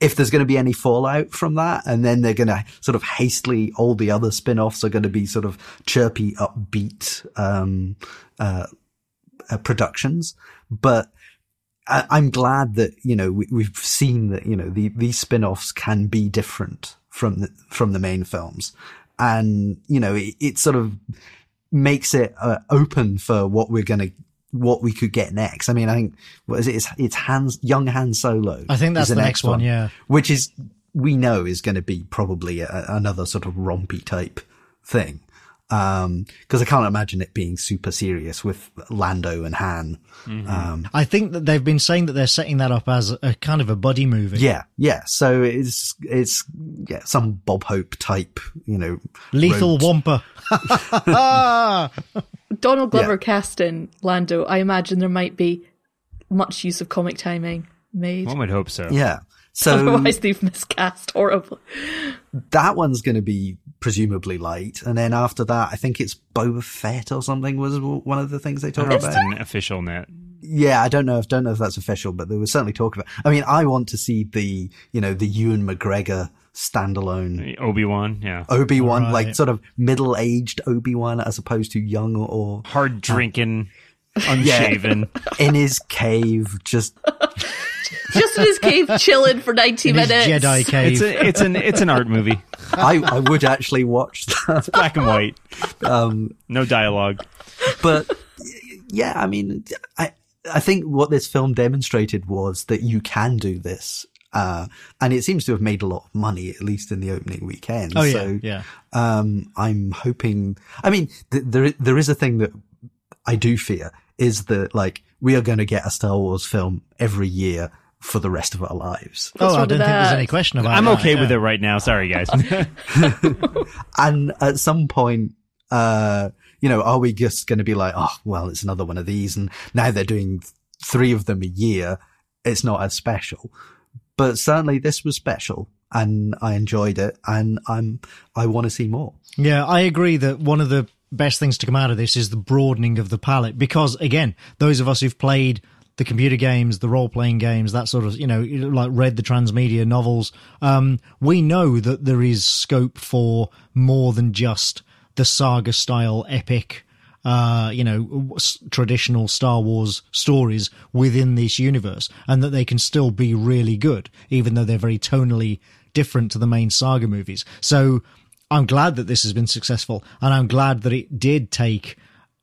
if there's going to be any fallout from that, and then they're going to sort of hastily all the other spin-offs are going to be sort of chirpy, upbeat um, uh, uh, productions, but. I, I'm glad that you know we, we've seen that you know the, these spin-offs can be different from the from the main films, and you know it, it sort of makes it uh, open for what we're gonna what we could get next. I mean, I think what is it? It's, it's Hans young Han Solo. I think that's is the next one, yeah. which is we know is going to be probably a, another sort of rompy type thing. Um, cause I can't imagine it being super serious with Lando and Han. Um, I think that they've been saying that they're setting that up as a kind of a buddy movie. Yeah, yeah. So it's it's yeah some Bob Hope type, you know, Lethal Wampa. [laughs] [laughs] [laughs] Donald Glover Yeah. cast in Lando, I imagine there might be much use of comic timing made. One would hope so. Yeah. So [laughs] Otherwise, they've miscast horribly. that one's going to be presumably light, and then after that, I think it's Boba Fett or something was one of the things they talked don't know if about. it's an official net. Yeah, I don't know if don't know if that's official, but there was certainly talk about. I mean, I want to see the you know the Ewan McGregor standalone Obi Wan, yeah, Obi Wan, Right. like sort of middle aged Obi Wan, as opposed to young or hard drinking, [laughs] unshaven. [laughs] in his cave, just [laughs] Just in his cave, chilling for ninety In his minutes. Jedi It's cave. a, it's an it's an art movie, I, I would actually watch that. black and white, Um, no dialogue. but yeah, I mean, I I think what this film demonstrated was that you can do this, uh, and it seems to have made a lot of money, at least in the opening weekend. oh yeah, so, yeah. um, I'm hoping. I mean, th- there there is a thing that I do fear is that like we are going to get a Star Wars film every year for the rest of our lives, Oh, I don't think there's any question about it. I'm okay yeah. with it right now. Sorry, guys. [laughs] and at some point. Uh, you know, are we just going to be like, oh, well, it's another one of these, and now they're doing three of them a year. It's not as special, but certainly this was special, and I enjoyed it, and I'm I want to see more. Yeah, I agree that one of the best things to come out of this is the broadening of the palette because again, those of us who've played the computer games, the role playing games, that sort of, you know, like read the transmedia novels, um, we know that there is scope for more than just the saga style epic uh, you know, traditional Star Wars stories within this universe, and that they can still be really good, even though they're very tonally different to the main saga movies. So I'm glad that this has been successful, and I'm glad that it did take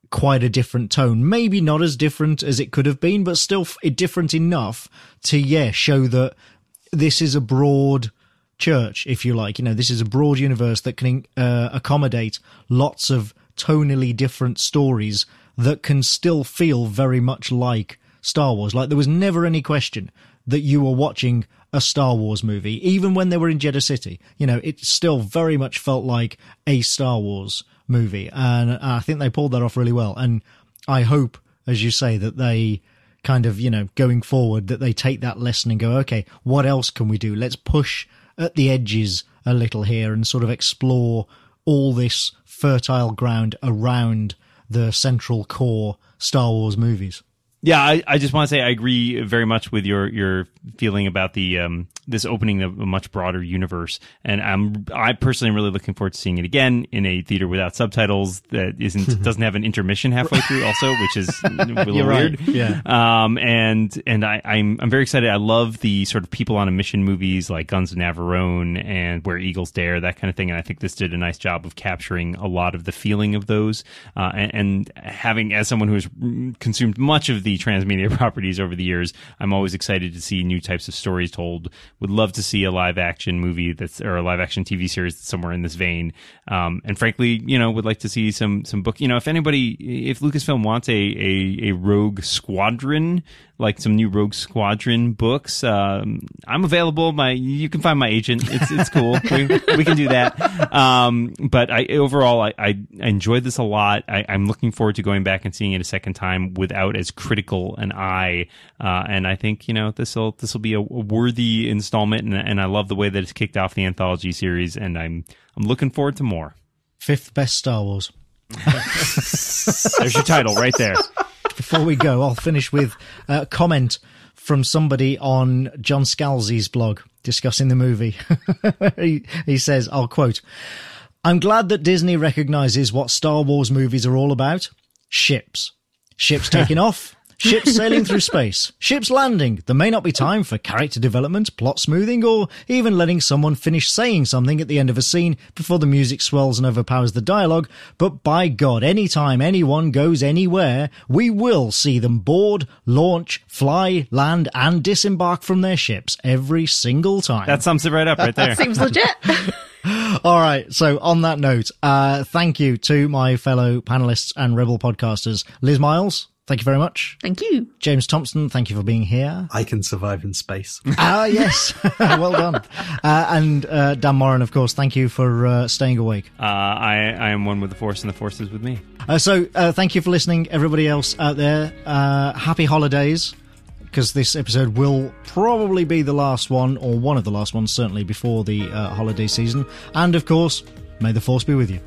quite a different tone. Maybe not as different as it could have been, but still different enough to, yeah, show that this is a broad church, if you like. You know, this is a broad universe that can uh, accommodate lots of tonally different stories that can still feel very much like Star Wars. Like there was never any question that you were watching a Star Wars movie, even when they were in Jedha City. You know, it still very much felt like a Star Wars movie, and I think they pulled that off really well. And I hope, as you say, that they kind of, you know, going forward, that they take that lesson and go, okay, what else can we do? Let's push at the edges a little here and sort of explore all this fertile ground around the central core Star Wars movies. Yeah, I, I just want to say I agree very much with your your feeling about the um, this opening of a much broader universe, and I'm I personally am really looking forward to seeing it again in a theater without subtitles that isn't [laughs] doesn't have an intermission halfway through, also, which is [laughs] a little You're right, weird. yeah. Um, and and I, I'm I'm very excited. I love the sort of people on a mission movies like Guns of Navarone and Where Eagles Dare, that kind of thing. And I think this did a nice job of capturing a lot of the feeling of those. Uh, and, and having as someone who has consumed much of the [laughs] transmedia properties over the years, I'm always excited to see new types of stories told. Would love to see a live action movie that's or a live action TV series that's somewhere in this vein. Um, and frankly, you know, would like to see some some book. You know, if anybody, if Lucasfilm wants a a, a Rogue Squadron, like some new Rogue Squadron books, um, I'm available. My you can find my agent. It's it's cool. [laughs] we, we can do that. Um, but I overall I, I enjoyed this a lot. I, I'm looking forward to going back and seeing it a second time without as critical an eye. Uh, and I think you know this will this will be a, a worthy installment. And, and I love the way that it's kicked off the anthology series. And I'm I'm looking forward to more. Fifth best Star Wars. There's your title right there. [laughs] Before we go, I'll finish with a comment from somebody on John Scalzi's blog discussing the movie. [laughs] he, he says, I'll quote, I'm glad that Disney recognizes what Star Wars movies are all about. Ships. Ships [laughs] taking off. Ships sailing through space. Ships landing. There may not be time for character development, plot smoothing, or even letting someone finish saying something at the end of a scene before the music swells and overpowers the dialogue. But by God, anytime anyone goes anywhere, we will see them board, launch, fly, land, and disembark from their ships every single time. That sums it right up right there. Seems legit. [laughs] All right. So on that note, uh, thank you to my fellow panelists and Rebel podcasters, Liz Miles. Thank you very much. Thank you. James Thomson, thank you for being here. I can survive in space. [laughs] Ah, yes. [laughs] well done. Uh, and uh, Dan Moren, of course, thank you for uh, staying awake. Uh, I I am one with the force, and the force is with me. Uh, so uh, thank you for listening, everybody else out there. Uh, happy holidays, because this episode will probably be the last one, or one of the last ones, certainly before the uh, holiday season. And of course, may the force be with you.